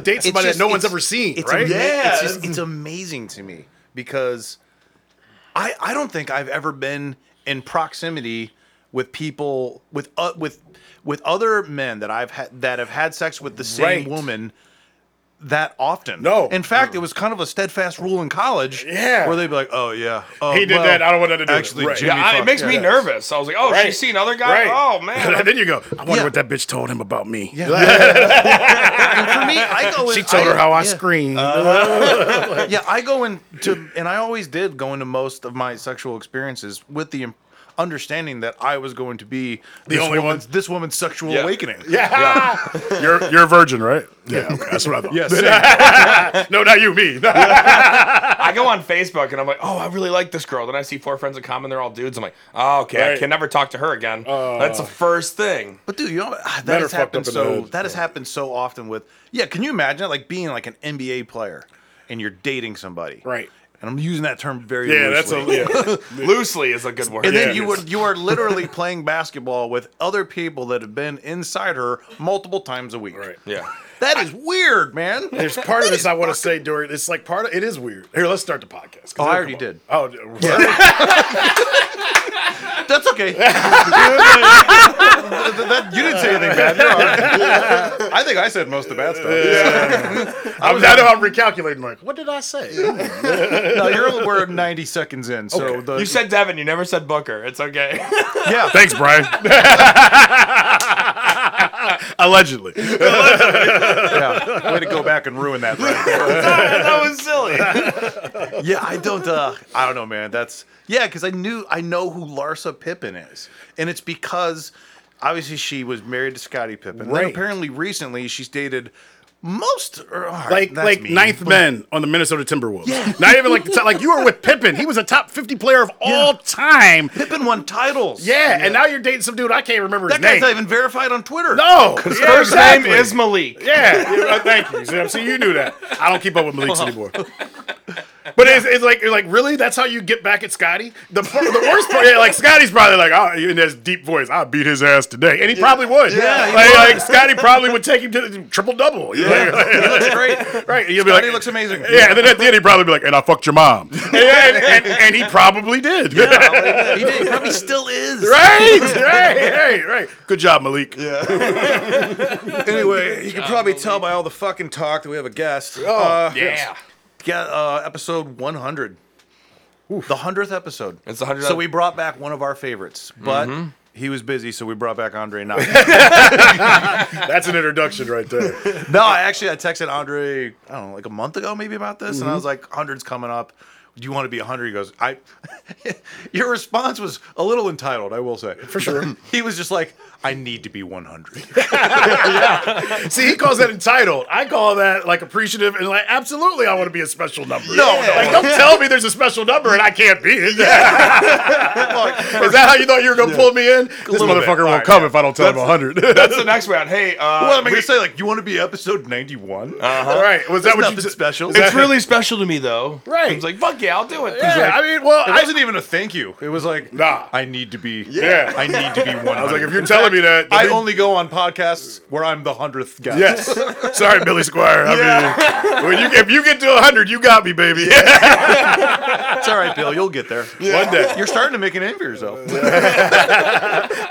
want to date somebody just- that no one's ever seen, it's right? ama- Yeah. it's, just, it's amazing to me because I I don't think I've ever been in proximity with people with uh, with with other men that I've had that have had sex with the same Right. woman that often. No. in fact, it was kind of a steadfast rule in college. Yeah. where they'd be like, "Oh yeah, oh, He did well, that. I don't want nothing to do with it." Actually, Right. Jimmy Yeah, I, it fucked- makes me yeah. nervous. I was like, oh, Right. she's seen other guys. Right. Oh man. and then you go, I wonder Yeah. what that bitch told him about me. And for me, I go. In, She told her how I yeah. screamed. Uh, yeah, I go into, and I always did go into most of my sexual experiences with the im- understanding that I was going to be the only one- this woman's sexual Yeah. awakening. yeah. you're you're a virgin, right? Yeah, okay, that's what I thought. Yes. no, not you, me. I go on Facebook and I'm like, oh, I really like this girl. Then I see four friends in common. They're all dudes. I'm like, oh, okay, I can never talk to her again. That's the first thing. But dude, you know ah, Men that are has happened up in the so head. that has happened so often with yeah. Can you imagine like being like an NBA player and you're dating somebody, Right. And I'm using that term very Yeah, that's a loosely. yeah. Loosely is a good word. And then Yeah, you it were you are literally playing basketball with other people that have been inside her multiple times a week. Right. yeah. That is weird, man. There's part of this I want to say during. It's like part of it is weird. Here, let's start the podcast. Oh, I already come up. did. Oh, That's okay. That- that- you didn't say anything bad. You're all right. I think I said most of the bad stuff. I'm, I know I'm recalculating. Like, what did I say? No, you're we're 90 seconds in, so Okay. the You said Devin. You never said Booker. It's okay. yeah. Thanks, Brian. Allegedly. yeah. Way to go back and ruin that. Right? that was silly. yeah, I don't. uh I don't know, man. That's yeah, because I knew I know who Larsa Pippen is, and it's because obviously she was married to Scottie Pippen. And then apparently recently she's dated most or, right, like like mean, ninth but- men on the Minnesota Timberwolves. Yeah. Not even like the top, like you were with Pippen. He was a top 50 player of all time. Pippen won titles. Yeah, and now you're dating some dude I can't remember his that guy's name. not even verified on Twitter. no, yeah, First exactly. name is Malik. Yeah, uh, thank you. See, you knew that. I don't keep up with Malik's anymore. But it's, it's like it's like really that's how you get back at Scottie. The the worst part, yeah, like Scottie's probably like oh, in his deep voice, I'll beat his ass today, and he probably would. Yeah, he like, would. like Scottie probably would take him to the triple double. Yeah, he looks great. right. He'll be Scottie like, looks amazing. Yeah, and then at the end he'd probably be like, and I fucked your mom, and, and, and, and he probably did. Yeah, he did. He probably still is. right, right, right, right. Good job, Malik. Yeah. Anyway, you can probably tell by all the fucking talk that we have a guest. Oh, uh, Yeah. Yeah, uh, episode 100. The 100th episode. It's the 100th So we brought back one of our favorites, but he was busy, so we brought back Andre now. That's an introduction right there. no, I actually I texted Andre, I don't know, like a month ago maybe about this, and I was like, 100's coming up. Do you want to be 100? He goes, I. Your response was a little entitled, I will say. For sure. he was just like, I need to be 100. See, he calls that entitled. I call that like appreciative and like absolutely I want to be a special number. No, no. Like don't tell me there's a special number and I can't be it. Is that how you thought you were gonna pull me in? This little bit. motherfucker won't right, come if I don't tell him 100. That's the next round. Hey, uh, what I we- going to say? Like, you want to be episode 91? Uh-huh. All right. Was that what nothing you said? special. it's really special to me though. Right. I was like, fuck yeah, I'll do it. Yeah, I mean, well, It I, wasn't even a thank you. It was like, Nah. I need to be. Yeah. I need to be 100. I was like, if you're telling me that, I uh, then- only go on podcasts where I'm the hundredth guy. yes. Sorry, Billy Squire. I mean, uh, when you, if you get to 100, you got me, baby. it's all right, Bill. You'll get there. One day. You're starting to make an name for yourself.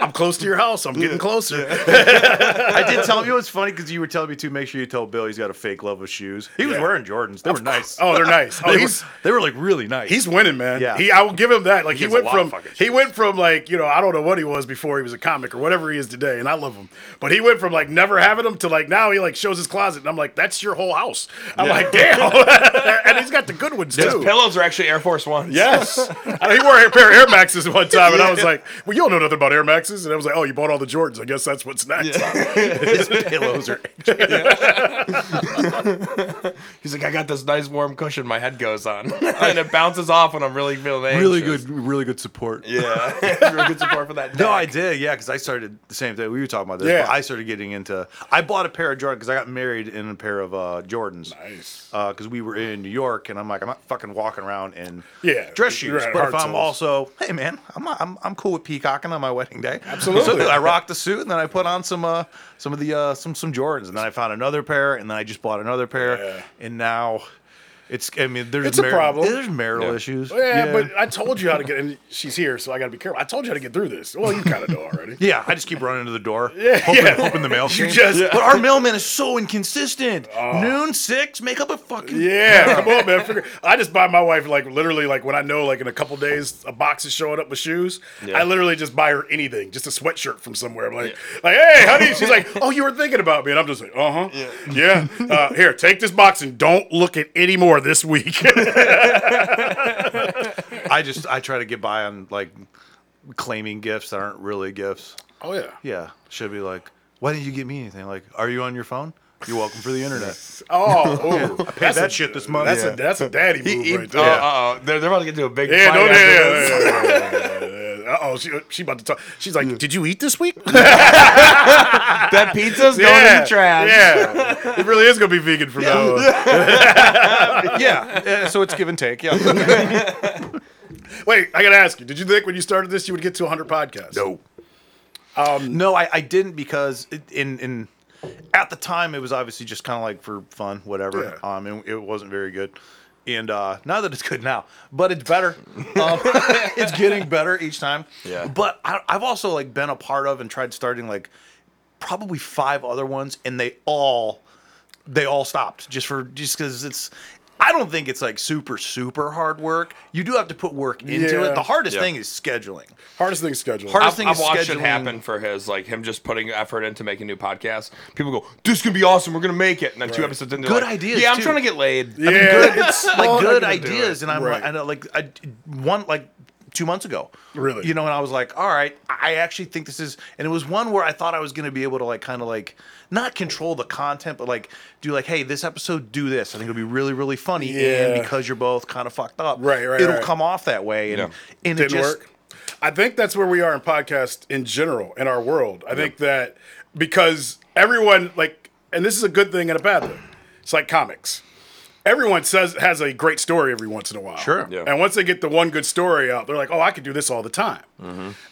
I'm close to your house. I'm getting closer. I did tell you. It's funny because you were telling me to make sure you tell Bill he's got a fake love of shoes. He was Yeah. wearing Jordans. They were nice. Oh, they're nice. Oh, they, were, they were like really nice. He's winning, man. Yeah. He, I will give him that. Like he, a went from he went from like you know I don't know what he was before he was a comic or whatever he is today, and I love him. But he went from like never having them to like now he like shows his closet, and I'm like that's your whole house. I'm like damn, and he's got the good ones His too. pillows are actually Air Force Ones. Yes, I he wore a pair of Air Maxes one time, and I was like, "Well, you don't know nothing about Air Maxes," and I was like, "Oh, you bought all the Jordans. I guess that's what's next." His pillows are. He's He's like, I got this nice warm cushion my head goes on, and it bounces off when I'm really feeling anxious. really good, really good support. Yeah, really good support for that. No, I did, yeah, because I started the same thing. We were talking about this. Yeah. but I started getting into. I bought a pair of Jordans because I got married in a pair of uh, Jordans. Nice. Because we were in New York, and I'm like, I'm not fucking walking around in Yeah, dress shoes. at But if I'm also, hey man, I'm, I'm I'm cool with peacocking on my wedding day. Absolutely. So I rocked the suit, and then I put on some uh some of the uh some some Jordans, and then I found another pair, and then I just bought another pair, Yeah. and now. It's. I mean, there's It's a problem. There's marital Yeah. issues. Yeah, but I told you how to get. And she's here, so I got to be careful. I told you how to get through this. Well, you kind of know already. Yeah, I just keep running to the door. Yeah, hoping, yeah. hoping the mail You came. just- But our mailman is so inconsistent. Noon six, make up a fucking. Yeah, come on, man. Figure, I just buy my wife like literally like when I know like in a couple days a box is showing up with shoes. I literally just buy her anything, just a sweatshirt from somewhere. I'm like, like, hey, honey. She's like, oh, you were thinking about me, and I'm just like, uh huh, yeah. Uh, here, take this box and don't look at any more this week. I just I try to get by on like claiming gifts that aren't really gifts. oh yeah. Yeah, should be like, why didn't you get me anything? Like, are you on your phone? You're welcome for the internet. Oh. I paid that shit this month. That's Yeah. a that's a daddy move right Oh, there. uh oh, they're, they're about to get into a big Yeah, fight no, after yeah, this. Uh oh, she uh, she about to talk. She's like, mm. "Did you eat this week?" That pizza's going in the trash. Yeah, it really is gonna be vegan from now on. yeah, so it's give and take. Yeah. Wait, I gotta ask you. Did you think when you started this you would get to 100 podcasts? No. Um, no, I, I didn't because it, in in at the time it was obviously just kind of like for fun, whatever. Yeah. Um, and it wasn't very good. And uh, now that it's good now, but it's better. Um, it's getting better each time. Yeah. But I, I've also like been a part of and tried starting like probably five other ones, and they all they all stopped just for just because it's. I don't think it's like super super hard work. You do have to put work into Yeah. it. The hardest Yeah. thing is scheduling. Hardest thing is scheduling. Hardest I've, thing I've is watched it scheduling- happen for his, like him just putting effort into making new podcasts. People go, "This can be awesome. We're gonna make it." And then two episodes in, they're Good like, ideas, Yeah, I'm too. trying to get laid. Yeah, good, it's like not good gonna do ideas, and I'm Right. like, I know, like I one like two months ago, Really? you know, and I was like, all right, I actually think this is, and it was one where I thought I was going to be able to like kind of like not control the content, but like do like, hey, this episode do this. I think it'll be really really funny, Yeah. and because you're both kind of fucked up, Right, right, it'll right. come off that way, and Yeah. and it didn't just. work. I think that's where we are in podcast in general in our world. I think that because everyone like, and this is a good thing and a bad thing. It's like comics. Everyone says has a great story every once in a while. Sure. Yeah. And once they get the one good story out, they're like, "Oh, I could do this all the time."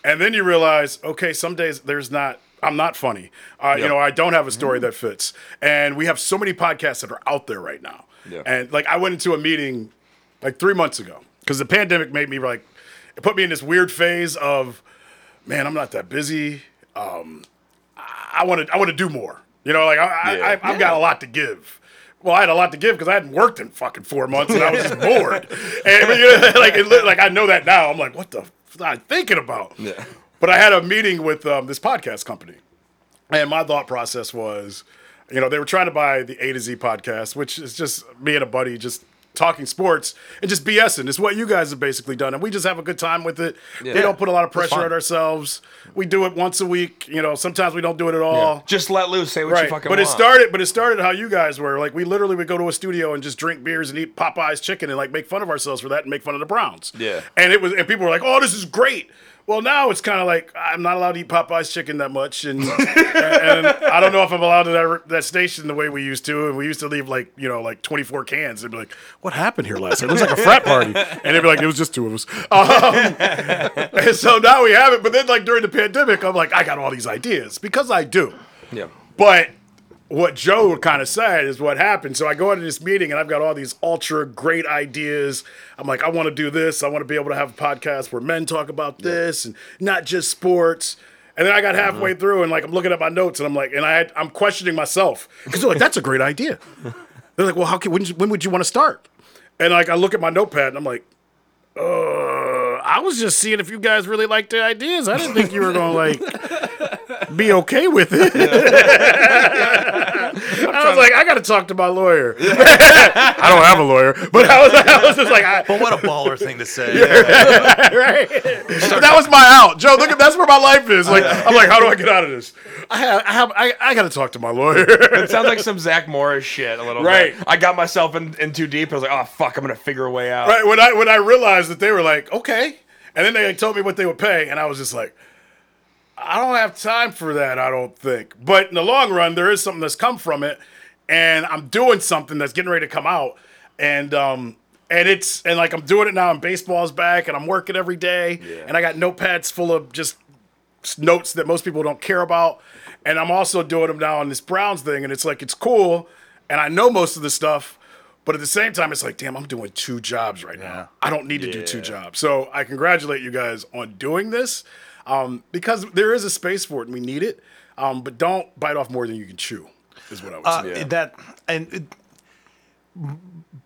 And then you realize, okay, some days there's not. I'm not funny. Uh, You know, I don't have a story that fits. And we have so many podcasts that are out there right now. Yeah. And like, I went into a meeting like three months ago because the pandemic made me like, it put me in this weird phase of, man, I'm not that busy. Um, I want to, I want to do more. You know, like I, Yeah. I, I've got a lot to give. Well, I had a lot to give because I hadn't worked in fucking four months and I was just bored. And you know, like, it, like I know that now. I'm like, what the f- am I thinking about? Yeah. But I had a meeting with um, this podcast company, and my thought process was, you know, they were trying to buy the A to Z podcast, which is just me and a buddy just talking sports and just BSing. It's what you guys have basically done, and we just have a good time with it. We Yeah. don't put a lot of pressure on ourselves. We do it once a week. You know, sometimes we don't do it at all. Just let loose. Say what you Right, fucking but want. it started. But it started how you guys were. Like we literally would go to a studio and just drink beers and eat Popeyes chicken and like make fun of ourselves for that and make fun of the Browns. Yeah. and it was and people were like, "Oh, this is great." Well, now it's kind of like I'm not allowed to eat Popeyes chicken that much, and, and I don't know if I'm allowed to that, that station the way we used to. And we used to leave like you know like 24 cans. They'd be like, "What happened here last night? It looks like a frat party," and they'd be like, "It was just two of us." Um, and so now we have it. But then like during the pandemic, I'm like, I got all these ideas because I do. Yeah. But what Joe kind of said is what happened. So I go into this meeting and I've got all these ultra great ideas. I'm like, I want to do this. I want to be able to have a podcast where men talk about this and not just sports. And then I got halfway through and like I'm looking at my notes and I'm like, and I had, I'm questioning myself because they're like, that's a great idea. They're like, well, how can when, when would you want to start? And like I look at my notepad and I'm like, uh, I was just seeing if you guys really liked the ideas. I didn't think you were gonna like be okay with it. I'm was like, I got to talk to my lawyer. I don't have a lawyer, but I was, I was just like, I, But what a baller thing to say. right? But that was my out, Joe. Look at that's where my life is. Like, I'm like, how do I get out of this? I have, I have, I, I got to talk to my lawyer. It sounds like some Zach Morris shit a little Right. bit. I got myself in, in too deep. I was like, oh fuck, I'm gonna figure a way out. right when I when I realized that they were like, okay, and then they told me what they would pay, and I was just like. I don't have time for that, I don't think. But in the long run, there is something that's come from it, and I'm doing something that's getting ready to come out, and um, and it's and like I'm doing it now, and baseball's back, and I'm working every day, and I got notepads full of just notes that most people don't care about, and I'm also doing them now on this Browns thing, and it's like it's cool, and I know most of the stuff. But at the same time, it's like, damn, I'm doing two jobs right now. I don't need to do two jobs. So I congratulate you guys on doing this um, because there is a space for it and we need it. Um, but don't bite off more than you can chew, is what I would Uh, say. That and it,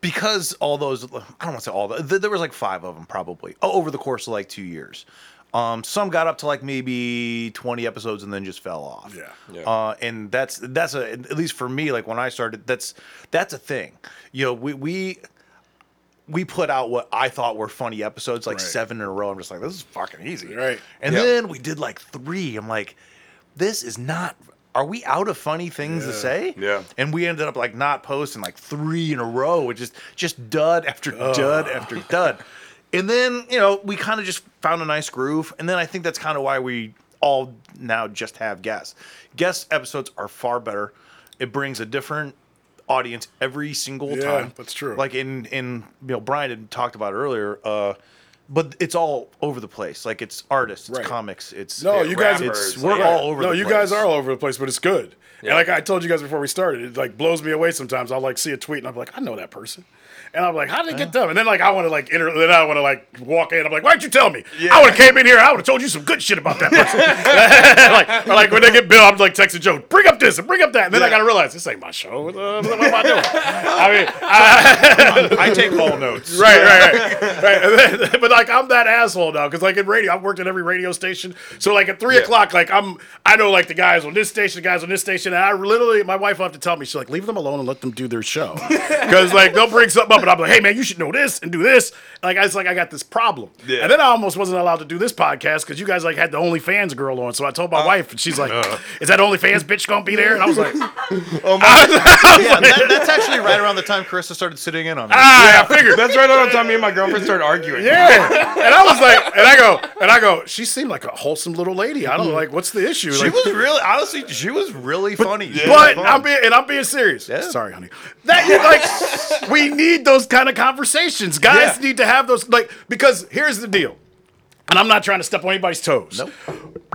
because all those I don't want to say all the, there was like five of them probably over the course of like two years. Um, some got up to like maybe twenty episodes and then just fell off. Yeah. Yeah. Uh, and that's that's a at least for me like when I started that's that's a thing. You know we we we put out what I thought were funny episodes, like Right. seven in a row. I'm just like, this is fucking easy. Right. And Yeah. then we did like three. I'm like, this is not. Are we out of funny things to say? Yeah. And we ended up like not posting like three in a row, which is just dud after dud after dud. And then you know we kind of just found a nice groove, and then I think that's kind of why we all now just have guests. Guest episodes are far better. It brings a different audience every single Yeah, time. that's true. Like in in you know Brian had talked about earlier. uh but it's all over the place. Like it's artists, it's Right. comics, it's No, you guys, rappers, we're yeah. all over. No, you place. guys are all over the place, but it's good. Yeah. And like I told you guys before we started, it like blows me away sometimes. I'll like see a tweet and I'm like, I know that person. And I'm like, how did it get them? And then like I want to like inter- then I want to like walk in. I'm like, why'd you tell me? I would have came in here. I would have told you some good shit about that person. like, or like when they get Bill, I'm like texting Joe, bring up this and bring up that. And then I gotta realize this ain't my show. What, uh, what am I doing? I mean, I, I take all notes. right, right, right, right. Then- but like I'm that asshole now because like in radio, I've worked at every radio station. So like at three Yeah. o'clock, like I'm, I know like the guys on this station, the guys on this station, and I literally, my wife will have to tell me, she's like, leave them alone and let them do their show, because like they'll bring something up and I'm like, hey man, you should know this and do this. Like I was like, I got this problem, Yeah. and then I almost wasn't allowed to do this podcast because you guys like had the OnlyFans girl on. So I told my uh, wife, and she's like, uh. is that OnlyFans bitch gonna be there? And I was like, Oh my god. Yeah, that, that's actually right around the time Carissa started sitting in on me. ah, I figured. That's right around the time me and my girlfriend started arguing. Yeah, and I was like, and I go, and I go. She seemed like a wholesome little lady. I don't know, like, what's the issue? she Like, was really, honestly, she was really funny. She was but fun. I'm being, and I'm being serious. Yeah. Sorry, honey. That you like, we need those kind of conversations. Guys Yeah. need to have those, like, because here's the deal, and I'm not trying to step on anybody's toes. Nope.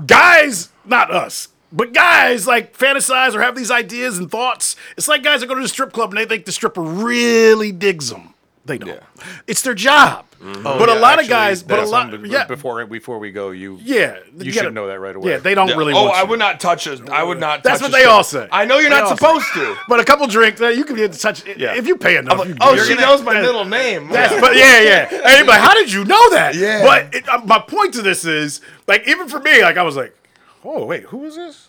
Guys, not us. But guys like fantasize or have these ideas and thoughts. It's like guys that go to the strip club and they think the stripper really digs them. They don't. Yeah. It's their job. Oh, but a yeah, lot of guys, but a lot, something- yeah, Before before we go, you yeah, you gotta- should know that right away. Yeah, they don't Yeah. really. oh, want I you. would not touch I would not. Touch it. That's touch what a they all say. I know you're They not all say. supposed to. But a couple drinks, uh, you can get to touch. Yeah. If you pay enough, you Oh, get she it. knows my That- middle name. That's, but yeah, yeah. And you're how did you know that? Yeah. But it, uh, my point to this is, like, even for me, like, I was like, oh wait, who is this?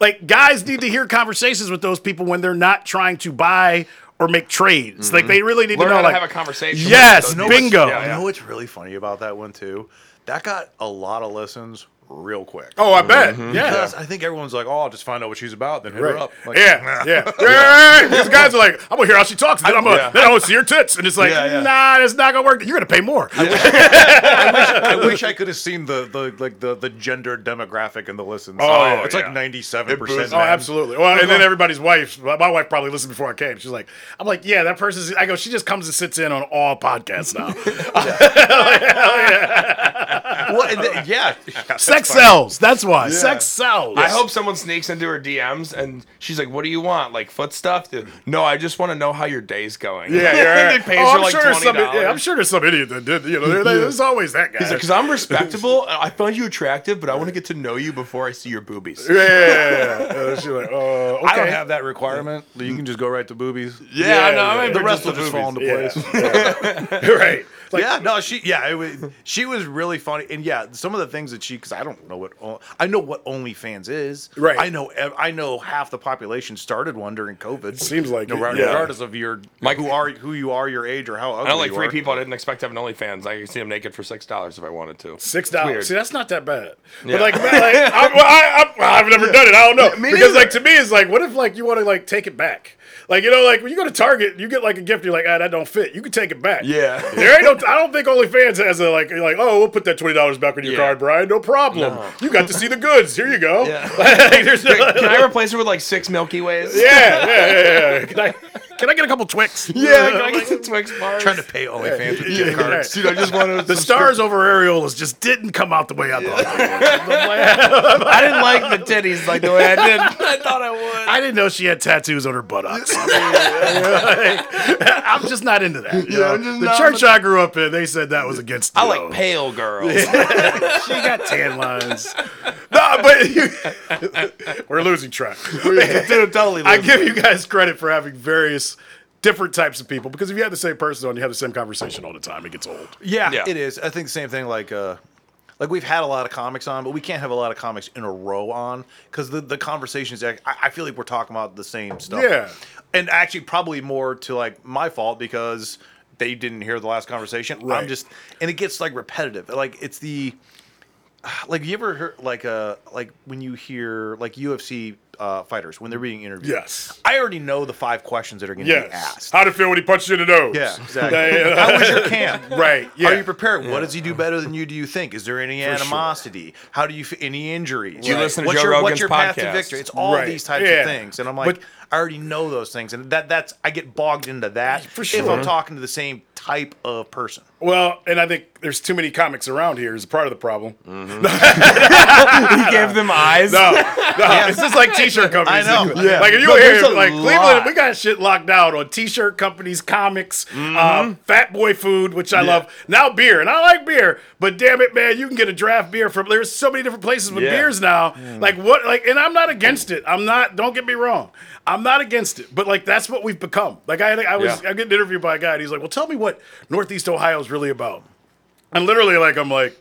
Like, guys need to hear conversations with those people when they're not trying to buy or make trades. Like, they mm-hmm. really need Learn to know, how to have a conversation. Yes, You know bingo. Yeah, You know what's really funny about that one too? That got a lot of listens real quick. oh, I bet, mm-hmm. yeah. Because I think everyone's like, "Oh, I'll just find out what she's about, then hit her up." Like, yeah, nah. yeah, yeah. Because guys are like, I'm gonna hear how she talks. Then I'm gonna, Yeah. then I'm gonna see her tits, and it's like, Yeah, yeah. nah, it's not gonna work. You're gonna pay more. I wish I could have seen the the like the the gender demographic and the listens. Oh, it's yeah. like ninety seven It percent. boosts- Oh, absolutely. Well, and then everybody's wife, my my wife probably listened before I came. She's like, I'm like, yeah, that person's, I go, she just comes and sits in on all podcasts now. Well, and then- yeah, Sex sells. That's why. Sex sells. I hope someone sneaks into her DMs and she's like, "What do you want? Like foot stuff?" Dude, No, I just want to know how your day's going. Yeah, yeah. And right. they pays Oh, her I'm like sure there's twenty some, yeah, I'm sure there's some idiot that did. You know, there- there's always that guy. He's like, "Cause I'm respectable. I find you attractive, but I want to get to know you before I see your boobies." yeah, yeah, yeah, yeah. She's like, uh, okay. I don't have that requirement. You can just go right to boobies. Yeah, I know. yeah, I mean, The rest just will just the fall into boobies. place. right. Like, yeah, no, she, yeah, it was, she was really funny, and yeah, some of the things that she, because I don't don't know what. o- I know what OnlyFans is. Right. I know. I know half the population started one during COVID. Seems like no, it, matter- yeah. regardless of your Mike- who are who you are, your age, or how ugly I know like you three are. people I didn't expect to have an OnlyFans. I could see them naked for six dollars if I wanted to. Six dollars. See, that's not that bad. Yeah. But like, like I, well, I, I, I've never done it. I don't know Me because neither. like to me, it's like, what if like you want to like take it back? Like you know, like when you go to Target, you get like a gift. You're like, ah, that don't fit. You can take it back. Yeah. There ain't no. I don't think OnlyFans has a like. You're like, oh, we'll put that twenty dollars back on your Yeah. card, Brian. No problem. No. You got to see the goods. Here you go. Yeah. Like, there's no, Can I replace it with like six Milky Ways? yeah, yeah, yeah, yeah. Can I? Can I get a couple Twix? Yeah, can I get some Twix bars? trying to pay OnlyFans with gift Yeah. cards. Dude, I just wanted The stars over areolas just didn't come out the way I thought. I didn't like the titties like the way I did. I thought I would. I didn't know she had tattoos on her buttocks. I'm just not into that. you know? I'm the church I grew up in, they said that was against. I like know. pale girls. She got tan lines. no, but you, we're losing track. Dude, totally. I give you guys credit for having various different types of people because if you have the same person on, you have the same conversation all the time. It gets old. Yeah, Yeah. it is. I think the same thing. Like, uh, like we've had a lot of comics on, but we can't have a lot of comics in a row on because the the conversations. I, I feel like we're talking about the same stuff. Yeah. And actually probably more to like my fault because they didn't hear the last conversation. Right. I'm just, and it gets like repetitive. Like it's the, like you ever heard like uh like when you hear like UFC uh, fighters when they're being interviewed. Yes. I already know the five questions that are going to be asked. How'd it feel when he punched you in the nose? Yeah, exactly. Yeah. How was your camp? Right. Yeah. Are you prepared? What does he do better than you? Do you think? Is there any sure. animosity? How do you f- any injuries? Do you listen to what's Joe your, Rogan's what's your path to victory? It's all Right. these types Yeah. of things, and I'm like, But- I already know those things, and that that's I get bogged into that For sure. if. I'm talking to the same type of person. Well, and I think there's too many comics around here is part of the problem. Mm-hmm. He gave them eyes. No, no, it's just like t-shirt companies. I know. Yeah. Like if you No, were there's here, a like Cleveland, we got shit locked down on t-shirt companies, comics, uh, mm-hmm. Fat Boy Food, which I love. Now beer, and I like beer, but damn it, man, you can get a draft beer from. There's so many different places with Yeah. beers now. Mm. Like what? Like, and I'm not against it. I'm not. Don't get me wrong. I'm not against it, but like that's what we've become. Like I, I was, Yeah. I get interviewed by a guy, and he's like, "Well, tell me what Northeast Ohio is really about." And literally, like, I'm like,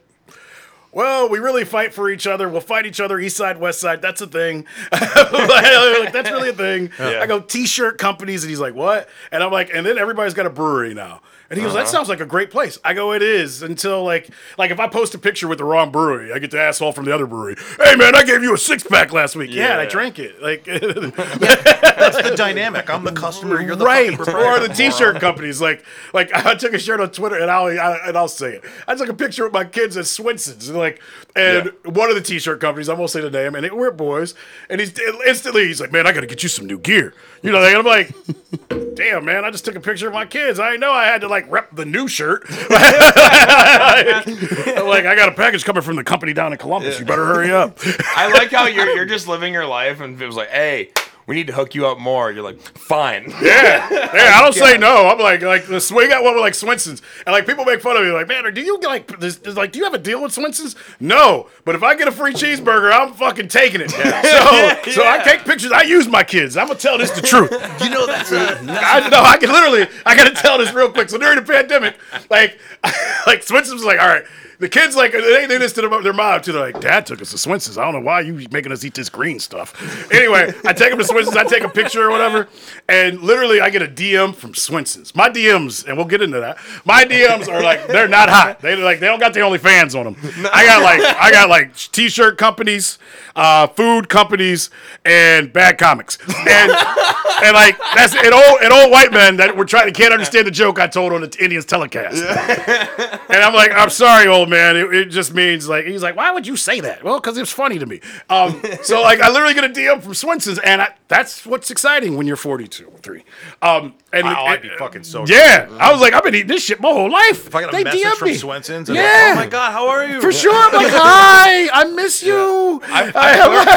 well, we really fight for each other. We'll fight each other, east side, west side. That's a thing. like, that's really a thing. Yeah. I go, t-shirt companies, and he's like, what? And I'm like, and then everybody's got a brewery now. And he goes, Uh-huh. that sounds like a great place. I go, it is until like, like if I post a picture with the wrong brewery, I get the asshole from the other brewery. Hey man, I gave you a six pack last week. Yeah, and I drank it. Like, That's the dynamic. I'm the customer. You're the right or the t-shirt companies like like i took a shirt on twitter and i'll I, and i'll say it i took a picture with my kids at swenson's and like and one of the t-shirt companies i won't say the name and it, we're boys and he's instantly he's like man i gotta get you some new gear you know and i'm like damn man i just took a picture of my kids i know i had to like rep the new shirt. Like i got a package coming from the company down in columbus. You better hurry up. I like how you're you're just living your life, and it was like, hey, we need to hook you up more. You're like, fine. Yeah, yeah. I don't say no. I'm like, like the swing got one with like Swenson's, and like people make fun of me, like, man, do you like, this, this- like, do you have a deal with Swenson's? No, but if I get a free cheeseburger, I'm fucking taking it. So, so I take pictures. I use my kids. I'm gonna tell this the truth. You know that's a, I know. I can literally. I gotta tell this real quick. So during the pandemic, like, like Swenson's was like, all right. The kids like they do this to their, their mom too. They're like, "Dad took us to Swenson's. I don't know why you making us eat this green stuff." Anyway, I take them to Swenson's. I take a picture or whatever, and literally I get a DM from Swenson's. My DMs, and we'll get into that. My DMs are like they're not hot. They like they don't got the only fans on them. I got like I got like t-shirt companies, uh, food companies, and bad comics, and and like that's an old an old white man that were trying to can't understand the joke I told on the Indians telecast. And I'm like, I'm sorry, old man. It, it just means like he's like, why would you say that? Well, because it's funny to me. Um, so like, I literally get a DM from Swenson's, and I, that's what's exciting when you're 42 or three. Um, and Oh, I'd be fucking so Yeah, I was like, I've been eating this shit my whole life. If I got a They message DM from me. Swenson's, and Yeah. like, oh my god, how are you? For sure. I'm like, hi, I miss you. I,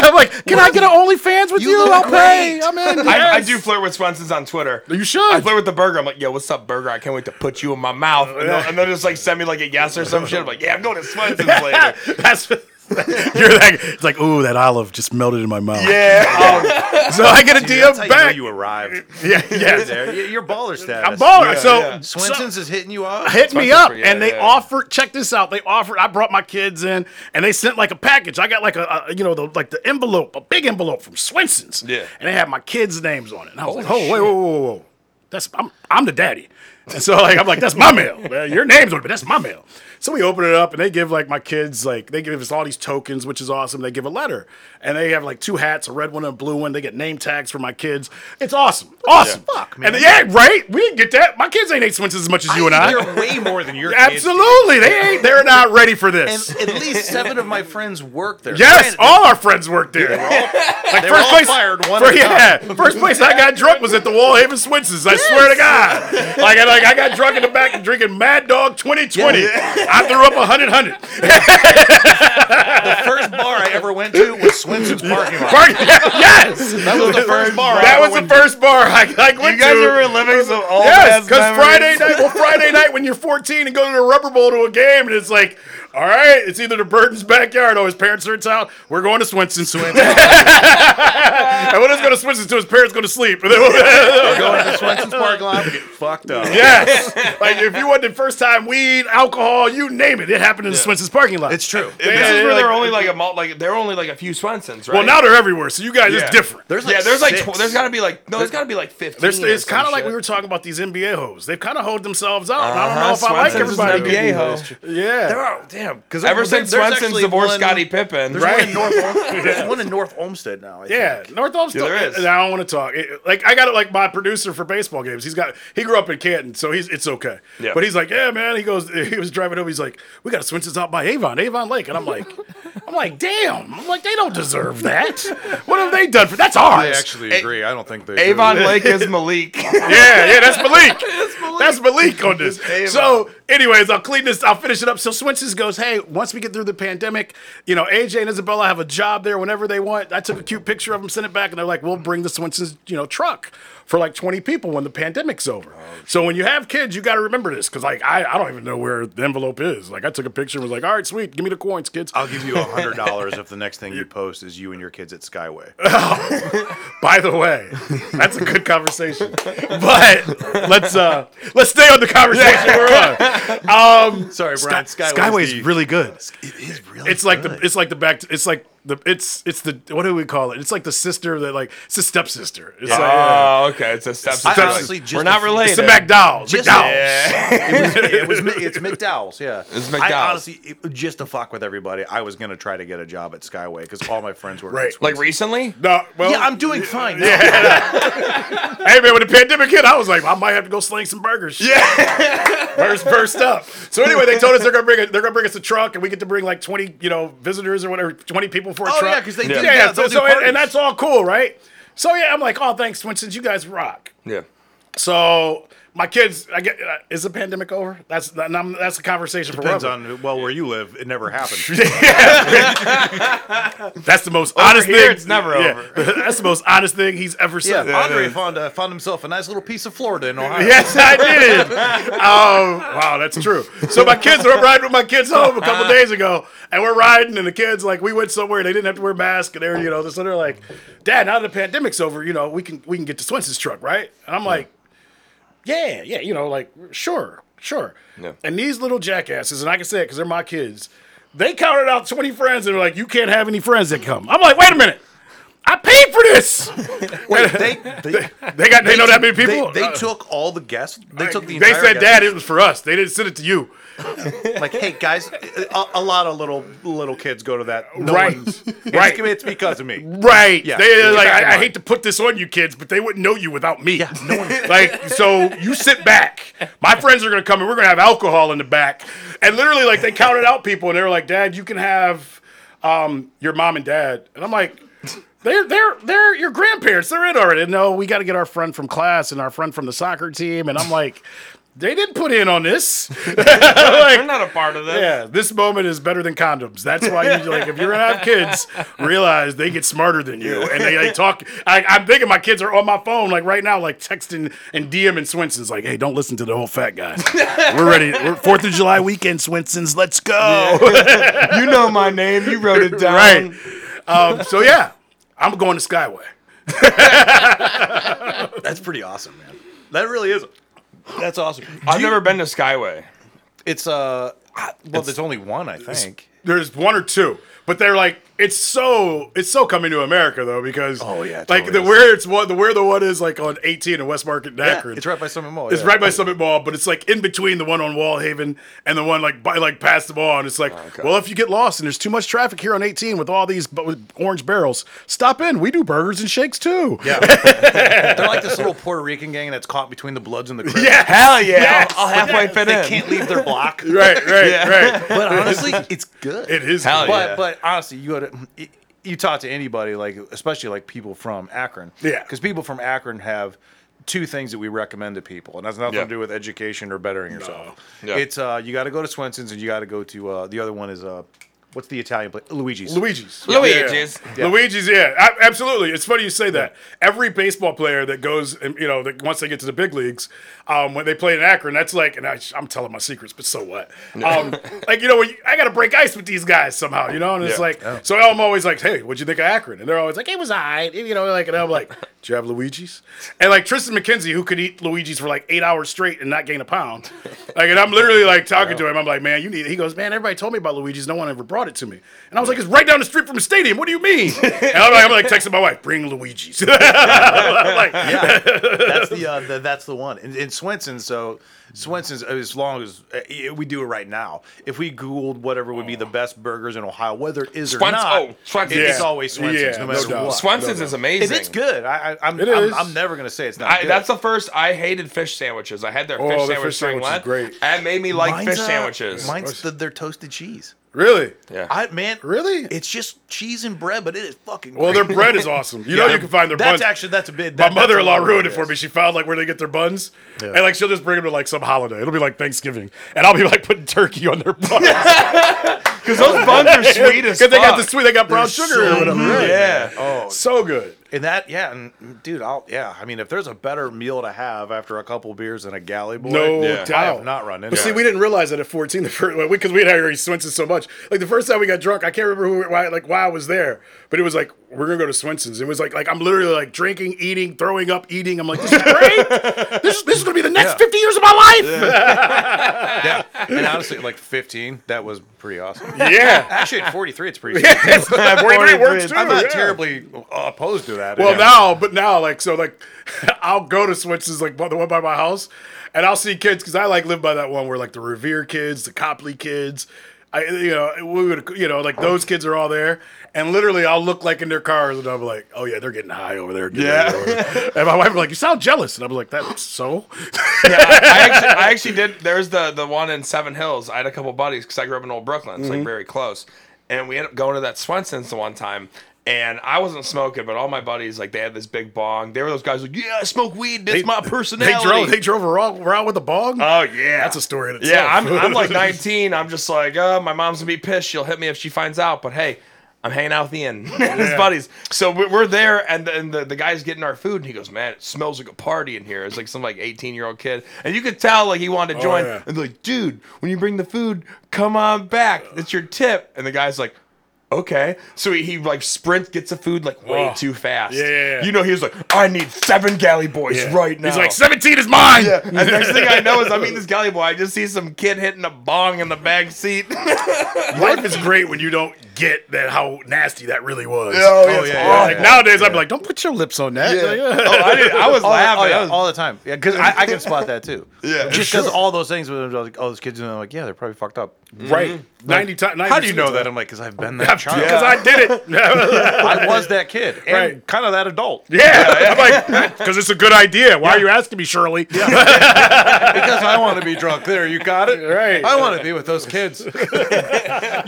am like, can I get an OnlyFans with you? You I'll pay. I'm in. I, I do flirt with Swenson's on Twitter. You should. I flirt with the burger. I'm like, yo, what's up, burger? I can't wait to put you in my mouth. And, they'll, and they'll just like send me like a yes or some shit. I'm like, yeah, I'm going to Swenson's later. That's You're like, it's like, ooh, that olive just melted in my mouth. Yeah. Oh. So I get a Dude, that's how DM you know back. you arrived. yeah, yes. There, you- you're baller status. I'm baller. Yeah, so yeah. Swenson's is hitting you up. hit me up for- yeah, and they yeah. offered check this out they offered i brought my kids in and they sent like a package i got like a, a you know the like the envelope a big envelope from swenson's Yeah. and they had my kids names on it and i was like Holy oh wait whoa whoa whoa whoa that's i'm i'm the daddy and so like i'm like that's my mail Well, your name's on it but that's my mail so we open it up and they give like my kids like they give us all these tokens which is awesome they give a letter and they have like two hats a red one and a blue one they get name tags for my kids it's awesome awesome Fuck, man. and yeah right we didn't get that my kids ain't ate swenson's as much as you and i They're way more than your kids. Absolutely, they ain't. They're not ready for this. And at least seven of my friends work there. yes, Granted, all our friends work there. like they were all fired one for- at a yeah, first place I got drunk was at the Wallhaven Swensons. I swear to God. Like, I, like I got drunk in the back and drinking Mad Dog 2020. I threw up a hundred hundred. the first bar I ever went to was Swenson's parking lot. yes, That was the first bar. That ever was the went to. first bar I, I went You guys to. are reliving some old Yes, because. Friday night, well, Friday night when you're 14 and go to the Rubber Bowl to a game, and it's like, all right, it's either the Burton's backyard or his parents are in town. We're going to Swenson's. Swenson's. and when it's going to Swenson's, to his parents go to sleep. We're going to Swenson's parking lot. We get fucked up. yes, like if you want the first time weed, alcohol, you name it, it happened in the Swenson's parking lot. It's true. And this Yeah, is where like- they're only like a mul- like they're only like a few Swensons, right? well, now they're everywhere, so you guys Yeah. it's different. There's like yeah, there's like tw- there's got to be like no, there's got to be like fifteen. There's, it's kind of like shit. we were talking about these NBA hoes. They've kind of hold themselves out. and I don't know Uh-huh, if I like Swenson's is an everybody. NBA hoe. Yeah. There are damn because Ever since Swenson's divorced Scottie Pippen, There's Right. one in North. Ol- There's one in North Olmsted now. I Yeah, think. North Olmsted. Yeah, there is. And I don't want to talk. It- like I got it. Like my producer for baseball games. He's got. He grew up in Canton, so he's it's okay. Yeah. But he's like, yeah, man. He goes. He was driving over. He's like, we got to Swenson's out by Avon, Avon Lake, and I'm like, I'm like, damn. I'm like, they don't deserve that. What have they done for? That's I actually agree. I don't think they. do. Avon Lake is Malik. yeah, yeah, that's Malik. that's Malik on this. So, anyways, I'll clean this. I'll finish it up. So Swenson's goes, hey, once we get through the pandemic, you know, AJ and Isabella have a job there whenever they want. I took a cute picture of them, sent it back, and they're like, we'll bring the Swenson's, you know, truck for like 20 people when the pandemic's over. so when you have kids, you got to remember this because like I, I don't even know where the envelope is. Like I took a picture and was like, all right, sweet, give me the coins, kids. I'll give you a hundred dollars if the next thing you post is you and your kids at Skyway. By the way, that's a good conversation. But let's uh let's stay on the conversation we're on. Um, Sorry, Brian. Sky- Skyway's the- really good. It is really. It's like the good. it's like the back. It's like the it's it's the what do we call it? It's like the sister that like it's the stepsister. It's like uh, Oh, okay. It's a step. I honestly just we're not related. it's the McDowell. Just- McDowell. it was, it was it's McDowell's, yeah. It's I McDowell's. honestly, it- just to fuck with everybody, I was gonna try to get a job at Skyway because all my friends were Right. like recently. No, well, Yeah, I'm doing fine. Now. hey man, when the pandemic hit, I was like, I might have to go sling some burgers. Yeah, burst, burst up. So anyway, they told us they're gonna bring a, they're gonna bring us a truck, and we get to bring like twenty, you know, visitors or whatever, twenty people for a Oh, truck. yeah, 'cause they yeah, do- yeah. yeah, so, so- and, and that's all cool, right? So yeah, I'm like, oh, thanks, Swenson's, you guys rock. Yeah. So my kids, I get, uh, is the pandemic over? That's and I'm, that's a conversation Depends for on well where you live. It never happened. That's the most honest here, thing. it's never over. That's the most honest thing he's ever said. yeah, said. Andre found uh, found himself a nice little piece of Florida in Ohio. Yes, I did. Oh, wow, that's true. So my kids, I'm riding with my kids home a couple days ago, and we're riding, and the kids like we went somewhere, they didn't have to wear masks, and they're you know, so they're like, Dad, now that the pandemic's over, you know, we can we can get to Swenson's truck, right? And I'm like, Yeah, yeah, you know, like sure, sure. Yeah. And these little jackasses, and I can say it because they're my kids, they counted out 20 friends, and they're like, You can't have any friends that come. I'm like, Wait a minute. I paid for this. Wait, they they, They got they know that many people. They, they Uh, took all the guests. They took the they said, guest Dad, it was for us. They didn't send it to you. like, hey guys, a, a lot of little little kids go to that. No Right. Right. It's, it's because of me. Right. Yeah. They, like, I, I hate to put this on you kids, but they wouldn't know you without me. Yeah, no one. like, so you sit back. My friends are going to come and we're going to have alcohol in the back. And literally, like, they counted out people and they were like, Dad, you can have um, your mom and dad. And I'm like, they're, they're, they're your grandparents. They're in already. No, we got to get our friend from class and our friend from the soccer team. And I'm like, they didn't put in on this. They're not a part of this. Yeah, this moment is better than condoms. That's why you like if you're gonna have kids, realize they get smarter than you and they, they talk. I, I'm thinking my kids are on my phone like right now, like texting and DMing Swenson's like, "Hey, don't listen to the old fat guy. We're ready. We're Fourth of July weekend, Swenson's. Let's go." You know my name. You wrote it down. right. Um, so yeah, I'm going to Skyway. That's pretty awesome, man. That really is. That's awesome. I've never been to Skyway. It's uh, well, there's only one, I think. There's one or two, but they're like it's so it's so coming to America though because Oh, yeah, it like the is. where it's one the where the one is like on 18 in West Market in Akron. it's right by Summit Mall. It's yeah. right by Summit Mall, but it's like in between the one on Wallhaven and the one like by like past the mall. And it's like, oh, well, if you get lost and there's too much traffic here on 18 with all these bu- with orange barrels, stop in. We do burgers and shakes too. Yeah, they're like this little Puerto Rican gang that's caught between the Bloods and the Crips. Yeah. Hell yeah. I'll, I'll halfway fit they in. can't leave their block. Right, right, right. But honestly, it's good. It is. Hell good. But yeah. but honestly, you go to you talk to anybody like especially like people from Akron. Yeah. Because people from Akron have two things that we recommend to people, and that's nothing Yeah. to do with education or bettering yourself. Yeah. It's uh you got to go to Swenson's and you got to go to uh the other one is uh what's the Italian place Luigi's. Luigi's. Luigi's. Yeah. Luigi's, yeah, A- absolutely. It's funny you say that. Every baseball player that goes, and, you know, that once they get to the big leagues, um, when they play in Akron, that's like, and I, I'm telling my secrets, but so what? Um, like, you know, when you, I got to break ice with these guys somehow, you know, and it's Yeah. like, so I'm always like, hey, what'd you think of Akron? And they're always like, it was all right, you know, like, and I'm like, do you have Luigi's? And like Triston McKenzie, who could eat Luigi's for like eight hours straight and not gain a pound, like, and I'm literally like talking to him, I'm like, man, you need. He goes, man, everybody told me about Luigi's, no one ever brought it to me, and I was like, it's right down the street from the stadium. What do you mean? And I'm like, I'm like texting my wife, bring Luigi's. Like, yeah, that's the, uh, the that's the one. And, and Swenson's, so Swenson's, as long as uh, we do it right now, if we Googled whatever would be the best burgers in Ohio, whether it is or Swens- not, oh, Swenson's. it's Yeah. always Swenson's, Yeah, no no matter doubt. what. Swenson's is amazing. And it's good. I, I, I'm, It I'm. I'm never gonna say it's not. I, good. that's the first. I hated fish sandwiches. I had their Oh, fish the sandwich fish during sandwich is Lent. great. That made me like Mine's, fish uh, sandwiches. Mine's the, their toasted cheese. Really? yeah. I man, Really? It's just cheese and bread, but it is fucking. Well, great. their bread is awesome. You know, you can find their bread. That's buns. actually that's a bit. my that- that's a mother-in-law ruined it for me. She found like where they get their buns, and like she'll just bring them to like some holiday. It'll be like Thanksgiving, and I'll be like putting turkey on their buns Because those buns are sweet as because they got the sweet, they got brown They're sugar or so whatever. good. Yeah. Oh, So good. And that, yeah, and dude, I'll, yeah. I mean, if there's a better meal to have after a couple beers and a galley boy, No Yeah. doubt. I have not run into. But see, we didn't realize that at 14, the first because we had already Swenson so much. Like the first time we got drunk, I can't remember who, why, like why I was there, but it was like we're gonna go to Swenson's. It was like like I'm literally like drinking, eating, throwing up, eating. I'm like, this is great. this is this is gonna be the next Yeah. 50 years of my life. yeah. And honestly, like 15, that was pretty awesome. Yeah. Actually, at 43, it's pretty. Yes, 43 works too. I'm not yeah. terribly opposed to that. Well, Yeah. now, but now, like, so, like, I'll go to Swenson's, like, the one by my house, and I'll see kids because I like live by that one where like the Revere kids, the Copley kids, I, you know, we would, you know, like those kids are all there, and literally, I'll look like in their cars, and I'm like, oh yeah, they're getting high over there. Yeah. over and my wife was like, you sound jealous, and I'm like, that's so. Yeah, I actually, I actually did. There's the the one in Seven Hills. I had a couple buddies because I grew up in Old Brooklyn. It's Mm-hmm. like very close, and we ended up going to that Swenson's the one time. And I wasn't smoking, but all my buddies like they had this big bong. They were those guys like, yeah, I smoke weed. That's my personality. They drove, they drove around, around with a bong. oh yeah, that's a story in itself. Yeah, I'm, I'm like 19. I'm just like, uh, my mom's gonna be pissed. She'll hit me if she finds out. But hey, I'm hanging out with Ian and his buddies. So we- we're there, and the, and the, the guy's getting our food, and he goes, "Man, it smells like a party in here." It's like some like 18 year old kid, and you could tell like he wanted to join. yeah. And they're like, "Dude, when you bring the food, come on back. It's your tip." And the guy's like. Okay, so he, he like sprints, gets the food like way Oh. too fast. Yeah, yeah, yeah. You know, he was like, "I need seven galley boys Yeah. right now." He's like, 17 is mine. Yeah. And next thing I know is I'm eating this galley boy. I just see some kid hitting a bong in the back seat. Life is great when you don't get that how nasty that really was. Oh, yeah, oh, Like, yeah, like, yeah. nowadays, I'd be like, don't put your lips on that. Like, oh, I, did, I was All, laughing. oh, I was- all the time. Yeah, because I, I can spot that too. Yeah. just because all those things with like, oh, those kids, and I'm like, yeah, they're probably fucked up. Mm-hmm. Right. 90 times. How do you know that? I'm like, because I've been that child. Because I did it. I was that kid, and Right. kind of that adult. yeah. I'm like, because it's a good idea. Why are you asking me, Shirley? because I want to be drunk. There, you got it. Right. I want to be with those kids. you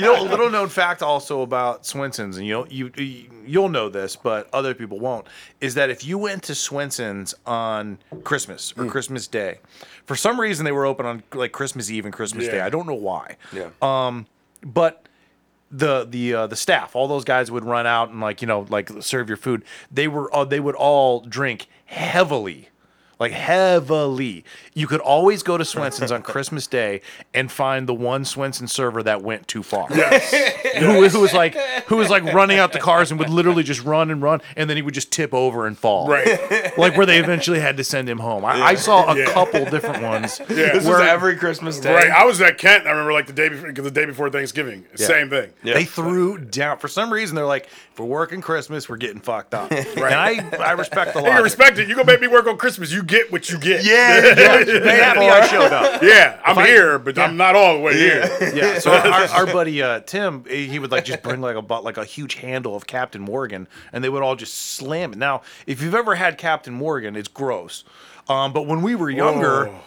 know, a little known fact I'll also about Swenson's, and you you you- you'll know this, but other people won't. Is that if you went to Swenson's on Christmas Mm. or Christmas Day, for some reason they were open on like Christmas Eve and Christmas Day. I don't know why. Yeah. Um, but the the uh, the staff, all those guys would run out and like you know like serve your food. They were uh, they would all drink heavily, like heavily. You could always go to Swenson's on Christmas Day and find the one Swenson server that went too far. Yes. who, who was like who was like running out the cars and would literally just run and run, and then he would just tip over and fall. Right. Like where they eventually had to send him home. I, I saw a Yeah. couple different ones. Yeah. This was every Christmas day. Right. I was at Kent. I remember like the day before, the day before Thanksgiving. Same thing. They threw down for some reason. They're like, if we're working Christmas, we're getting fucked up. Right. And I, I respect the Hey, you respect it. You gonna make me work on Christmas. You get what you get. Yeah, yeah. They happy I showed up. Yeah, I'm I- here, but I'm not all the way here. Yeah. So our, our buddy uh, Tim, he would like just bring like a bu- like a huge handle of Captain Morgan, and they would all just slam it. Now, if you've ever had Captain Morgan, it's gross. Um, but when we were younger, Oh.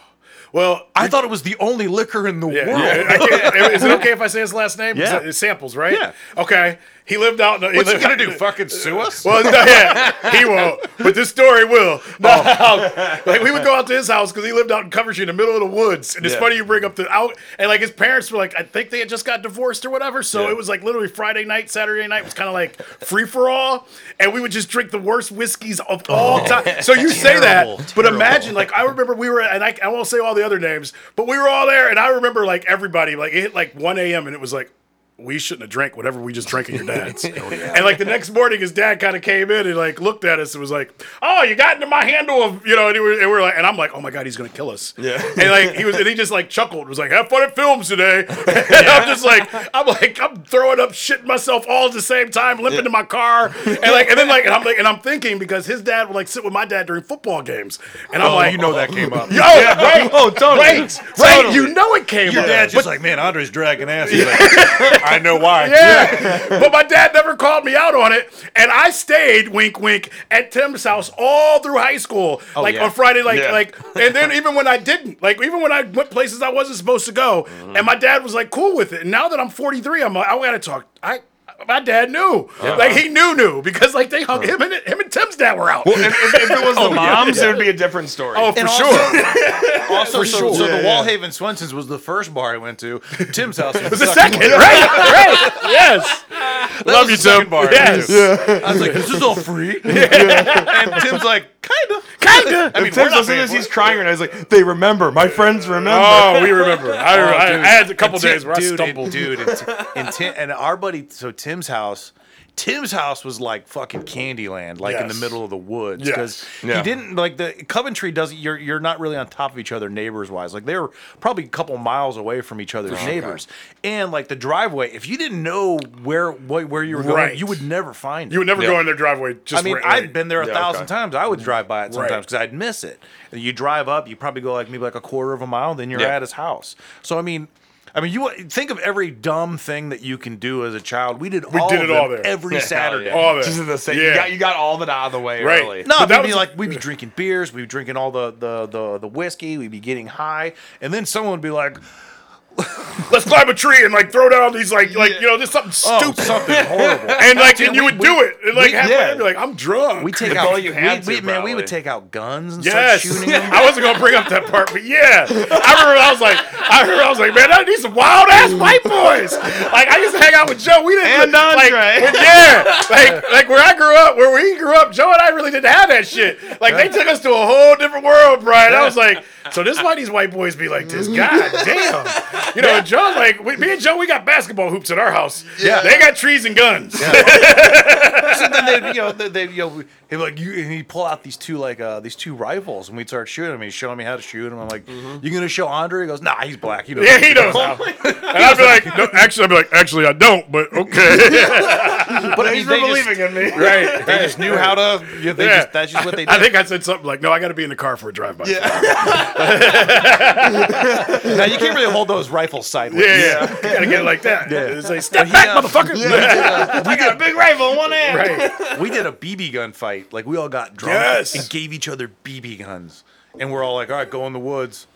Well, I thought it was the only liquor in the yeah, world. yeah, I can't- is it okay if I say his last name? Yeah. It's samples, right? Yeah. Okay. He lived out. In, What's he gonna do? Fucking sue us? Well, no, yeah, he won't. But this story will. No, um, like we would go out to his house because he lived out in Coventry in the middle of the woods. And it's Yeah. funny you bring up the out and like his parents were like, I think they had just got divorced or whatever. So Yeah. it was like literally Friday night, Saturday night was kind of like free for all, and we would just drink the worst whiskeys of oh, all time. So you say that, Terrible, but imagine like I remember we were and I, I won't say all the other names, but we were all there, and I remember like everybody like it hit like 1 a.m. and it was like we shouldn't have drank whatever we just drank at your oh, dad's. Oh, and like the next morning, his dad kind of came in and like looked at us and was like, "Oh, you got into my handle of you know," and, he was, and we are like, and I'm like, "Oh my god, he's gonna kill us." Yeah. And like he was, and he just like chuckled, was like, "Have fun at films today." and I'm just like, I'm like, I'm throwing up, shitting myself all at the same time, limping to my car, and like, and then like, and I'm like, and I'm thinking because his dad would like sit with my dad during football games, and I'm Oh, like, you know that came up. Oh, Yo, right? Oh, totally. Right, right. You know it came Your up. dad's just like, man, Andre's dragging ass. He's like, I know why. Yeah. but my dad never called me out on it. And I stayed, wink, wink, at Tim's house all through high school. Oh, like yeah. on Friday, like, Yeah. like, and then even when I didn't, like, even when I went places I wasn't supposed to go, mm-hmm. and my dad was like cool with it. And now that I'm 43, I'm like, I gotta talk. I, my dad knew, like he knew, knew because like they hung him and him and Tim's dad were out. Well, if, if, if it was the oh, moms, it would be a different story. oh, for And sure. also, also so, sure. so the yeah. Wallhaven Swenson's was the first bar I went to. Tim's house was the second, right? right? Yes. Love you, Tim. bar. I Yes. went to. I was like, this is all free. and Tim's like, kinda. Kinda. I mean, Tim's we're as soon as he's it. crying, and I was like, "They remember. My friends remember." Oh, we remember. I, oh, I. I had a couple And Tim- days where I stumbled. And, dude, and, Ti- and, Tim, and our buddy, so Tim's house, Tim's house was like fucking Candyland, like in the Yes. middle of the woods, Yes. because Yeah. he didn't like the Coventry doesn't. You're you're not really on top of each other neighbors wise. Like they were probably a couple miles away from each other's neighbors, and like the driveway. If you didn't know where what, where you were going, Right. you would never find it. You would never Yeah. go in their driveway. Just I mean, right- I'd been there a Yeah, thousand okay. times. I would drive by it sometimes Right. because I'd miss it. You drive up, you probably go like maybe like a quarter of a mile, then you're Yeah. at his house. So I mean, I mean, you think of every dumb thing that you can do as a child. We did all did of it all them there. every Yeah, Saturday. yeah. All that. Just the same. You Yeah. got you got all that out of the way Right. early. No, But that we'd be like we'd be drinking beers, we'd be drinking all the the the the whiskey, we'd be getting high, and then someone would be like, let's climb a tree and like throw down these like like you know just something "Oh, stupid something horrible." and like and you we- would we- do it and like we- halfway yeah. I'd be like I'm drunk. We take If out, only you had we, to, we- man, we would take out guns and yes, start shooting them. I wasn't gonna bring up that part, but yeah, I remember I was like, I remember I was like, man, I need some wild ass white boys. Like I used to hang out with Joe. We didn't And like, Andre. when- yeah, like like where I grew up, where we grew up, Joe and I really didn't have that shit. Like they took us to a whole different world, Brian. I was like, so this is why these white boys be like this. God damn, you know, and Joe's like, we, me and Joe, we got basketball hoops at our house. Yeah. they got trees and guns. so then they, you know, they, they you know, he'd like you, and he'd pull out these two like uh these two rifles, and we'd start shooting him. He's showing me how to shoot him. I'm like, you gonna show Andre? He goes, Nah, he's black. He doesn't. Yeah, he knows how. And I'd be like, no, actually, I'd be like, actually, I don't, but okay. But I Thanks they believing just, in me. right. they just knew how to. You know, they Yeah. just, that's just what they did. I think I said something like, no, I got to be in the car for a drive-by. Yeah, now you can't really hold those rifles sideways. yeah. You got to get it like that. Yeah. It's like, step he, back, uh, motherfucker. I got a big rifle in one hand. right. We did a BB gun fight. Like we all got drunk Yes. and gave each other BB guns, and we're all like, all right, go in the woods,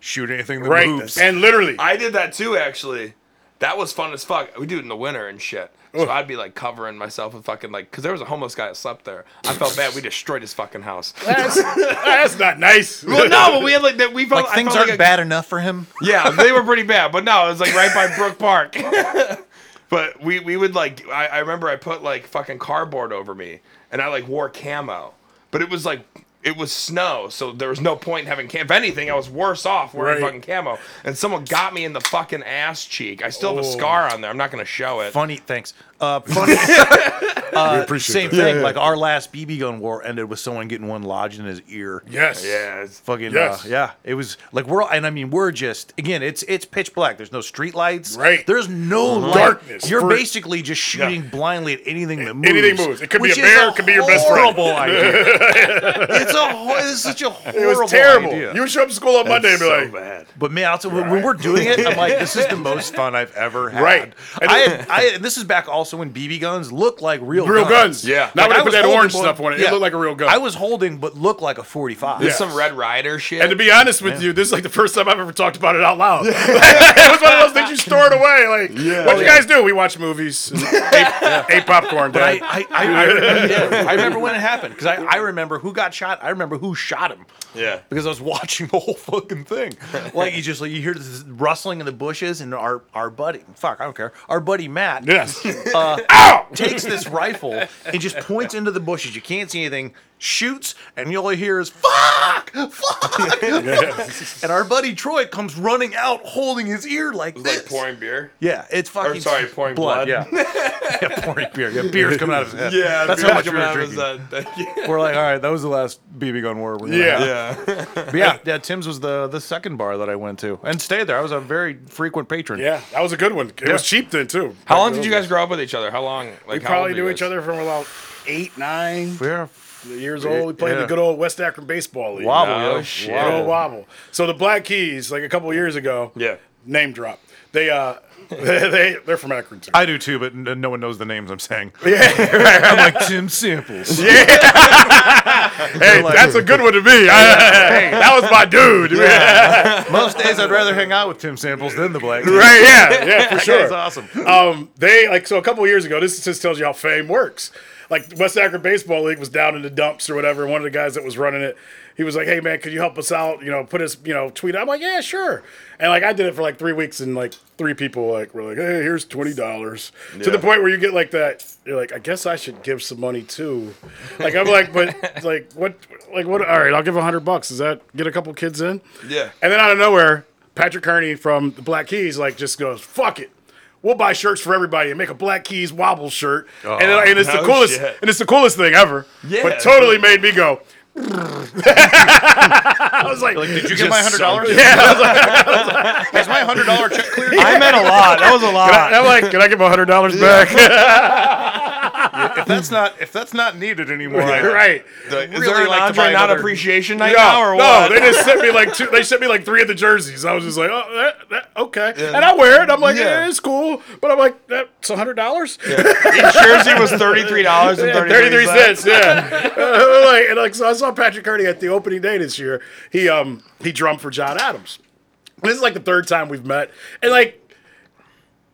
shoot anything that Right. moves. And literally, I did that too, actually. That was fun as fuck. We do it in the winter and shit. So I'd be like covering myself with fucking like, cause there was a homeless guy that slept there. I felt bad. We destroyed his fucking house. That's, that's not nice. well, no, but we had like that. We felt Like things felt aren't like a- bad enough for him. Yeah, they were pretty bad, but no, it was like right by Brook Park. but we we would like I, I remember I put like fucking cardboard over me and I like wore camo. But it was like it was snow, so there was no point in having cam. If anything, I was worse off wearing Right. fucking camo. And someone got me in the fucking ass cheek. I still have a Oh. scar on there. I'm not gonna show it. Funny, thanks. Uh, funny. we appreciate Same that. thing. Like our last BB gun war ended with someone getting one lodged in his ear. Yes. Yeah, it's, Fucking Yes. uh, yeah. It was like we're and I mean we're just again it's it's pitch black. There's no street lights. Right. There's no light. Darkness. You're For- basically just shooting blindly at anything that moves. Anything moves. It could be a is bear, it could be your best friend. Horrible idea. it's a ho- it's such a horrible It was terrible. idea. You would show up to school on Monday and be so like, bad. But man, I'll tell you, when, when we're doing it, I'm like, this is the most fun I've ever had. Right. And I, had, I and this is back also when BB guns look like real real guns. Yeah. Not Like, when I they put was that holding orange one- stuff on it. yeah. It looked like a real gun. I was holding, but looked like a 45. There's Yeah. some Red Ryder shit. and to be honest with you, this is like the first time I've ever talked about it out loud. it was one of those things you store it away. Like, what you guys do? We watch movies, and ate, ate popcorn. But I, I, I, I, remember, yeah, I remember when it happened because I, I remember who got shot. I remember who shot him. Yeah. Because I was watching the whole fucking thing. Like you just like you hear this rustling in the bushes, and our our buddy, fuck, I don't care, our buddy Matt, yes. uh, takes this rifle and just points into the bushes. You can't see anything. Shoots, and you all you hear is "fuck, fuck." and our buddy Troy comes running out, holding his ear like this. like pouring beer. yeah, it's fucking. sorry, pouring blood. Yeah. yeah, pouring beer. Yeah, beer's coming out of his head. Yeah, that's how much we're out of his, drinking. yeah. We're like, all right, that was the last BB gun war. We're Yeah. have. yeah. Yeah, yeah. Tim's was the the second bar that I went to and stayed there. I was a very frequent patron. Yeah, that was a good one. It was cheap then too. How long did you guys grow up with each other? How long? Like We how probably knew each other from about eight, nine Yeah. years old. We played in Yeah. the good old West Akron baseball league. Wobble, No yo. shit. Good old wobble. So the Black Keys, like a couple years ago, Yeah. name drop. They uh, they they're from Akron too. I do too, but n- no one knows the names I'm saying. yeah, I'm like Tim Samples. Yeah. hey, that's a good one to me. Hey, that was my dude. Most days I'd rather hang out with Tim Samples than the Black. Right? Yeah, yeah, for sure. guy's awesome. um, they like so a couple years ago. This just tells you how fame works. Like West Akron Baseball League was down in the dumps or whatever. One of the guys that was running it, he was like, "Hey man, could you help us out? You know, put us, you know, tweet." I'm like, "Yeah, sure." And like I did it for like three weeks, and like three people like were like, "Hey, here's twenty dollars." To the point where you get like that, you're like, "I guess I should give some money too." Like I'm like, but like what? Like what? All right, I'll give a hundred bucks. Does that get a couple kids in? Yeah. And then out of nowhere, Patrick Carney from the Black Keys like just goes, "Fuck it." We'll buy shirts for everybody and make a Black Keys wobble shirt, oh, and, and it's the coolest, shit. and it's the coolest thing ever. Yeah. but totally made me go. I was like, Like, did you get my hundred dollars? yeah, I was like, Is my hundred dollar check cleared? I meant a lot. That was a lot. I'm like, can I get my hundred dollars back? if that's not if that's not needed anymore, I- right. Is really there like to Andre not another- appreciation night No, now or no, what? they just sent me like two. They sent me like three of the jerseys. I was just like, oh, that, that, okay, and I wear it. I'm like, Yeah. yeah, it's cool, but I'm like, that's a hundred dollars. Each jersey was thirty three dollars and Yeah, thirty three 33 cents. cents. Yeah. Uh, like, and like, so I saw Patrick Carney at the opening day this year. He um he drummed for John Adams. This is like the third time we've met, and like.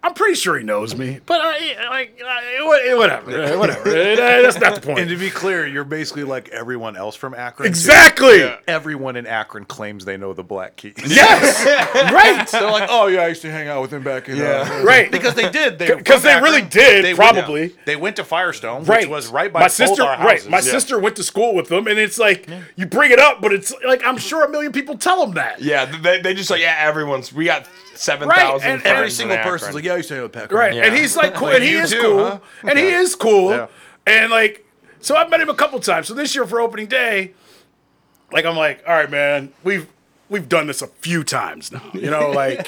I'm pretty sure he knows me, but I like I, whatever, uh, whatever. Uh, That's not the point. And to be clear, you're basically like everyone else from Akron. too. Exactly. Everyone in Akron claims they know the Black Keys. Yes. right. They're like, oh yeah, I used to hang out with him back in. Yeah. Right. Because they did. They 'Cause they really did, They probably. Went, they went to Firestone, right. which was right by my both sister. our Right, houses. my sister went to school with them, and it's like you bring it up, but it's like I'm sure a million people tell them that. Yeah, they, they just like yeah, everyone's we got seven Right, and Every single person's like, yeah, I used to hang out with Packer. Right, Yeah. and he's like cool, Like and he you is too, cool, huh? and he is cool, Yeah. and like so I've met him a couple times. So this year for opening day, like I'm like, all right, man, we've we've done this a few times now. You know, like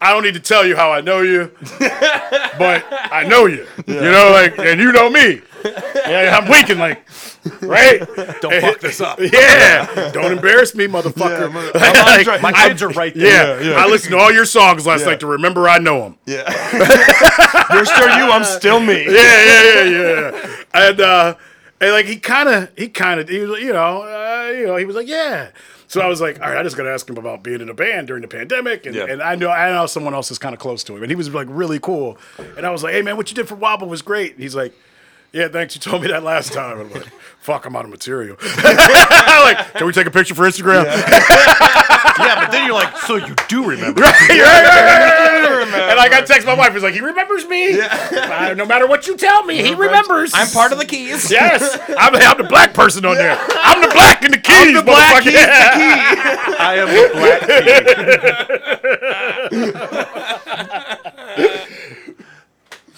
I don't need to tell you how I know you, but I know you. You know, like, and you know me. Yeah, I'm winking like, right? Don't fuck this up. Yeah, don't embarrass me, motherfucker. Like, My I- kids are right there. yeah, I listened to all your songs last night to remember I know them. Yeah, you're still you. I'm still me. yeah, yeah, yeah, yeah. And uh, and like he kind of, he kind of, he was, you know, uh, you know, he was like, yeah. So I was like, all right, I just got to ask him about being in a band during the pandemic, and, Yeah. and I know I know someone else is kind of close to him, and he was like really cool, and I was like, hey man, what you did for Wobble was great. And he's like. Yeah, thanks. You told me that last time. I'm like, fuck, I'm out of material. like, can we take a picture for Instagram? yeah, but then you're like, so you do remember? Right, right, right, right, right, right. And like I text my wife, he's like, he remembers me. Uh, no matter what you tell me, he remembers. I'm part of the keys. Yes, I'm, I'm the black person on there. I'm the black in the keys. I'm the black, motherfucker. he's the I am the black key.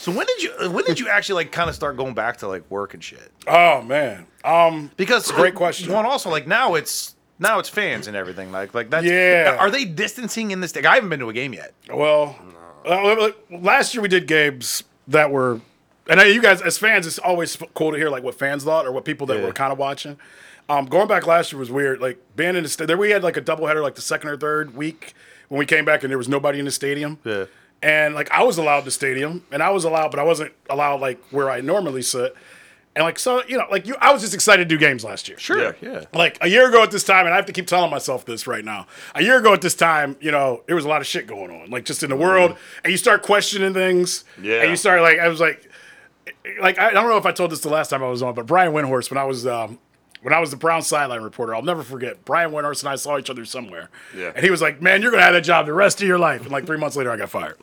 So when did you when did you actually like kind of start going back to like work and shit? Oh man. Um. Because Great question. One also like now it's now it's fans and everything like like that's Yeah. Are they distancing in this? I haven't been to a game yet. Well, uh, last year we did games that were, and I, you guys as fans, it's always cool to hear like what fans thought or what people that Yeah. were kind of watching. Um, going back last year was weird. Like being in the sta- there, we had like a doubleheader like the second or third week when we came back and there was nobody in the stadium. Yeah. And like I was allowed in the stadium, and I was allowed, but I wasn't allowed like where I normally sit. And like so, you know, like you, I was just excited to do games last year. Sure. Yeah. Yeah. Like a year ago at this time, and I have to keep telling myself this right now. A year ago at this time, you know, there was a lot of shit going on, like just in the world, and you start questioning things. Yeah. And you start like, I was like, like I don't know if I told this the last time I was on, but Brian Windhorst, when I was um, when I was the Brown sideline reporter, I'll never forget. Brian Windhorst and I saw each other somewhere, Yeah. and he was like, "Man, you're gonna have that job the rest of your life." And like three months later, I got fired.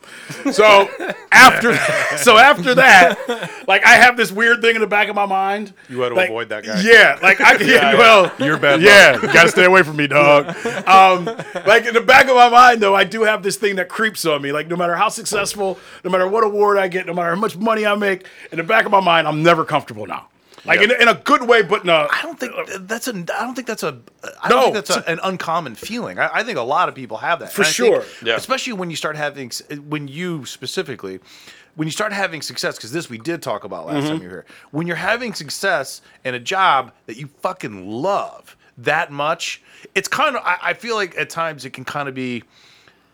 So after, so after that, like I have this weird thing in the back of my mind. You had to like, avoid that guy. Yeah, like I yeah, well, You're bad Yeah, you gotta stay away from me, dog. Um, like in the back of my mind, though, I do have this thing that creeps on me. Like no matter how successful, no matter what award I get, no matter how much money I make, in the back of my mind, I'm never comfortable now. Like in, in a good way, but no. I don't think that's a. I don't think that's a. I No, don't think that's a, an uncommon feeling. I, I think a lot of people have that For I think- sure. Yeah. Especially when you start having, when you specifically, when you start having success, because this we did talk about last Mm-hmm. time you were here. When you're having success in a job that you fucking love that much, it's kind of. I, I feel like at times it can kind of be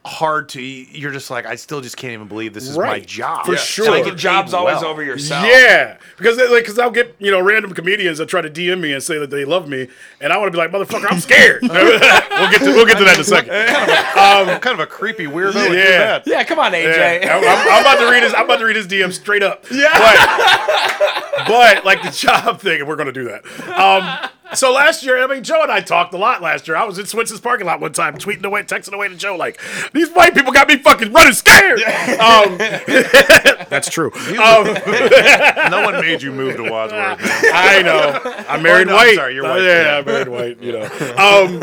hard to. You're just like, I still just can't even believe this is my job. For And I sure. get Like, Sure. the job's paid always well. over yourself. Yeah, because they, like, because I'll get you know random comedians that try to DM me and say that they love me, and I want to be like, motherfucker, I'm scared. we'll get to we'll get to that in a second. I'm kind of a creepy weirdo. would Yeah. Yeah, come on, AJ. Yeah, I'm, I'm- I'm about to read his. I'm about to read his DM straight up. Yeah. But, but like the job thing, and we're gonna do that. Um. So last year, I mean, Joe and I talked a lot last year. I was in Swenson's parking lot one time, tweeting away, texting away to Joe like, "These white people got me fucking running scared." Um, that's true. Um, No one made you move to Wadsworth. I know. I'm married Oh, no, I'm white. sorry, you're Uh, white. yeah, I'm married white. You know. Um,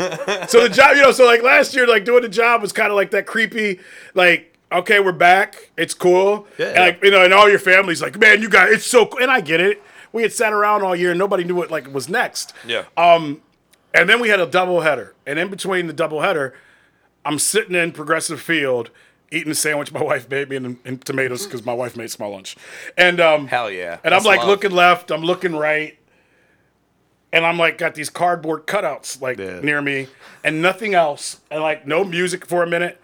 so the job, you know, so like last year, like doing the job was kind of like that creepy, like. Okay, we're back. It's cool. Yeah. And like you know, and all your family's like, man, you got it's so cool. And I get it. We had sat around all year and nobody knew what like was next. Yeah. And then we had a double header. And in between the double header, I'm sitting in Progressive Field eating a sandwich my wife made me and, and tomatoes because my wife makes my lunch. And um, Hell yeah. and That's I'm like love. looking left, I'm looking right, and I'm like got these cardboard cutouts like Yeah. near me, and nothing else, and like no music for a minute,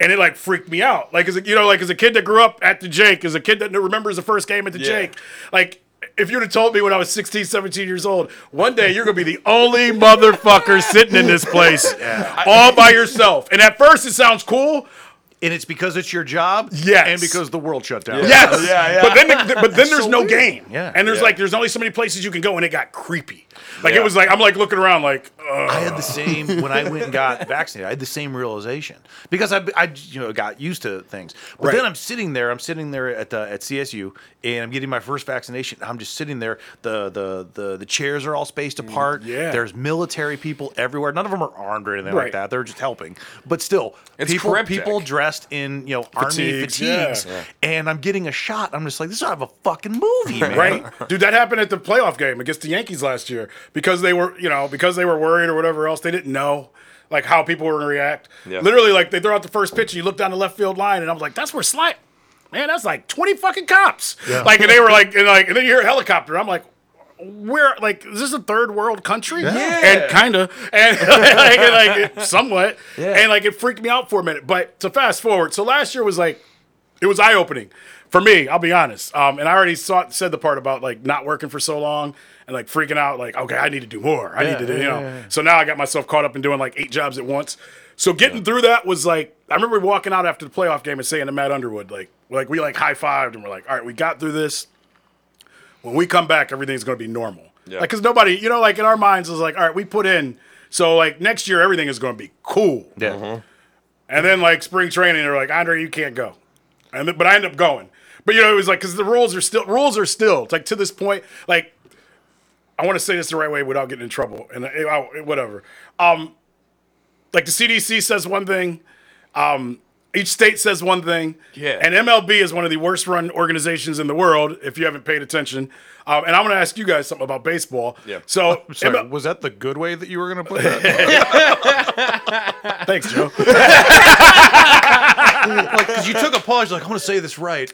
and it like freaked me out. Like as a, you know, like as a kid that grew up at the Jake, as a kid that remembers the first game at the Yeah. Jake, like. If you'd have told me when I was 16, 17 years old, one day you're gonna be the only motherfucker sitting in this place all by yourself. And at first it sounds cool, And it's because it's your job. Yes. And because the world shut down. Yes. Yeah, yeah. But then, the, but then there's so no weird. game. Yeah. And there's Yeah. like there's only so many places you can go, and it got creepy. Like Yeah. it was like I'm like looking around, like uh, I had the same when I went and got vaccinated. I had the same realization because I, I you know got used to things. But Right. then I'm sitting there. I'm sitting there at the, at CSU and I'm getting my first vaccination. I'm just sitting there. The the the, the chairs are all spaced apart. Mm, yeah. There's military people everywhere. None of them are armed or anything Right. like that. They're just helping. But still, It's people cryptic. people dressed in you know army Fatigues, yeah. and I'm getting a shot. I'm just like this is out of a fucking movie, man. right, dude. That happened at the playoff game against the Yankees last year because they were, you know, because they were worried or whatever else. They didn't know. Like how people were gonna react. Yeah. Literally, like they throw out the first pitch, and you look down the left field line, and I was like, "That's where Slide, man, that's like twenty fucking cops." Like, and they were like, and like, and then you hear a helicopter. I'm like, where like is this a third world country Yeah. and kind of and like, and, like somewhat and like it freaked me out for a minute but to fast forward so last year was like it was eye-opening for me i'll be honest um, and i already saw, said the part about like not working for so long and like freaking out, like, okay, I need to do more. I Yeah, need to do, yeah, you know. yeah, yeah. So now I got myself caught up in doing like eight jobs at once. So getting through that was like, I remember walking out after the playoff game and saying to Matt Underwood, like, like we like high fived and we're like, all right, we got through this. When we come back, everything's going to be normal. Yeah. Like, cause nobody, you know, like in our minds is like, all right, we put in. So like next year, everything is going to be cool. Yeah. Mm-hmm. And then like spring training, they're like, Andre, you can't go. And then, but I ended up going. But you know, it was like because the rules are still rules are still it's like to this point. Like I want to say this the right way without getting in trouble and uh, uh, whatever. Um, like the CDC says one thing. Um, each state says one thing. Yeah. And MLB is one of the worst run organizations in the world. If you haven't paid attention. Um, and I'm going to ask you guys something about baseball. Yeah. So Sorry, ML was that the good way that you were going to put that? thanks, Joe. Because you took a pause. You're like, I'm going to say this right.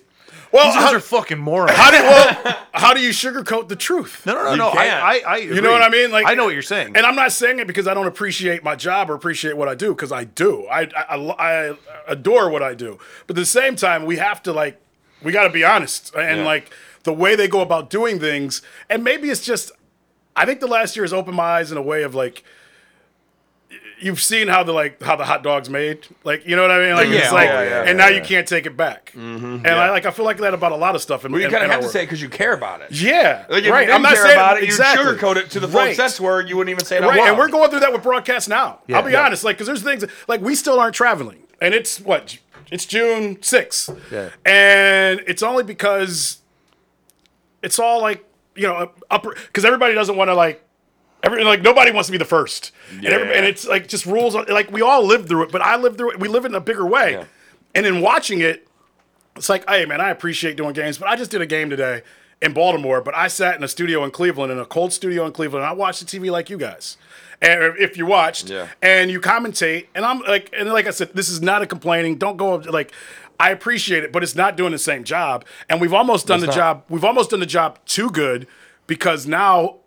Well, These guys how, are fucking morons. how do you, well, how do you sugarcoat the truth? no, no, no, You no. I, can't. I, I You know what I mean? Like I know what you're saying. and I'm not saying it because I don't appreciate my job or appreciate what I do because I do. I, I I adore what I do, but at the same time, we have to like we got to be honest and Yeah. like the way they go about doing things, and maybe it's just. I think the last year has opened my eyes in a way of like. You've seen how the like how the hot dogs made, like you know what I mean, like Yeah, it's like, yeah, yeah, and now you can't take it back, mm-hmm. and I like I feel like that about a lot of stuff. In, Well, you in- kind of have to work. say it because you care about it. yeah, Like right. you I'm not care saying about it, exactly. you'd sugarcoat it to the folks. Right. That's where you wouldn't even say it Right, and we're going through that with broadcast now. I'll be honest, like, because there's things like we still aren't traveling, and it's what it's June sixth, Yeah. and it's only because it's all like you know upper because everybody doesn't want to like. Every, like nobody wants to be the first, and, every, Yeah. and it's like just rules. Like we all live through it, but I live through it. We live it in a bigger way, Yeah. and in watching it, it's like, hey man, I appreciate doing games, but I just did a game today in Baltimore. But I sat in a studio in Cleveland, in a cold studio in Cleveland, and I watched the TV like you guys. Eh, and if you watched, Yeah. and you commentate, and I'm like, and like I said, this is not a complaining. Don't go like. I appreciate it, but it's not doing the same job. And we've almost done the not. job. We've almost done the job too good because now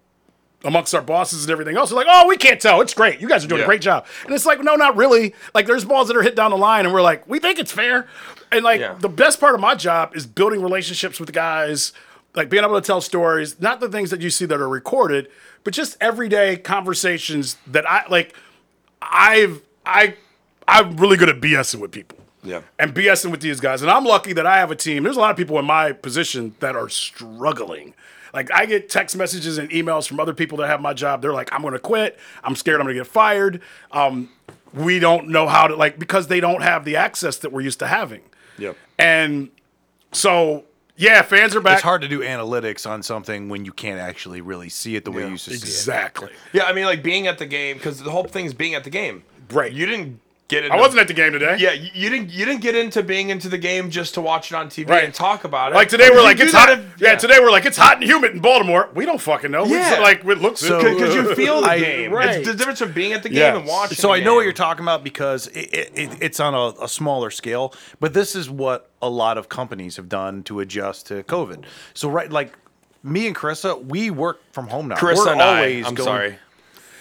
amongst our bosses and everything else. They're like, oh, we can't tell. It's great. You guys are doing a great job. And it's like, no, not really. Like, there's balls that are hit down the line, and we're like, we think it's fair. And like, Yeah. the best part of my job is building relationships with guys, like being able to tell stories, not the things that you see that are recorded, but just everyday conversations that I like. I've I I'm really good at BSing with people Yeah. and BSing with these guys. And I'm lucky that I have a team. There's a lot of people in my position that are struggling. Like I get text messages and emails from other people that have my job. They're like, I'm going to quit. I'm scared I'm going to get fired. Um, we don't know how to like because they don't have the access that we're used to having. Yep. And so yeah, fans are back. it's hard to do analytics on something when you can't actually really see it the way you used to see it. Exactly. Yeah, I mean, like being at the game because the whole thing is being at the game. Right. You didn't get into. I wasn't at the game today. Yeah, you, you didn't. You didn't get into being into the game just to watch it on TV Right. and talk about it. Like today, we're like it's hot. if- yeah. today we're like it's hot and humid in Baltimore. We don't fucking know. We Yeah. just, like it looks So- because you feel the I- game. right. It's the difference between being at the game Yes. and watching. It. So I know what you're talking about because it, it, it, it's on a, a smaller scale, but this is what a lot of companies have done to adjust to COVID. So right, like me and Carissa, we work from home now. Carissa We're and I. always I'm going- sorry.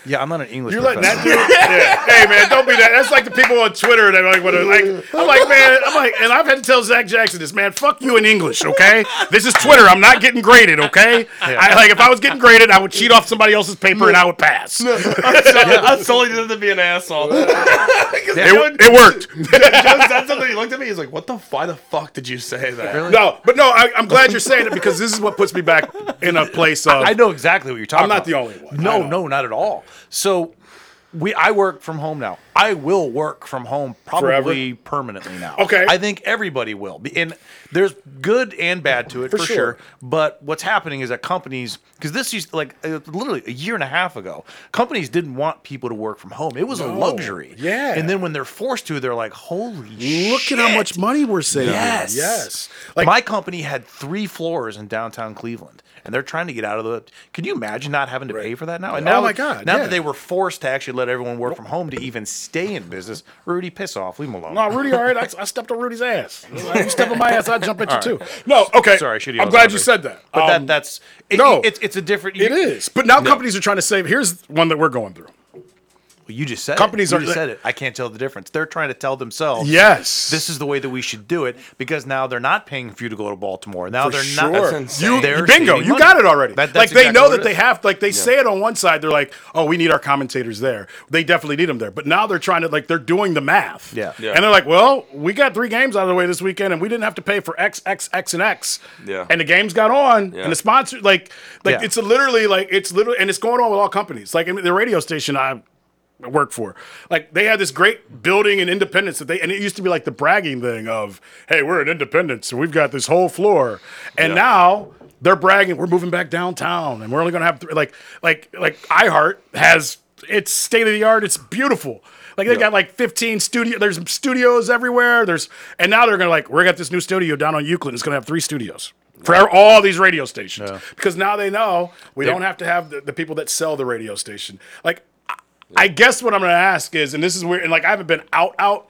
Yeah, I'm not an English. You're letting that professor. dude. Yeah. Hey man, don't be that. That's like the people on Twitter that like, what, like I'm like man, I'm like, and I've had to tell Zach Jackson this man. Fuck you in English, okay? This is Twitter. I'm not getting graded, okay? I like if I was getting graded, I would cheat off somebody else's paper and I would pass. It, I solely did it to be an asshole. it worked. Joe said something. He looked at me. He's like, "What the? Why the fuck did you say that?" No, but no, I, I'm glad you're saying it because this is what puts me back in a place of. I know exactly what you're talking I'm not about. the only one. No, no, not at all. So we I work from home now. I will work from home probably permanently now. Okay. I think everybody will. And there's good and bad to it for, For sure. sure. But what's happening is that companies because this used like uh, literally a year and a half ago, companies didn't want people to work from home. It was a luxury. Yeah. And then when they're forced to, they're like, "Holy shit. Look at how much money we're saving. Yes. Yes. Like my company had three floors in downtown Cleveland, and they're trying to get out of the. Can you imagine not having to pay for that now? And Oh now, my God, Now yeah. that they were forced to actually let everyone work from home to even stay in business, Rudy, piss off, leave him alone. No, Rudy, all right. I, I stepped on Rudy's ass. You step on my ass, I'd jump at you too. No, okay. Sorry, shitty I'm glad you said that. but Um, that that's it, no. it's it's a different. it is. But now companies are trying to save. Here's one that we're going through. Well, you just said Companies it. are- You just said it. I can't tell the difference. They're trying to tell themselves. Yes. This is the way that we should do it because now they're not paying for you to go to Baltimore. Now For they're sure. not. That's insane. You, They're bingo, you money. got it already. That- that's like they exactly know that they have, like they say it on one side, they're like, "Oh, we need our commentators there." They definitely need them there. But now they're trying to like they're doing the math. Yeah. Yeah. And they're like, "Well, we got three games out of the way this weekend, and we didn't have to pay for X, X, X, and X." Yeah. And the games got on, Yeah. and the sponsor, like, like Yeah. it's a literally like it's literally, and it's going on with all companies. Like I mean, the radio station I work for. Like they had this great building in Independence that they and it used to be like the bragging thing of, hey, we're in Independence and we've got this whole floor. And Yeah. now they're bragging, we're moving back downtown and we're only gonna have th-. like like like iHeart has it's state of the art, it's beautiful. Like they Yeah. got like 15 studio there's studios everywhere. There's and now they're gonna like, we're got this new studio down on Euclid, it's gonna have three studios. For all these radio stations, because now they know we don't have to have the, the people that sell the radio station. Like I guess what I'm going to ask is, and this is weird, and like I haven't been out out,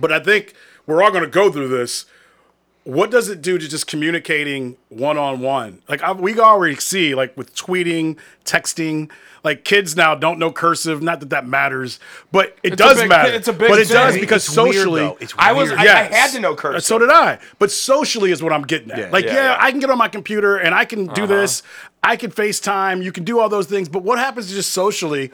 but I think we're all going to go through this. What does it do to just communicating one on one? Like I, we already see, like with tweeting, texting, like kids now don't know cursive. Not that that matters, but it a does big- matter. it's a big but it does because It's weird, socially, though. It's I was weird. I, I Yes. had to know cursive. so did I. But socially is what I'm getting at. Yeah. like, Yeah, yeah, yeah. Uh-huh. I can get on my computer and I can do this. I can FaceTime. You can do all those things. But what happens to just socially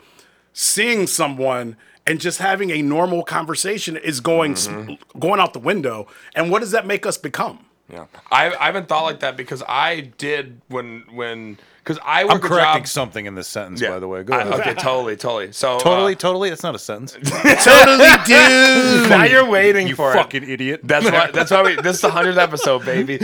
seeing someone and just having a normal conversation is going Mm-hmm. going out the window. And what does that make us become? Yeah, I, I haven't thought like that because I did when when because I work I'm a correcting job. something in this sentence, Yeah. by the way. Go I- ahead. okay, totally, totally. So Totally, uh, totally. That's not a sentence. totally dude. now you're waiting you for fucking it. idiot. That's why. That's why we. This is the hundredth episode, baby.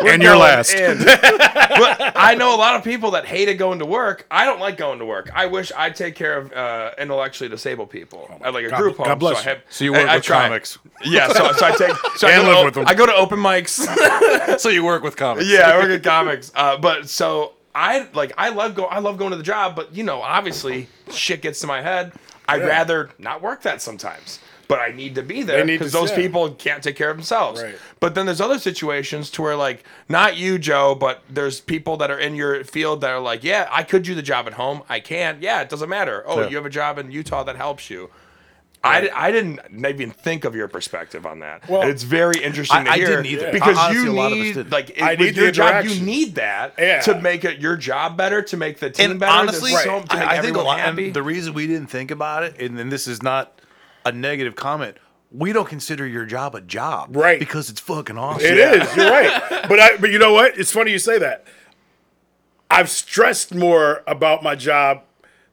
and your last. in. but I know a lot of people that hated going to work. I don't like going to work. I wish I'd take care of uh, intellectually disabled people at like a God- group God home. bless so, I you. have, So you work I with try. comics. Yeah, so, so I take. So I And go, live to, with them. I go to open mics. so you work with comics. yeah, I work at comics. Uh, but so I like I love go I love going to the job, but you know, obviously shit gets to my head. I'd Yeah. rather not work that sometimes. But I need to be there need because to- those yeah. people can't take care of themselves. Right. But then there's other situations to where like not you, Joe, but there's people that are in your field that are like, yeah, I could do the job at home. I can't. Yeah, it doesn't matter. Oh, Yeah. you have a job in Utah that helps you. I, I didn't even think of your perspective on that. Well, and it's very interesting I- to I hear didn't either. because Honestly, you a lot of us need didn't. like I with need your job. You need that Yeah. to make it your job better, to make the team And better. honestly, to, so, to make I, I think a lot. happy. And the reason we didn't think about it, and, and this is not a negative comment, we don't consider your job a job, Right. Because it's fucking awesome. It is. You're right. But I. But you know what? It's funny you say that. I've stressed more about my job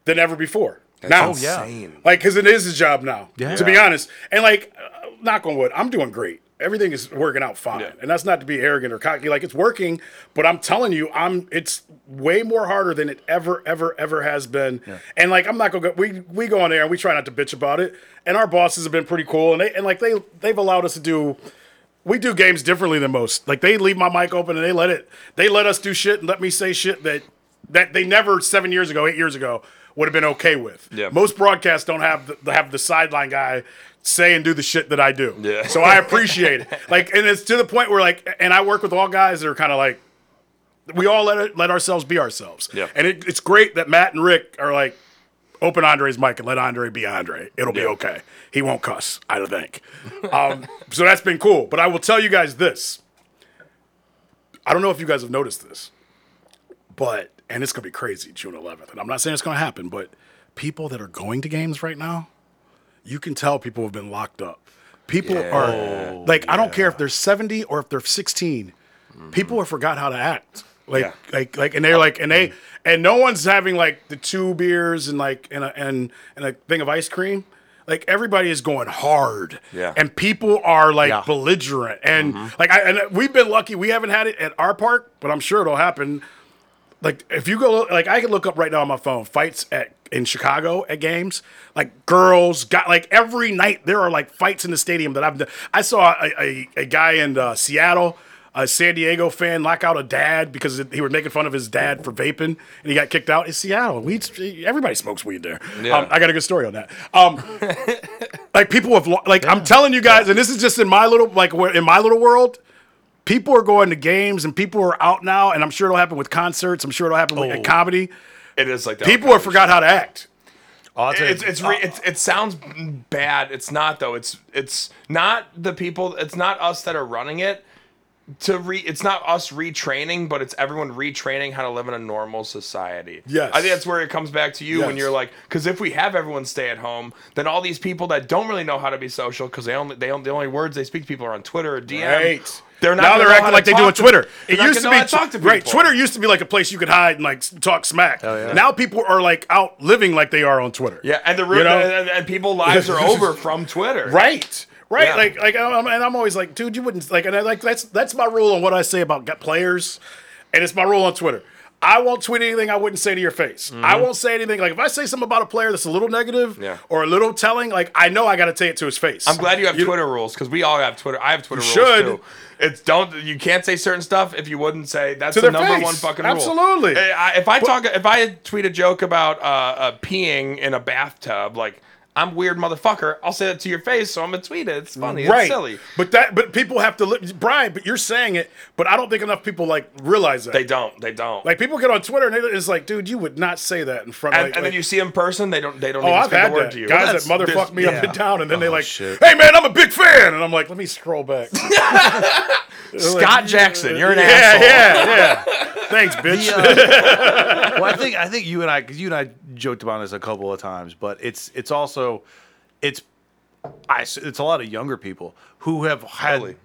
than ever before. Now, oh, yeah. Insane. like because it is his job now. Yeah. To be honest, and like, uh, knock on wood, I'm doing great. Everything is working out fine, Yeah. and that's not to be arrogant or cocky. Like it's working, but I'm telling you, I'm. It's way more harder than it ever, ever, ever has been. And like, I'm not gonna go. We we go on there and we try not to bitch about it. And our bosses have been pretty cool, and they and like they they've allowed us to do we do games differently than most. Like they leave my mic open and they let it they let us do shit and let me say shit that that they never seven years ago, eight years ago would have been okay with. Yeah. Most broadcasts don't have the have the sideline guy say and do the shit that I do. Yeah. So I appreciate it. Like and it's to the point where like and I work with all guys that are kind of like we all let it, let ourselves be ourselves. Yeah. And it, it's great that Matt and Rick are like open Andre's mic and let Andre be Andre. It'll be Yeah. okay. He won't cuss, I don't think. Um, so that's been cool. But I will tell you guys this. I don't know if you guys have noticed this, but and it's gonna be crazy June 11th. And I'm not saying it's gonna happen, but people that are going to games right now, you can tell people have been locked up. People are oh, like, I don't care if they're 70 or if they're 16. People mm-hmm. have forgot how to act. Like, Yeah. like, like, and they're oh. like, and they, and no one's having like the two beers and like, and a, and, and a thing of ice cream. Like everybody is going hard, Yeah. and people are like Yeah. belligerent, and mm-hmm. like, I, and we've been lucky. We haven't had it at our park, but I'm sure it'll happen like if you go like I can look up right now on my phone fights at in Chicago at games like girls got like every night there are like fights in the stadium that I've done. I saw a, a, a guy in uh, Seattle a San Diego fan lock out a dad because he was making fun of his dad for vaping and he got kicked out. It's Seattle. Weed, everybody smokes weed there. Yeah. Um, I got a good story on that. Um, like people have like I'm telling you guys, and this is just in my little like where- in my little world people are going to games and people are out now, and I'm sure it'll happen with concerts. I'm sure it'll happen with Oh. comedy. it is like that. People have forgot how to act. Oh, I'll tell you- it's it's, re, it's it sounds bad. It's not though. It's it's not the people. It's not us that are running it. To re, it's not us retraining, but it's everyone retraining how to live in a normal society. Yes. I think that's where it comes back to you when you're like, because if we have everyone stay at home, then all these people that don't really know how to be social, because they only they only, the only words they speak to people are on Twitter or DM. Right. They're not. now they're acting like they do on Twitter. It used to be to to right. people. Twitter used to be like a place you could hide and like talk smack. yeah. Now people are like out living like they are on Twitter. Yeah, and the You know? and, and people lives are over from Twitter. Right. Right. Yeah. Like like I'm, and I'm always like, dude, you wouldn't like, and I like that's that's my rule on what I say about players, and it's my rule on Twitter. I won't tweet anything I wouldn't say to your face. I won't say anything like if I say something about a player that's a little negative Mm-hmm. Yeah. or a little telling, like I know I got to say it to his face. I'm glad you have Twitter rules because we all have Twitter. I have Twitter rules should. too. It's don't you can't say certain stuff if you wouldn't say that's the number face. one fucking rule. Absolutely. Eh, If I talk, if I tweet a joke about uh, uh, peeing in a bathtub, like I'm weird motherfucker, I'll say that to your face, so I'm gonna tweet it. It's funny. right. It's silly. But that but people have to li- Brian, but you're saying it, but I don't think enough people like realize that. They don't. They don't. like people get on Twitter and it's like, dude, you would not say that in front and, like, and like- then you see in person, they don't. They don't Oh, even I've speak had a word that. to you. Guys That's- that motherfuck there's- me up yeah. and down, and then they oh, like, shit. "Hey man, I'm a big fan," and I'm like, "Let me scroll back." Scott Jackson, you're an yeah, asshole. yeah, yeah. Thanks, bitch. Uh, well, I think I think you and I, because you and I joked about this a couple of times, but it's it's also it's I it's a lot of younger people who have had Totally.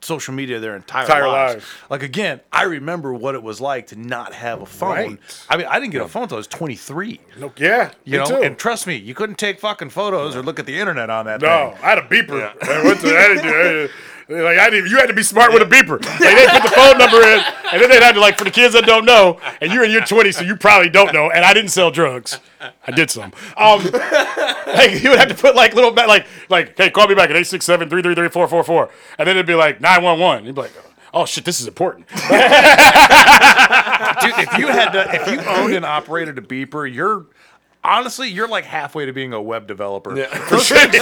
social media their entire, Entire lives. lives. Like again, I remember what it was like to not have a phone. Right. I mean, I didn't get a phone until I was 23. No, yeah, You know, too. and trust me, you couldn't take fucking photos or look at the internet on that. no, thing. I had a beeper. I went to, I, like I didn't, you had to be smart with a beeper. Like they put the phone number in, and then they had to like for the kids that don't know, and you're in your 20s, so you probably don't know. And I didn't sell drugs. I did some. Um, like you would have to put like little like like hey, call me back at 867-333-444. and then it'd be like 911. You'd be like. Oh shit! This is important. Dude, if you had to, if you owned and operated a beeper, you're honestly you're like halfway to being a web developer. Those, things,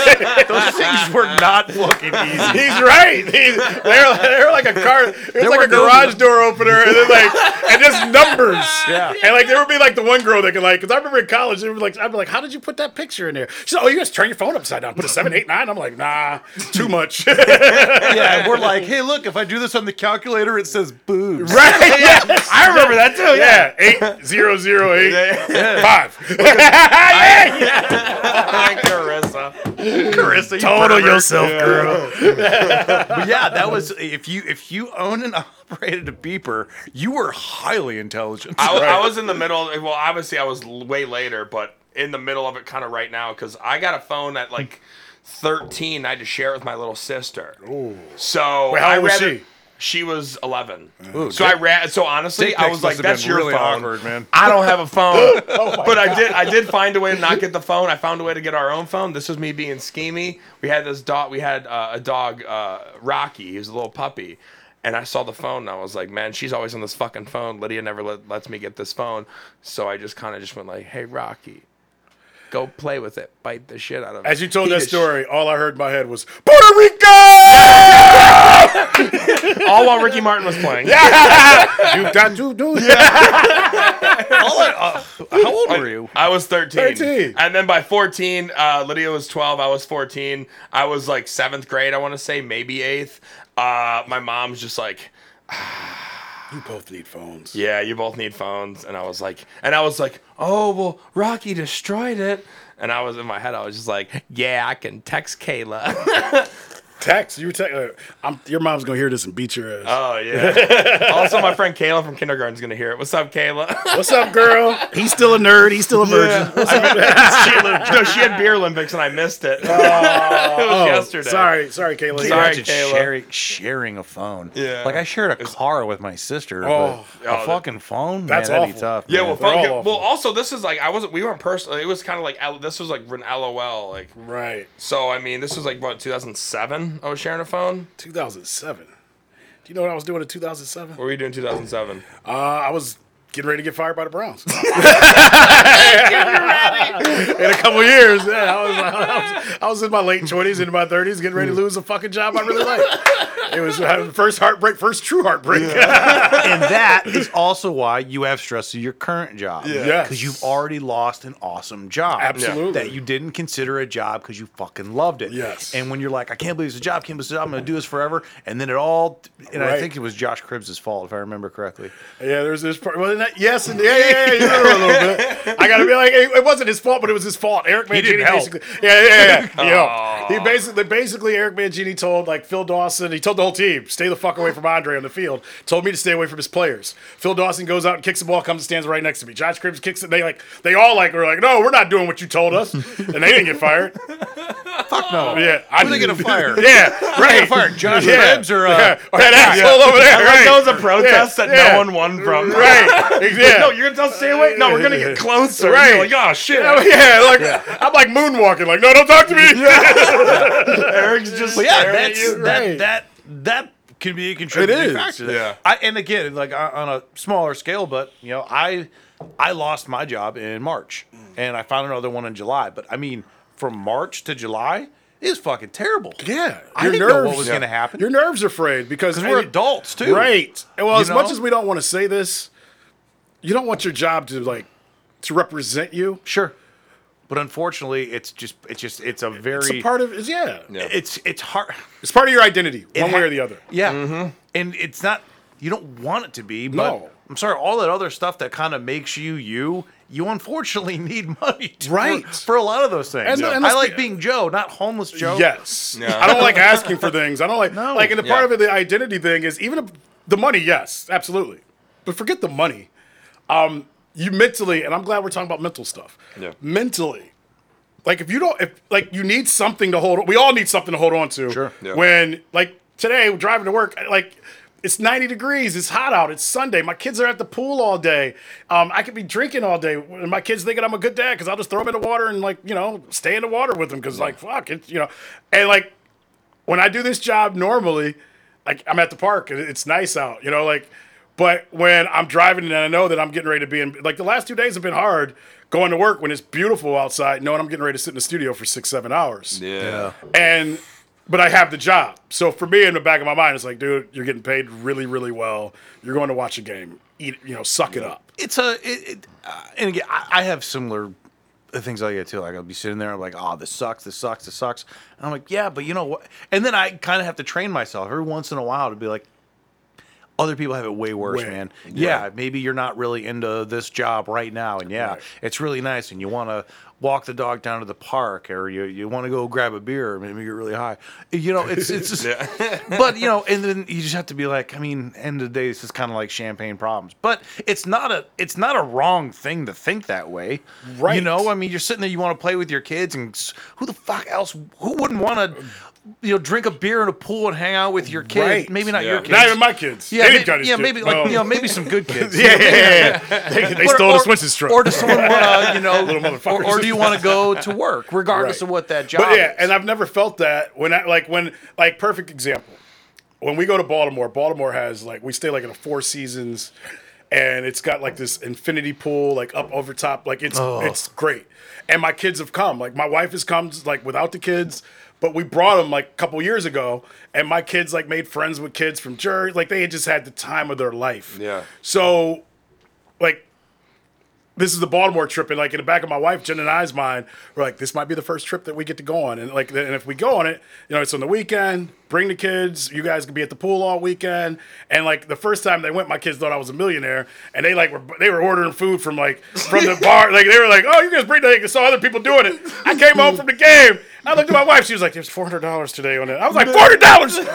those things were not fucking easy. He's right. He's, they're, they're like a car. It's like a garage no- door opener, and then like and just numbers. Yeah. And like there would be like the one girl that could like, because I remember in college, they were like, I'd be like, how did you put that picture in there? She's like, oh, you just turn your phone upside down, put a seven, eight, nine. I'm like, nah, too much. Yeah, we're like, hey, look, if I do this on the calculator, it says boobs. Yes. I remember that too. Yeah. Eight zero zero eight five. Carissa. Carissa, you Total pervert. yourself, girl. But yeah, that was if you if you owned and operated a beeper, you were highly intelligent. I, Right. I was in the middle. Well, obviously, I was way later, but in the middle of it, kind of right now, because I got a phone at like 13. I had to share it with my little sister. So Wait, how I old was rather- she? She was 11. Ooh, so dick- I ran. So honestly, dick I pics was like, must have "That's been your really phone." awkward, man. I don't have a phone, Oh but I did. I did find a way to not get the phone. I found a way to get our own phone. This was me being schemy. We had this dog. We had uh, a dog, uh, Rocky. He was a little puppy. And I saw the phone and I was like, man, she's always on this fucking phone. Lydia never let, lets me get this phone. So I just kind of just went like, hey, Rocky, go play with it. Bite the shit out of it. As you told that is- story, all I heard in my head was Puerto Rico. All while Ricky Martin was playing. You got to do All I- uh, how old were you? I was 13. 13. And then by 14, uh, Lydia was 12. I was 14. I was like seventh grade, I want to say, maybe eighth. Uh, my mom's just like, You both need phones. yeah, you both need phones. And I was like, and I was like, oh, well, Rocky destroyed it. And I was in my head, I was just like, yeah, I can text Kayla. Text. You were te- uh, I'm, your mom's gonna hear this and beat your ass. oh, yeah. also, my friend Kayla from kindergarten's going to hear it. What's up, Kayla? What's up, girl? He's still a nerd. He's still a virgin. she, no, she had beer Olympics and I missed it. it was Oh, yesterday. Sorry, sorry, Kayla. Sorry, Kayla. sharing, sharing a phone. Yeah. Like I shared a car with my sister. Oh. but Oh, a fucking phone. That's man, that'd awful. be tough. Yeah, man. well, They're phone, well, also this is like I wasn't. We weren't personal. It was kind of like this was like an LOL. Like Right. so. I mean, this was like what 2007. I was sharing a phone. 2007. Do you know what I was doing in 2007? What were you doing in 2007? Uh, I was getting ready to get fired by the Browns. in a couple years, yeah, I was, I was, I was in my late twenties, into my thirties, getting ready to lose a fucking job I really like. It was uh, first heartbreak, first true heartbreak. and that is also why you have stress of your current job. Yes. Because you've already lost an awesome job. Absolutely. That you didn't consider a job because you fucking loved it. Yes. And when you're like, I can't believe it's a job, can't believe it's a job, I'm going to do this forever. And then it all, and I think it was Josh Cribbs' fault, if I remember correctly. Yeah, there's this part. Well, that, yes, and yeah, yeah, yeah, you know a little bit. I gotta be like, it, it wasn't his fault, but it was his fault. Eric Mangini didn't help. basically, yeah, yeah, yeah. yeah. He basically, basically, Eric Mangini told like Phil Dawson, he told the whole team, stay the fuck away from Andre on the field. Told me to stay away from his players. Phil Dawson goes out and kicks the ball, comes and stands right next to me. Josh Cribbs kicks it. They like, they all like, were like, no, we're not doing what you told us, and they didn't get fired. Fuck no. Yeah, Who are they going to fire? Yeah, right. fire Josh Yeah. Cribbs or, uh, yeah. or that asshole over there. I like right. that was a protest Yeah, that yeah. no one won from. Right. Yeah. No, you're gonna tell us stay away. No, we're gonna get closer. Right. You're like, oh shit. Yeah, like I'm like moonwalking. Like, no, don't talk to me. Eric's just But yeah, staring at that's you. that Right. that that can be a contributing is. factor. there. Yeah. I and again, like on on a smaller scale, but you know, I I lost my job in March, mm. and I found another one in July. But I mean, from March to July is fucking terrible. Yeah, I your didn't nerves. know what was going to happen. Your nerves are frayed because Because we're and- adults too, right? Well, You as much as we don't want to say this, you don't want your job to like to represent you. Sure, but unfortunately, it's just it's just it's a very It's a part of it's yeah. it's it's hard. It's part of your identity, It one ha- way or the other. Yeah, and it's not. You don't want it to be, but No. I'm sorry. All that other stuff that kind of makes you you, you unfortunately need money, to, Right. For, for a lot of those things. And- and I like being Joe, not homeless Joe. Yes. Yeah. I don't like asking for things. I don't like No. like and the part Yeah. of it, the identity thing is even if, the money. Yes, absolutely, but forget the money. Um, you mentally, and I'm glad we're talking about mental stuff. Yeah. Mentally, like if you don't, if like you need something to hold. We all need something to hold on to. Sure. Yeah. When like today, we're driving to work, like. It's 90 degrees. It's hot out. It's Sunday. My kids are at the pool all day. Um, I could be drinking all day. And my kids thinking I'm a good dad because I'll just throw them in the water and like you know stay in the water with them because like fuck it you know and like when I do this job normally, like I'm at the park and it's nice out, you know, like but when I'm driving and I know that I'm getting ready to be in like the last two days have been hard going to work when it's beautiful outside, knowing I'm getting ready to sit in the studio for six, seven hours. Yeah. And but I have the job. So for me in the back of my mind, it's like, dude, you're getting paid really, really well. You're going to watch a game. Eat you know, suck it up. it's a it, it, uh, and again I, I have similar things I get too like i'll be sitting there I'm like oh this sucks this sucks this sucks and i'm like yeah but you know what and then i kind of have to train myself every once in a while to be like other people have it way worse Way. man yeah maybe you're not really into this job right now and yeah Right. it's really nice and you want to walk the dog down to the park or you, you want to go grab a beer or maybe you're really high you know it's it's just, but you know and then you just have to be like i mean end of the day this is kind of like champagne problems but it's not a it's not a wrong thing to think that way right? you know i mean you're sitting there you want to play with your kids and who the fuck else who wouldn't want to you know drink a beer in a pool and hang out with your kids. Right. maybe not Yeah. your kids Not even my kids. yeah, maybe, didn't yeah, kid. maybe like No. you know, maybe some good kids. yeah, yeah, yeah, yeah. They, they stole or, the Swenson's truck. Or does someone want to, you know, Little or, motherfuckers. or do you want to go to work, regardless Right. of what that job But yeah, is? and I've never felt that when I like when like perfect example. When we go to Baltimore, Baltimore has like we stay like in a Four Seasons, and it's got like this infinity pool like up over top, like it's Oh. it's great. And my kids have come, like my wife has come like without the kids, but we brought them like a couple years ago, and my kids like made friends with kids from Jersey, like they had just had the time of their life. Yeah. So, like this is the Baltimore trip, and like in the back of my wife, Jen and I's mind, we're like, this might be the first trip that we get to go on, and like, and if we go on it, you know, it's on the weekend. Bring the kids. You guys can be at the pool all weekend. And like the first time they went, my kids thought I was a millionaire, and they like were they were ordering food from like from the bar. Like they were like, oh, you guys bring that. I saw other people doing it. I came home from the game. I looked at my wife. She was like, "There's four hundred dollars today on it." I was like, 400 dollars." I was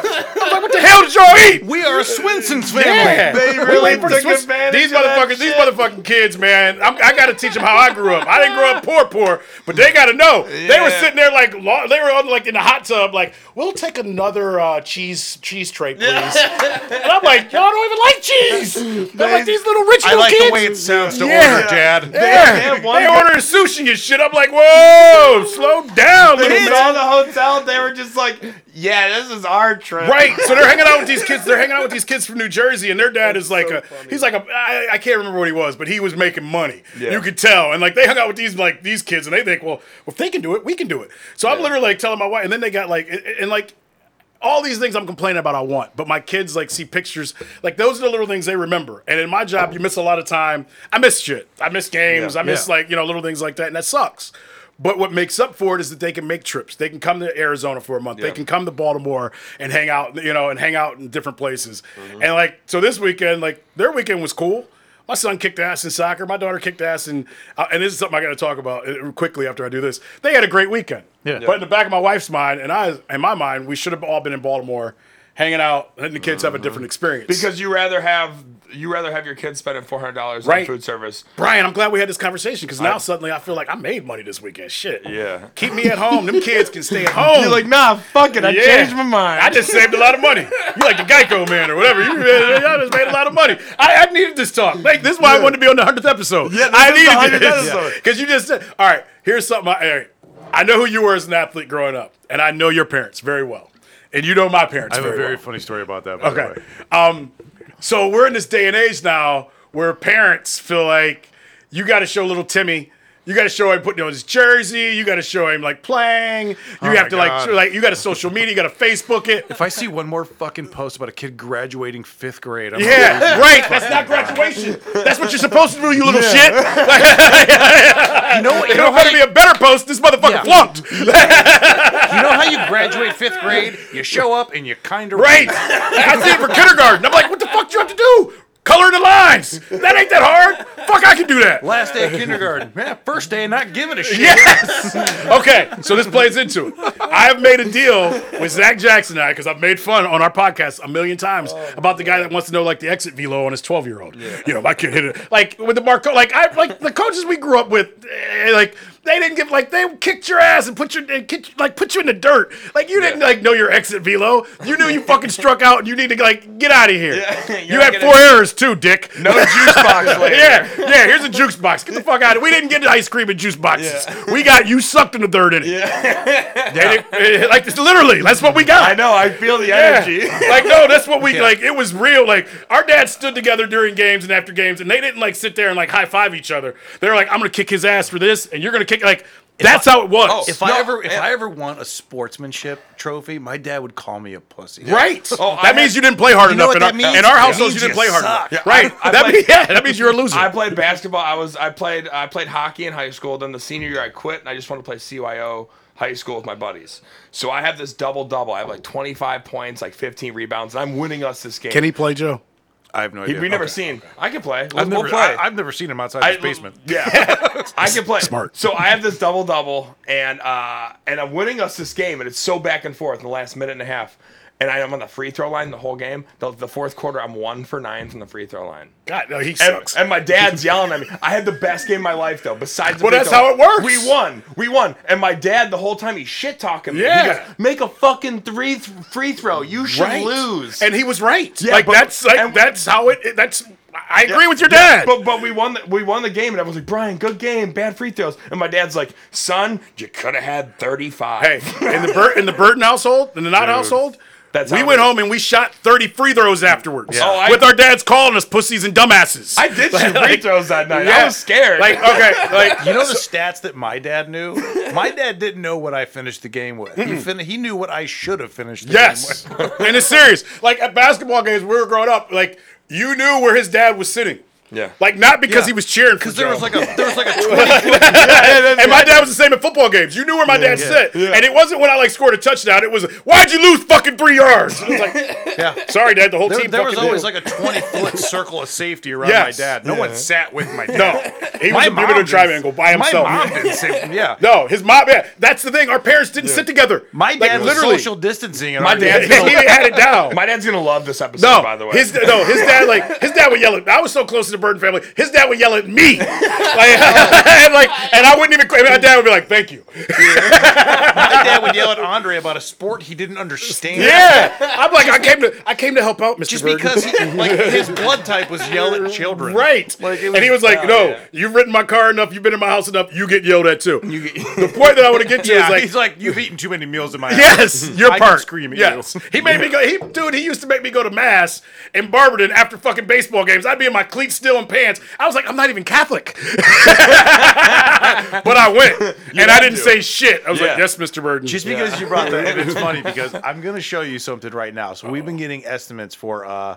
like, "What the hell did y'all eat?" we are a Swenson's family. Yeah, They really wait for the took Swiss- advantage These motherfuckers, these shit. motherfucking kids, man. I'm, I got to teach them how I grew up. I didn't grow up poor, poor, but they got to know. They were sitting there like lo- they were on like in the hot tub, like we'll take another uh, cheese cheese tray, please. and I'm like, y'all don't even like cheese. They're like these little rich kids. I little like kids. the way it sounds to Yeah. order, Dad. Yeah. have one- They ordering sushi and shit. I'm like, whoa, slow down, little saw the hotel. They were just like, "Yeah, this is our trip." Right. So they're hanging out with these kids. They're hanging out with these kids from New Jersey, and their dad is like so a. funny. He's like a. I, I can't remember what he was, but he was making money. Yeah. You could tell, and like they hung out with these like these kids, and they think, well, if they can do it, we can do it. So I'm literally like telling my wife, and then they got like, and, and like. All these things I'm complaining about, I want, but my kids like see pictures. Like those are the little things they remember. And in my job, you miss a lot of time. I miss shit. I miss games. Yeah. I miss Yeah. like you know little things like that, and that sucks. But what makes up for it is that they can make trips. They can come to Arizona for a month. They can come to Baltimore and hang out, you know, and hang out in different places. Mm-hmm. And like, so this weekend, like their weekend was cool. My son kicked ass in soccer. My daughter kicked ass in, uh, and this is something I got to talk about uh, quickly after I do this. They had a great weekend. Yeah. But in the back of my wife's mind, and I, in my mind, we should have all been in Baltimore, hanging out, letting the kids have a different experience. Because you rather have you rather have your kids spending four hundred dollars Right. on food service. Brian, I'm glad we had this conversation because now suddenly I feel like I made money this weekend. Shit. Yeah. Keep me at home. Them kids can stay at home. You're like, nah, fuck it. I Yeah. changed my mind. I just saved a lot of money. You like the Geico man or whatever. You, I just made a lot of money. I, I needed this talk. Like this is why I wanted to be on the hundredth episode. Yeah, this I is the needed 100th this episode. because you just said, "All right, here's something." I, all right, I know who you were as an athlete growing up, and I know your parents very well, and you know my parents I have a very, very well. funny story about that. Okay. Um, so we're in this day and age now where parents feel like you got to show little Timmy. You got to show him putting on his jersey. You got to show him like playing. You oh have to like, God. show- like you got to social media. You got to Facebook it. If I see one more fucking post about a kid graduating fifth grade, I'm Yeah, right. That's not graduation. That's what you're supposed to do, you little shit. you know, you It know, how to be a better post. This motherfucker Yeah. flunked. you know how you graduate fifth grade? You show up and you kind of Right. I did it for kindergarten. I'm like, what the fuck do you have to do? Color the lines. That ain't that hard. Fuck, I can do that. Last day of kindergarten, man. First day, not giving a shit. Yes. Okay, so this plays into it. I have made a deal with Zach Jackson and I because I've made fun on our podcast a million times about the guy that wants to know like the exit velo on his twelve year old. You know, my kid hit it like with the Marco. Like I like the coaches we grew up with. eh, Like they didn't give like they kicked your ass and put you and kicked, like put you in the dirt. Like you didn't like know your exit velo. You knew you fucking struck out and you need to like get out of here. Yeah, you had four errors too, Dick. no juice box later. Yeah, yeah. Here's a juice box. Get the fuck out of. We didn't get ice cream in juice boxes. We got you sucked in the dirt in it. Yeah. like literally, that's what we got. I know. I feel the Yeah. energy. like no, that's what we like. It was real. Like our dads stood together during games and after games, and they didn't like sit there and like high five each other. They're like, I'm gonna kick his ass for this, and you're gonna kick like. That's how it was. Oh, If No, I ever, if yeah. I ever won a sportsmanship trophy, my dad would call me a pussy. Right. Oh, that I means had- you didn't play hard You know enough. what in, that our, means? in our It household, you didn't play hard suck. enough. Yeah, right. I- I that played- means, yeah, that means you're a loser. I played basketball. I was I played I played hockey in high school. Then the senior year I quit and I just wanted to play CYO high school with my buddies. So I have this double double. I have like 25 points, like 15 rebounds, and I'm winning us this game. Can he play, Joe? I have no idea. we never Okay. seen. I can play. We'll, I've we'll never, play. I, have never seen him outside I- his basement. Yeah, I can play. Smart. So I have this double double, and uh, and I'm winning us this game, and it's so back and forth in the last minute and a half. And I am on the free throw line the whole game. The, the fourth quarter, I'm one for nine from the free throw line. God, no, he And, sucks. and my dad's yelling at me. I had the best game of my life though. Besides, the Well, that's throw. how it works. We won. We won. And my dad, the whole time, he's shit talking me. Yeah. He goes, "Make a fucking three th- free throw. You should right. lose." And he was right. Yeah, like but- that's like and- that's how it. That's I agree with your Yeah, dad. But but we won the we won the game, and I was like, Brian, good game, bad free throws. And my dad's like, son, you could have had 35. Hey, in the Bur- in the Burton household, in the not household, That's we how went home and we shot thirty free throws afterwards. Oh, I- with our dads calling us pussies and dumbasses. I did shoot free Like, throws that night. yeah. I was scared. Like okay, like You know the stats that my dad knew? My dad didn't know what I finished the game with. He, fin- he knew what I should have finished the yes, game with. and it's serious. Like at basketball games, we were growing up. Like you knew where his dad was sitting. Yeah. Like not because Yeah. he was cheering for Because there Joe. was like a there was like a 20 and my dad was the same at football games. You knew where my dad yeah. sat, and it wasn't when I like scored a touchdown. It was why'd you lose fucking three yards? It was like, yeah. sorry, dad. The whole There, team. there was fucking always did. like a 20 foot circle of safety around Yes. my dad. No one sat with my dad. no. He was My a mom Bermuda didn't- triangle by himself. My mom didn't sit. Yeah. No, his mom. Yeah, that's the thing. Our parents didn't sit together. My Like, dad was literally. social distancing. And My our- dad's he had it down. my dad's gonna love this episode, no, by the way. his no, his dad like his dad would yell at. I was so close to Burton family, his dad would yell at me, like, and like, and I wouldn't even. My dad would be like, "Thank you." My dad would yell at Andre about a sport he didn't understand. Yeah, I'm like, I came to, I came to help out, Mr. Just Burton. because he, like his blood type was yell at children. Right. Like, and he was like, oh, no, yeah. you've ridden my car enough, you've been in my house enough, you get yelled at too. the point that I want to get to Yeah, is like, he's like, you've eaten too many meals in my house. yes, your part. Screaming. yes. you. He made me go, he, dude, he used to make me go to mass in Barberton after fucking baseball games. I'd be in my cleats still and pants. I was like, I'm not even Catholic. but I went and I didn't say shit. I was like, yes, Mr. Burton. Just because you brought that, and it's funny because I'm gonna show you something right now. So we've been getting estimates for uh,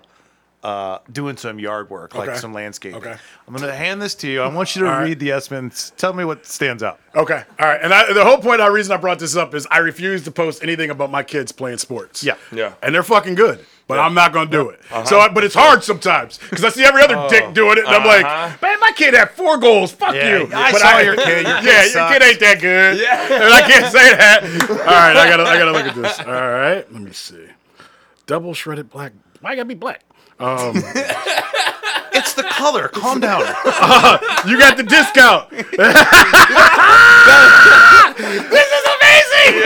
uh, doing some yard work, like Okay. some landscaping. Okay. I'm gonna hand this to you. I want you to All right. read the estimates. Tell me what stands out. Okay, all right. And I, the whole point, the reason I brought this up is I refuse to post anything about my kids playing sports. Yeah. Yeah. And they're fucking good, but I'm not gonna do it. So, I- but it's hard sometimes because I see every other dick doing it, and I'm like, Uh-huh. man, my kid had four goals. Fuck Yeah, you. I But saw your kid. Your kid yeah, your kid ain't that good. Yeah. and I can't say that. All right, I gotta, I gotta look at this. All right, let me see. Double shredded black. Why gotta be black? Um, It's the color. Calm down. You got the discount. this is amazing.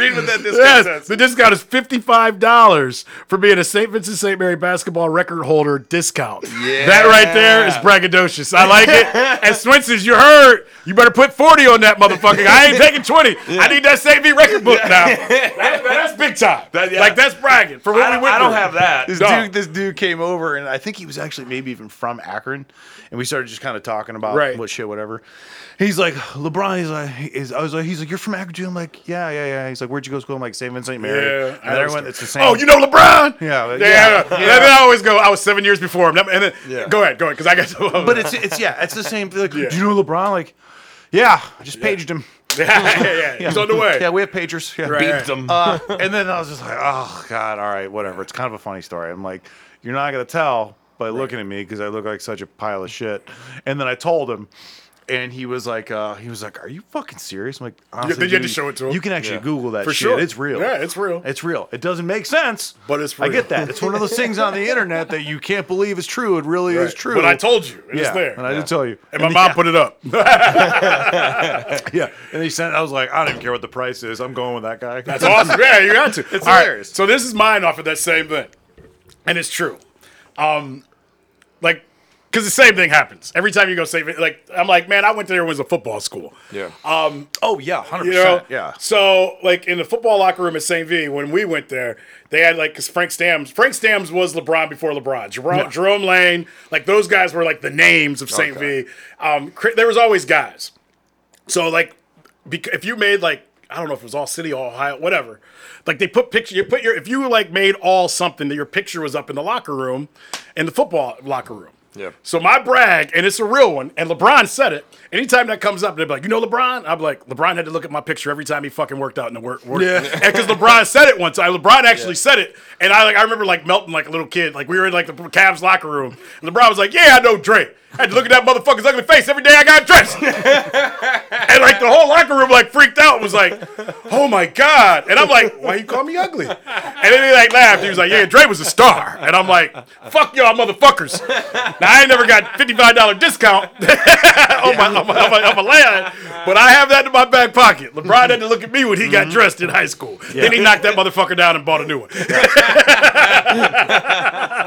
Read what that Yes, the discount is fifty-five dollars for being a St. Vincent St. Mary basketball record holder discount. Yeah. That right there is braggadocious. I like it. and Swenson's, you heard. You better put forty on that motherfucker. I ain't taking twenty. I need that St. V record book now. That- that's big time. That- yeah. Like that's bragging for what I, we went I don't have that. This No. dude, this dude came over, and I think he was actually maybe even from Akron, and we started just kind of talking about Right. what shit, whatever. He's like, LeBron. He's like, he's, I was like, he's like, you're from Akron. I'm like, yeah, yeah, yeah. He's like, where'd you go to school? I'm like, St. Vincent Mary. Yeah, and I then everyone, it's the same. Oh, you know LeBron? Yeah, like, yeah. yeah, And yeah. then I always go. I was seven years before him. And then Yeah. go ahead, go ahead, because I got. To, But it's it's yeah, it's the same. Like, Yeah. do you know LeBron? Like, yeah, I just paged him. yeah, yeah, yeah. He's on the way. Yeah, we have pagers. Yeah. Right. Beeped them. Uh, and then I was just like, oh god, all right, whatever. It's kind of a funny story. I'm like, you're not gonna tell by looking at me because I look like such a pile of shit. And then I told him, and he was like, uh, he was like, are you fucking serious? I'm like, honestly, then you had to show it to him. You can actually Yeah. Google that For shit. sure. It's real. Yeah, it's real. It's real. It doesn't make sense, But it's Real. I get that. It's one of those things on the internet that you can't believe is true. It really is true. But I told you. It's yeah, there. and I did tell you. And my mom put it up. Yeah, and he sent. I was like, I don't even care what the price is. I'm going with that guy. That's awesome. Yeah, you got to. It's All right, hilarious. So this is mine off of that same thing, and it's true. Um, like, because the same thing happens every time you go save it. Like, I'm like, man, I went there when it was a football school. yeah. oh yeah, hundred You know, percent. Yeah. So, like in the football locker room at St. V, when we went there, they had like because Frank Stams, Frank Stams was LeBron before LeBron. Jerome, Jerome Lane, like those guys were like the names of St. Okay. V. Um, there was always guys. So like, bec- if you made like I don't know if it was all city, all Ohio, whatever. Like they put picture, you put your if you like made all something that your picture was up in the locker room, in the football locker room. Yeah. So my brag, and it's a real one, and LeBron said it. Anytime that comes up, they're like, you know LeBron? I'm like, LeBron had to look at my picture every time he fucking worked out in the work. work. Yeah. Because LeBron said it once. time. LeBron actually said it. And I like I remember like melting like a little kid. Like we were in like the Cavs locker room. And LeBron was like, Yeah, I know Dre. I had to look at that motherfucker's ugly face every day I got dressed. and like the whole locker room like freaked out and was like, Oh my God. And I'm like, Why you call me ugly? And then he like laughed. He was like, Yeah, Dre was a star. And I'm like, Fuck y'all motherfuckers. Now I ain't never got $55 discount on my on my, on my, on my land, but I have that in my back pocket. LeBron had to look at me when he got mm-hmm. dressed in high school. Then he knocked that motherfucker down and bought a new one.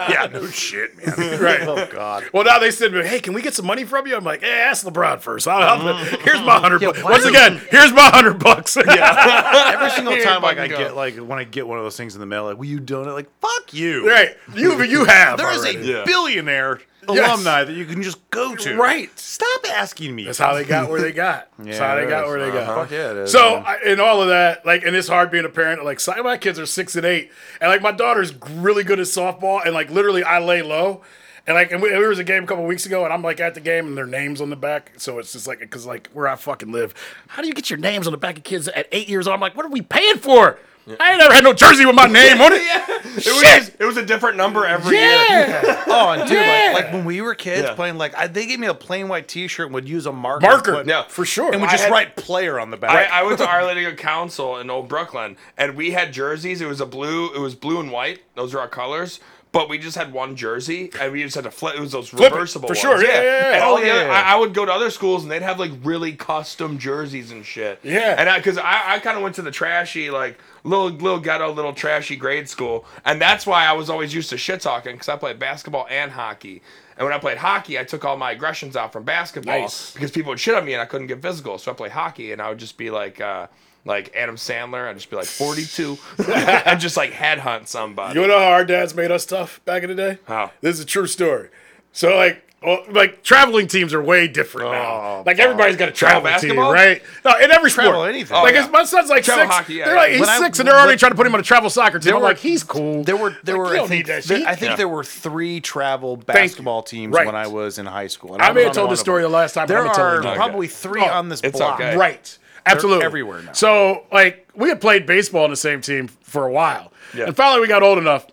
yeah, no shit, man. Right. Oh God. Well, now they said, "Hey, can we get some money from you?" I'm like, "Hey, ask LeBron first. I'll, I'll, mm-hmm. here's my hundred. bucks. why Once again, here's my hundred bucks. yeah, Every single time, like I go. get like when I get one of those things in the mail, like, will you donate? Like, fuck you. right. You you have. There is already. a Yeah. billionaire alumni that you can just go to. Right. Stop asking me. That's how they got where they got. That's how they got is. where they got. Uh-huh. Fuck yeah, it is, So man. I, in all of that, like, and it's hard being a parent. Like, my kids are six and eight, and like my daughter's really good at softball, and like literally, I lay low. And like, and we, there was a game a couple weeks ago, and I'm like at the game, and their names on the back. So it's just like, because like where I fucking live, how do you get your names on the back of kids at eight years old? I'm like, what are we paying for? I ain't never had no jersey with my name on it. It was, Shit. just- it was a different number every year. Yeah. Oh, and dude, Yeah. like, like when we were kids Yeah. playing, like I, they gave me a plain white T-shirt and would use a marker, Marker. put- Yeah. for sure. and would I just had- write player on the back. I, I went to Our Lady of Counsel in Old Brooklyn, and we had jerseys. It was a blue. It was blue and white. Those are our colors. but we just had one jersey, and we just had to flip. It was those Flip it, reversible for ones. sure. Yeah, yeah, yeah. And all Oh, the yeah, other, yeah. I, I would go to other schools, and they'd have like really custom jerseys and shit. Yeah. and I because I, I, kind of went to the trashy like little little ghetto little trashy grade school, and that's why I was always used to shit talking because I played basketball and hockey. And when I played hockey, I took all my aggressions out from basketball Nice. because people would shit on me and I couldn't get physical. So I played hockey and I would just be like, uh, like Adam Sandler. I'd just be like 42 and just like headhunt somebody. You know how our dads made us tough back in the day? How? This is a true story. So like, well, like traveling teams are way different now. Oh, Like everybody's got a travel team, right? No, in every sport. Travel anything. Like Oh, yeah. my son's like Travel six. hockey, yeah, they're like he's When I- six, and they're already trying to put him on a travel soccer team. I'm were- like, he's cool. There were there Like, were I think, need that there- I think Yeah. there were three travel basketball teams Right. when I was in high school. And I may was have told one this story the last time. but There I'm gonna are probably three Oh, on this it's block. okay. Right. Absolutely. everywhere now. So, like, we had played baseball on the same team for a while. Yeah. And finally, we got old enough.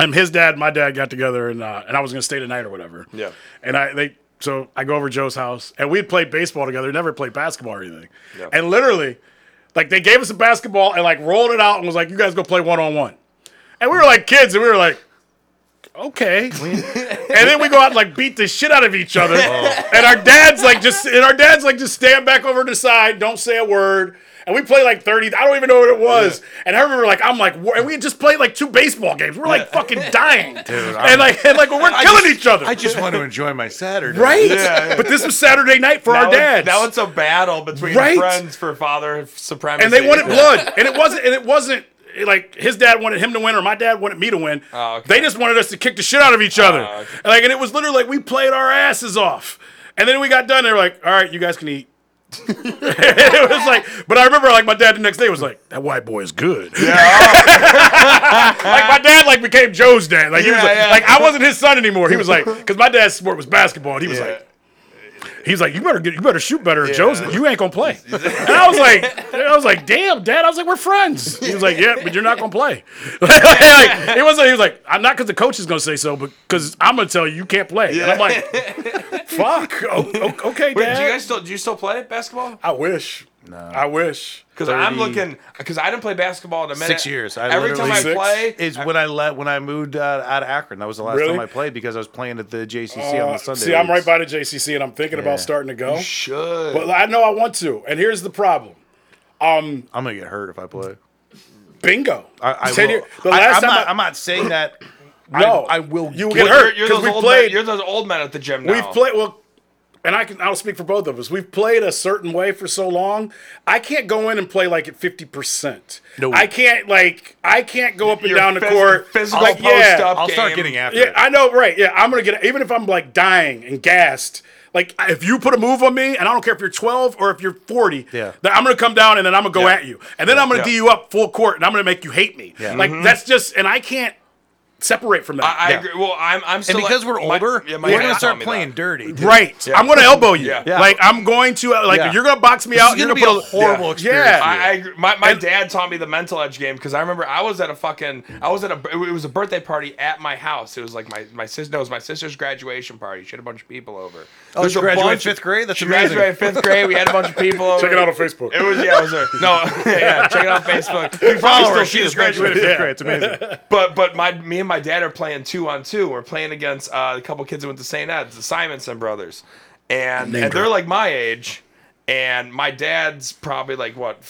And his dad, and my dad got together, and uh, and I was gonna stay tonight or whatever. Yeah. And I they so I go over to Joe's house, and we had played baseball together, never played basketball or anything. Yeah. And literally, like they gave us a basketball and like rolled it out and was like, "You guys go play one on one." And we were like kids, and we were like, "Okay." and then we go out and like beat the shit out of each other, and our dads like just and our dads like just stand back over to the side, don't say a word. And we play like 30, I don't even know what it was. And I remember like I'm like and we had just played like two baseball games. We're like fucking dying. and like and like we're killing each other. I just want to enjoy my Saturday. right? yeah. But this was Saturday night for Now our dads. Now it's a battle between Right? friends for father supremacy. and they wanted blood. And it wasn't and it wasn't like his dad wanted him to win or my dad wanted me to win. Oh, okay. They just wanted us to kick the shit out of each oh, other. Oh, okay. And like and it was literally like we played our asses off. And then we got done, they were like, all right, you guys can eat. It was like, but I remember like my dad the next day was like, that white boy is good. Yeah. like my dad like became Joe's dad. Like he was like, yeah. like I wasn't his son anymore. He was like, because my dad's sport was basketball, and he was Yeah. like, he was like, you better get, you better shoot better at Joe's. You ain't gonna play. And I was like, I was like, damn, dad. I was like, we're friends. He was like, yeah, but you're not gonna play. like, he wasn't. He was like, I'm not because the coach is gonna say so, but because I'm gonna tell you you can't play. And I'm like, fuck. Oh, okay, Wait, dad. do you guys still do you still play basketball? I wish. No. I wish. Because I'm 30 looking because I didn't play basketball in a minute. Six years. I Every time I Six? play, Is when I let when I moved uh, out of Akron. That was the last Really? time I played because I was playing at the JCC on Uh, the Sunday. see, I'm right by the JCC, and I'm thinking Yeah. about starting to go. should. But I know I want to. And here's the problem. I'm gonna get hurt if I play. Bingo. I, I Ten will. year- the I, last am time not, I- I'm not saying that. No, I, I will. You will get get hurt you're, you're 'cause those old played- men, you're those old men at the gym now. We've played well, and I can I'll speak for both of us. We've played a certain way for so long. I can't go in and play like at fifty percent. No. I can't like I can't go up and Your down the court. physical like, post yeah, up. I'll start getting after Yeah, it. I know, right? Yeah, I'm gonna get even if I'm like dying and gassed. Like if you put a move on me, and I don't care if you're 12 or if you're 40, Yeah. then I'm gonna come down and then I'm gonna go Yeah. at you, and then I'm gonna Yeah. d you up full court, and I'm gonna make you hate me. Yeah. Like mm-hmm. that's just, and I can't separate from that. I, I Yeah. agree. Well, I'm I'm still and because like- we're my- older, yeah, my we're gonna start playing that. dirty. dude. Right. I'm going to elbow you. Yeah. Yeah. Like I'm going to uh, like Yeah. you're going to box me This out, is you're gonna going to be put a horrible yeah. experience Yeah. I, I agree. My, my And- dad taught me the mental edge game because I remember I was at a fucking I was at a it was a birthday party at my house. It was like my my sister no, it was my sister's graduation party. She had a bunch of people over. Oh, There's she graduated fifth grade? That's she amazing. graduated fifth grade. We had a bunch of people over. Check it out on Facebook. It was yeah, it was her. No, yeah, check it out on Facebook. You Follow her. still She see just graduated fifth grade. It's amazing. But but my me and my dad are playing two on two. We're playing against uh, a couple kids that went to St. Ed's, the Simonson brothers, and and they're like my age, and my dad's probably like what.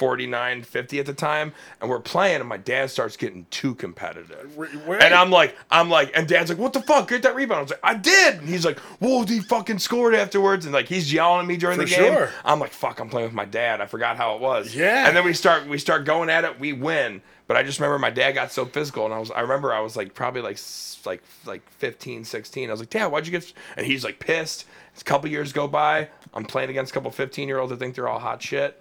49 50 at the time. And we're playing and my dad starts getting too competitive. Where- and i'm like i'm like and dad's like what the fuck? Get that rebound. I was like i did. And he's like whoa he fucking scored afterwards. And like he's yelling at me during For the game. sure. i'm like fuck i'm playing with my dad. I forgot how it was. Yeah. and then we start we start going at it. We win but i just remember my dad got so physical and i was i remember i was like probably like like like 15 16 i was like dad why'd you get and he's like pissed. A couple years go by. I'm playing against a couple 15 year olds that think they're all hot shit.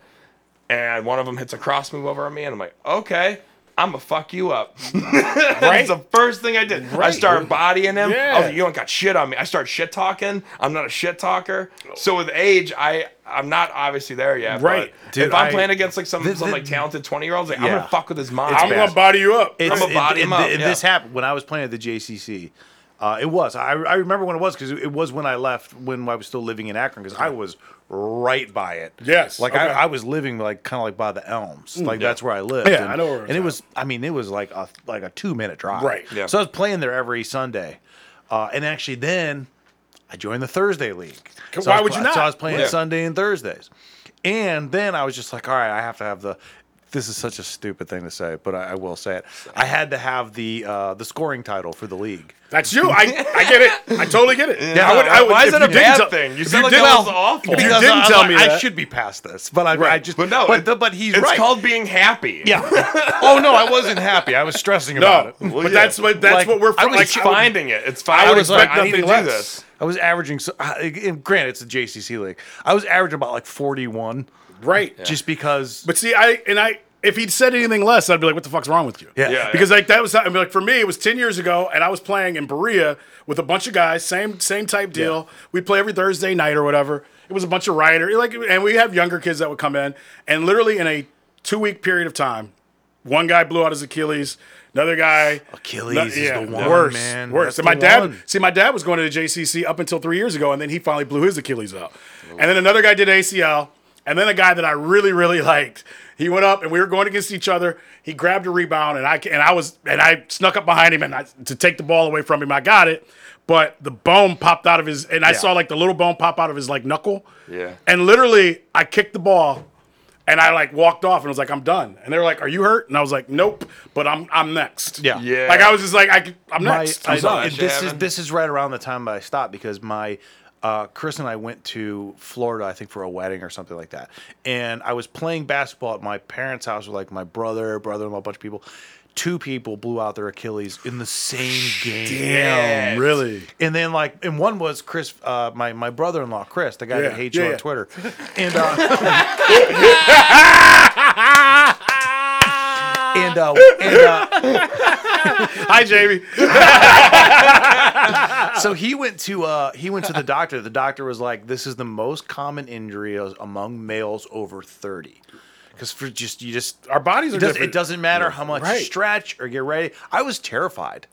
And one of them hits a cross move over on me and i'm like okay I'm gonna fuck you up. That's the first thing I did. Right. I Right. started bodying him. I Yeah. was like, "You don't got shit on me." I start shit talking. I'm not a shit talker. So with age, I I'm not obviously there yet. Right. But Dude, if I'm I- playing against like some, the- some like talented 20 year olds, like I'm gonna fuck with his mind. I'm bad. going to body you up. It's, I'm a body it- him up, it- yeah. This happened when I was playing at the JCC. Uh, it was. I, I remember when it was because it was when I left when I was still living in Akron because I was right by it. Yes, like okay. Mm, I, I was living like kind of like by the Elms. Like that's where I lived. Yeah, and, I know where it's And it was. I mean, it was like a like a two minute drive. Right. Yeah. So I was playing there every Sunday, uh, and actually then I joined the Thursday league. So Why was would you not? So I was playing Yeah. Sunday and Thursdays, and then I was just like, all right, I have to have the. This is such a stupid thing to say, but I, I will say it. I had to have the uh, the scoring title for the league. That's you. I, I get it. I totally get it. Yeah, I would, I would, why is if that a didn't bad tell- thing? You if said like didn't- that was awful. If you didn't I- tell I, me I that, should be past this, but I, I just. But no, but, it- but he's It's right. called being happy. Yeah. oh no, I wasn't happy. I was stressing about no, it. but yeah. that's what that's Like, what we're I was Like It's I would- finding it. It's fine. I finding. would it's like, expect I need to nothing do this. I was averaging. So, uh, granted, it's a JCC league. I was averaging about like forty-one, right. just because. But see, I and I, if he'd said anything less, I'd be like, "What the fuck's wrong with you?" Yeah. Yeah. Because like that was, I mean, like for me, it was ten years ago, and I was playing in Berea with a bunch of guys, same same type deal. We play every Thursday night or whatever. It was a bunch of riders, like, and we have younger kids that would come in, and literally in a two week period of time, one guy blew out his Achilles. Another guy, Achilles is the one, worse, man. worse. That's And my dad, one. see, my dad was going to the JCC up until three years ago, and then he finally blew his Achilles out. And then another guy did ACL, and then a guy that I really, really liked, he went up, and we were going against each other. He grabbed a rebound, and I and I was and I snuck up behind him and I, to take the ball away from him. I got it, but the bone popped out of his, and I Yeah. saw like the little bone pop out of his like knuckle. Yeah. And literally, I kicked the ball. And I like walked off and was like, I'm done. And they were like, Are you hurt? And I was like, Nope, but I'm I'm next. Yeah. Yeah. Like I was just like, I, I'm my, next. I, I'm done. this is this is right around the time I stopped because my uh, Chris and I went to Florida, I think, for a wedding or something like that. And I was playing basketball at my parents' house with like my brother, brother-in-law, a bunch of people. Two people blew out their Achilles in the same game. Damn, really? And then like, and one was Chris, uh, my my brother-in-law, Chris, the guy that hates you on Twitter. And uh, and uh, and uh, Hi, Jamie. so he went to uh he went to the doctor. The doctor was like, "This is the most common injury among males over 30." Because for just you just Our bodies are it, does, different. it doesn't matter how much Right. you stretch or get ready. I was terrified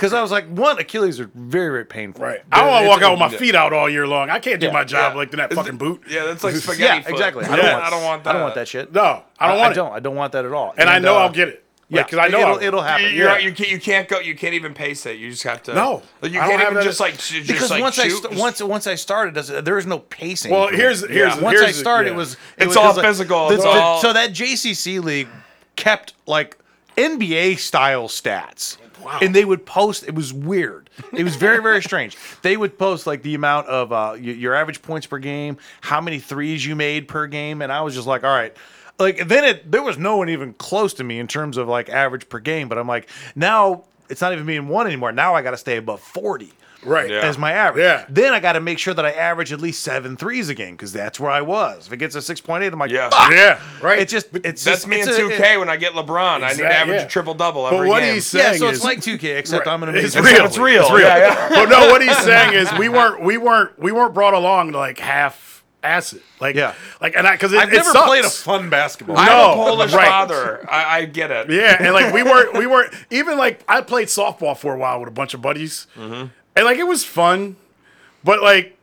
because I was like, one, Achilles are very very painful. Right. I don't want to walk out with my feet out all year long. I can't do Yeah, my job yeah. like in that fucking boot. Yeah, that's like spaghetti. Yeah, foot. exactly. I don't, want, I don't want that. I don't want that shit. No, I don't want I it. don't. I don't want that at all. And, I know uh, I'll get it. Yeah, because I know it'll, I'll- it'll happen. You, you're yeah. you can't. You can't go. You can't even pace it. You just have to. No, Like, you I don't can't have even that- just like sh- just because like once I shoot. st- Just- once once I started, does- there was no pacing. Well, for me. here's here's Yeah. once here's I started, yeah. it was it It's was- all was like- physical, the- it's the- all- so that JCC league kept like NBA style stats. And they would post. It was weird. It was very, very strange. They would post like the amount of uh, your average points per game, how many threes you made per game, and I was just like, all right. Like then it, there was no one even close to me in terms of like average per game. But I'm like, now it's not even being one anymore. Now I got to stay above forty right. Yeah. as my average. Yeah. Then I got to make sure that I average at least seven threes a game because that's where I was. If it gets a six point eight, I'm like, Yeah. fuck. Yeah, right. It just it's That's just, me in it's a- 2K when I get LeBron. I need to average yeah. a triple double But every what game. he's yeah, saying so is it's like 2K, except Right. I'm gonna It's make real. It's real. It's real. Yeah, yeah. but no, what he's saying is we weren't we weren't we weren't brought along to like half acid. Like Yeah. like and I because it, I've it never sucks. played a fun basketball. I'm have a Polish right. father. I, I get it. Yeah, and like we weren't we weren't even like I played softball for a while with a bunch of buddies, Mm-hmm. And like it was fun, but like.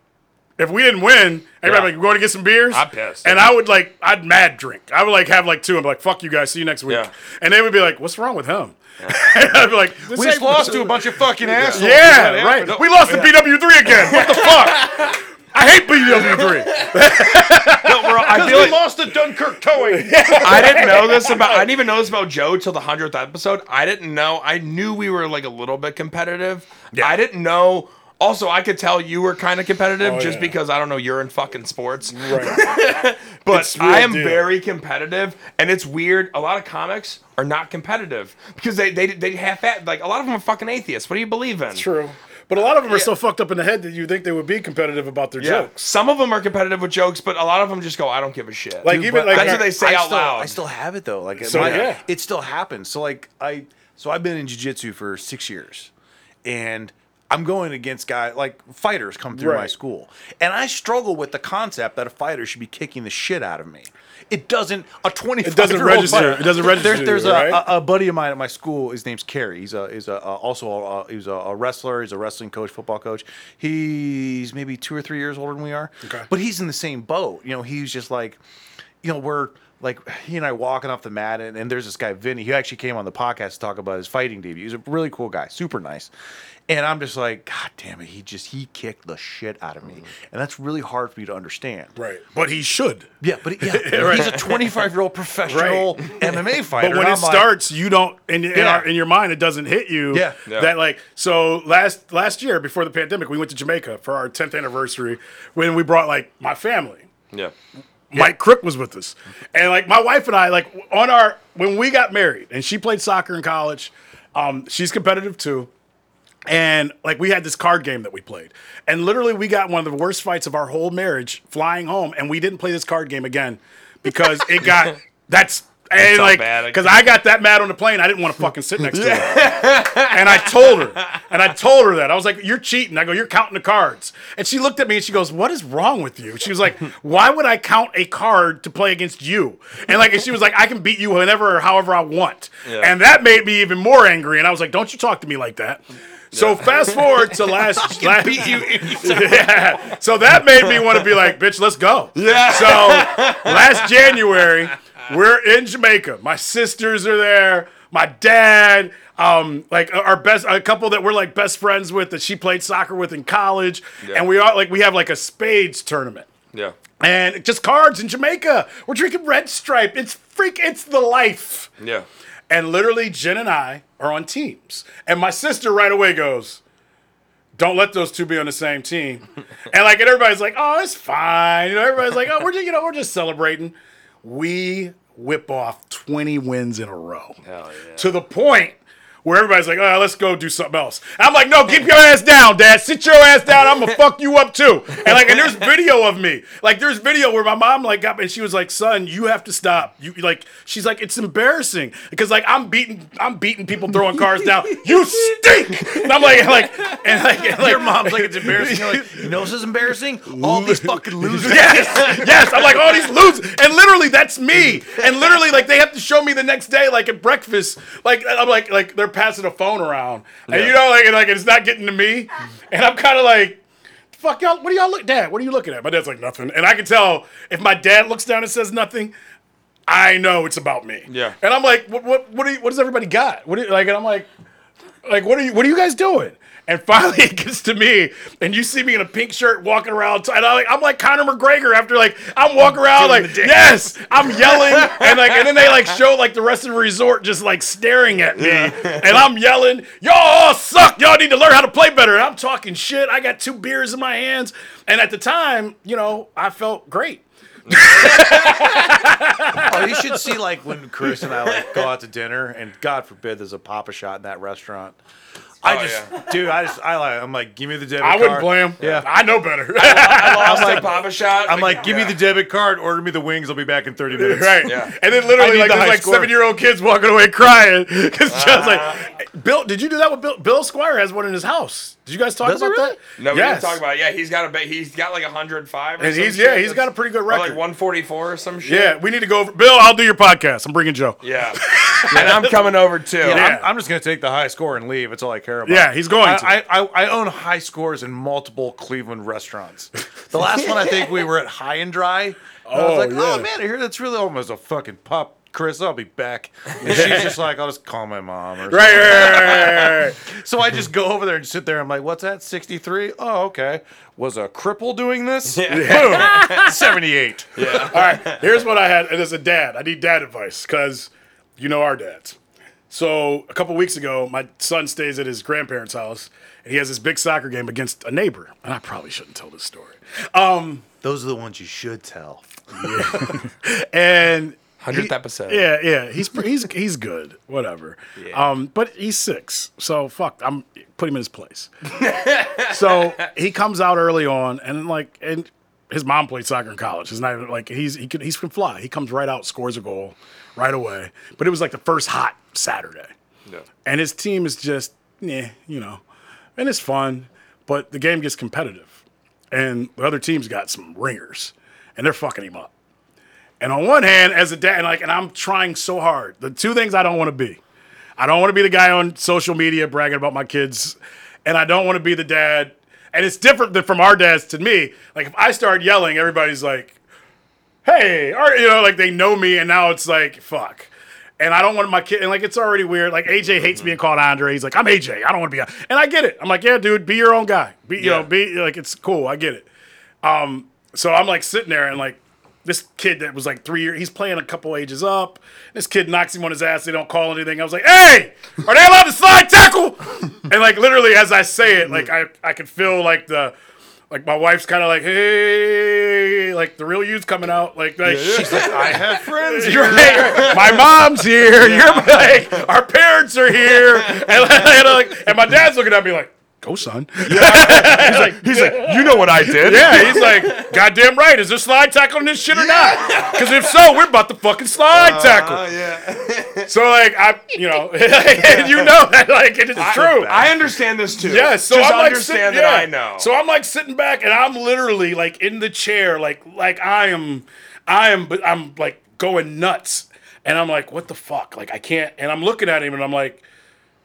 If we didn't win, everybody Yeah. like, we're going to get some beers. I'm pissed. And I would like, I'd mad drink. I would like have like two. I'm like, fuck you guys. See you next week. Yeah. And they would be like, what's wrong with him? and I'd be like, this we just lost to a bunch of fucking assholes. Yeah, What right. happened? We lost to BW3 again. What the fuck? I hate BW3. No, bro, I feel we like lost to Dunkirk Towing. I didn't know this about. I didn't even know this about Joe till the hundredth episode. I didn't know. I knew we were like a little bit competitive. Yeah. I didn't know. Also, I could tell you were kind of competitive Oh, just yeah. because I don't know you're in fucking sports. right. But I am deal. very competitive, and it's weird. A lot of comics are not competitive because they they they half at like a lot of them are fucking atheists. What do you believe in? True. But a lot of them are so fucked up in the head that you think they would be competitive about their Yeah. jokes. Some of them are competitive with jokes, but a lot of them just go, "I don't give a shit." Like even like that's our- what they say I out still, loud. I still have it though. Like So, my- yeah. it still happens. So like I so I've been in jiu-jitsu for six years, and I'm going against guys like fighters come through my school, and I struggle with the concept that a fighter should be kicking the shit out of me. It doesn't. A 25 It doesn't register. It doesn't register There's, there's a, right? a, a buddy of mine at my school. His name's Kerry. He's a he's a, also a, he's a, a wrestler. He's a wrestling coach, football coach. He's maybe two or three years older than we are. Okay. But he's in the same boat. You know, he's just like, you know, we're like he and I walking off the mat, and, and there's this guy Vinny. He actually came on the podcast to talk about his fighting debut. He's a really cool guy, super nice. And I'm just like, God damn it, he just he kicked the shit out of me, and that's really hard for me to understand. Right. But he should. Yeah, but yeah, he's a 25 year old professional MMA fighter. But when it I'm like, starts, you don't in, in, Yeah. our, in your mind it doesn't hit you. Yeah. Yeah. That like so last last year before the pandemic, we went to Jamaica for our 10th anniversary when we brought like my family. Yeah. Mike Crook was with us, and like my wife and I, like on our when we got married, and she played soccer in college. Um, she's competitive too, and like we had this card game that we played, and literally we got one of the worst fights of our whole marriage flying home, and we didn't play this card game again because it got that's. And like, because I got that mad on the plane, I didn't want to fucking sit next to her. And I told her, and I told her that I was like, "You're cheating." I go, "You're counting the cards." And she looked at me and she goes, "What is wrong with you?" She was like, "Why would I count a card to play against you?" And like, and she was like, "I can beat you whenever or however I want." Yeah. And that made me even more angry. And I was like, "Don't you talk to me like that." So fast forward to last, last beat you yeah. So that made me want to be like, bitch, let's go. Yeah. So last January, we're in Jamaica. My sisters are there. My dad, um, like our best, a couple that we're like best friends with that she played soccer with in college, Yeah. and we are like we have like a spades tournament. Yeah. And just cards in Jamaica. We're drinking Red Stripe. It's freak. It's the life. Yeah. And literally, Jen and I are on teams. And my sister right away goes, Don't let those two be on the same team. and like, and everybody's like, Oh, it's fine. You know, everybody's like, Oh, we're just, you know, we're just celebrating. We whip off 20 wins in a row. Yeah. To the point where everybody's like, oh, let's go do something else. I'm like, no, keep your ass down, Dad. Sit your ass down. I'm gonna fuck you up too. And like, and there's video of me. Like, there's video where my mom like got me and she was like, son, you have to stop. You like, she's like, it's embarrassing because like I'm beating, I'm beating people throwing cars down. You stink. And I'm like, like, and like, and like Your mom's like, it's embarrassing. You're like, you know this is embarrassing? All these fucking losers. yes, yes. I'm like, all these losers. And literally, that's me. And literally, like, they have to show me the next day, like at breakfast. Like, I'm like, like they're passing a phone around, and you know, like, like it's not getting to me. And I'm kind of like, fuck y'all. What do y'all look, Dad? What are you looking at? My dad's like nothing. And I can tell if my dad looks down and says nothing. I know it's about me. Yeah. And I'm like, what, what, what, do you, what does everybody got? What you, like, and I'm like, like, what are you, what are you guys doing? And finally, it gets to me, and you see me in a pink shirt walking around, and I'm like, I'm like Conor McGregor after like I'm walking around like, yes, I'm yelling, and like, and then they like show like the rest of the resort just like staring at me, and I'm yelling, y'all all suck, y'all need to learn how to play better. And I'm talking shit. I got two beers in my hands, and at the time, you know, I felt great. Oh, you should see like when Chris and I like go out to dinner, and God forbid there's a Pop-A-Shot in that restaurant. I Oh, just, yeah. dude, I just, I like, I'm like, give me the debit card. I wouldn't play him. Yeah. I know better. I lost like, Papa shot. I'm like, give me the debit card, order me the wings. I'll be back in 30 minutes. Right. Yeah. And then literally, like, the there's like seven year old kids walking away crying because John's Uh-huh. like, Bill, did you do that with Bill? Bill Squire has one in his house. Did you guys talk Does about really? that? No, we yes. didn't talk about it. Yeah, he's got a ba- he's got like 105 or And some he's shit. yeah, he's got a pretty good record. like 144 or some shit. yeah, we need to go over. Bill, I'll do your podcast. I'm bringing Joe. Yeah. and I'm coming over too. Yeah. I'm, I'm just gonna take the high score and leave. It's all I care about. Yeah, he's going I, to. I, I, I own high scores in multiple Cleveland restaurants. The last one I think we were at High and Dry. And I was Oh, like, oh man, I hear that's really almost a fucking pup. Chris, I'll be back. And she's just like, I'll just call my mom. Or Right, right, right, right, right. So I just go over there and sit there. I'm like, what's that? 63? Oh, okay. Was a cripple doing this? Yeah. Boom. 78. Yeah. All right, here's what I had. And as a dad, I need dad advice because you know our dads. So a couple weeks ago, my son stays at his grandparents' house, and he has this big soccer game against a neighbor. And I probably shouldn't tell this story. Um, Those are the ones you should tell. and 100th episode. Yeah, yeah, he's he's he's good, whatever. Um, but he's six, so fuck. I'm put him in his place. so he comes out early on, and like, and his mom played soccer in college. It's not even like he's he can he's can fly. He comes right out, scores a goal right away. But it was like the first hot Saturday, Yeah. and his team is just, yeah, you know. and it's fun, but the game gets competitive, and the other team's got some ringers, and they're fucking him up. And on one hand, as a dad, and like, and I'm trying so hard. The two things I don't want to be, I don't want to be the guy on social media bragging about my kids, and I don't want to be the dad. And it's different than from our dads to me. Like if I start yelling, everybody's like, "Hey," or you know, like they know me, and now it's like, "Fuck." And I don't want my kid, and like it's already weird. Like AJ hates being called Andre. He's like, I'm AJ. I don't want to be, a-" and I get it. I'm like, yeah, dude, be your own guy. Be, you know, be like, it's cool. I get it. Um, so I'm like sitting there and like this kid that was like three years, he's playing a couple ages up. This kid knocks him on his ass. They don't call anything. I was like, hey, are they allowed to slide tackle? and like literally as I say it, like I, I could feel like the, like my wife's kind of like, hey, like the real you's coming out. Like, like she's like, I have friends. you're right. My mom's here. You're like, our parents are here, and, and, like, and my dad's looking at me like, "Go, son." he's like, He's like, you know what I did? yeah. He's like, "Goddamn right. Is there slide tackle this shit or not? Because if so, we're about to fucking slide tackle." Uh, yeah. so like, I, you know, you know that like it is true. I understand this too. Yeah, so Just I'm like understand sitting, that yeah. I know. So I'm like sitting back, and I'm literally like in the chair, like like I am, I am, but I'm like going nuts, and I'm like, what the fuck? Like I can't, and I'm looking at him, and I'm like,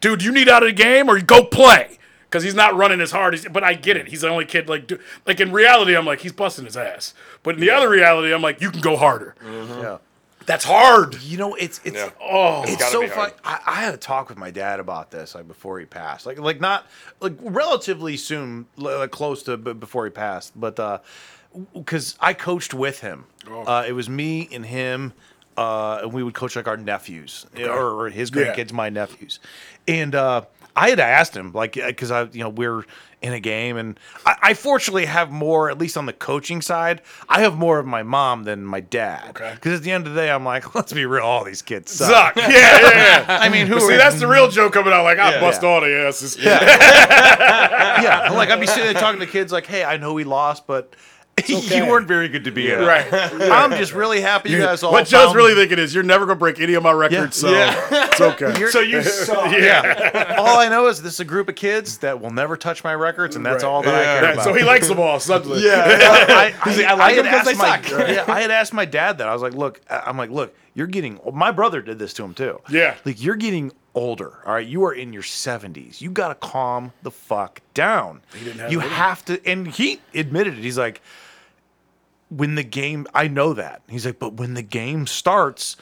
dude, you need out of the game or you go play. Because he's not running as hard as, but I get it. He's the only kid. Like, do, like in reality, I'm like, he's busting his ass. But in the other reality, I'm like, you can go harder. Yeah. That's hard. You know, it's it's Yeah. Oh, it's gotta so be fun. I, I had a talk with my dad about this like before he passed, like like not like relatively soon, like close to b- before he passed, but uh, because I coached with him. Uh, it was me and him, uh, and we would coach like our nephews or, or his Yeah. grandkids, my nephews, and uh, I had asked him like uh, because I you know we're in a game and I, I fortunately have more at least on the coaching side I have more of my mom than my dad Okay. because at the end of the day I'm like let's be real all these kids suck. suck. Yeah, yeah, yeah. I mean, who see, that's the real joke coming out. Like, I Yeah. bust Yeah. all the asses. yeah, like I'd be sitting there talking to kids like, "Hey, I know we lost, but okay. you weren't very good to be in." Right. I'm just really happy you guys all. what Joe's found- really thinking is you're never gonna break any of my records, so Yeah. it's okay. so you suck. yeah. all I know is this is a group of kids that will never touch my records, and that's Right. all that I care Yeah, about. so he likes them all suddenly. I, I, He's like, I like had them 'cause they my, suck. yeah, I had asked my dad that. I was like, "Look, I- I'm like, look, you're getting. My brother did this to him too. Yeah. like you're getting older. All right, you are in your 70s. You got to calm the fuck down. didn't have you it have to." And he admitted it. He's like, "When the game, I know that." He's like, "But when the game starts,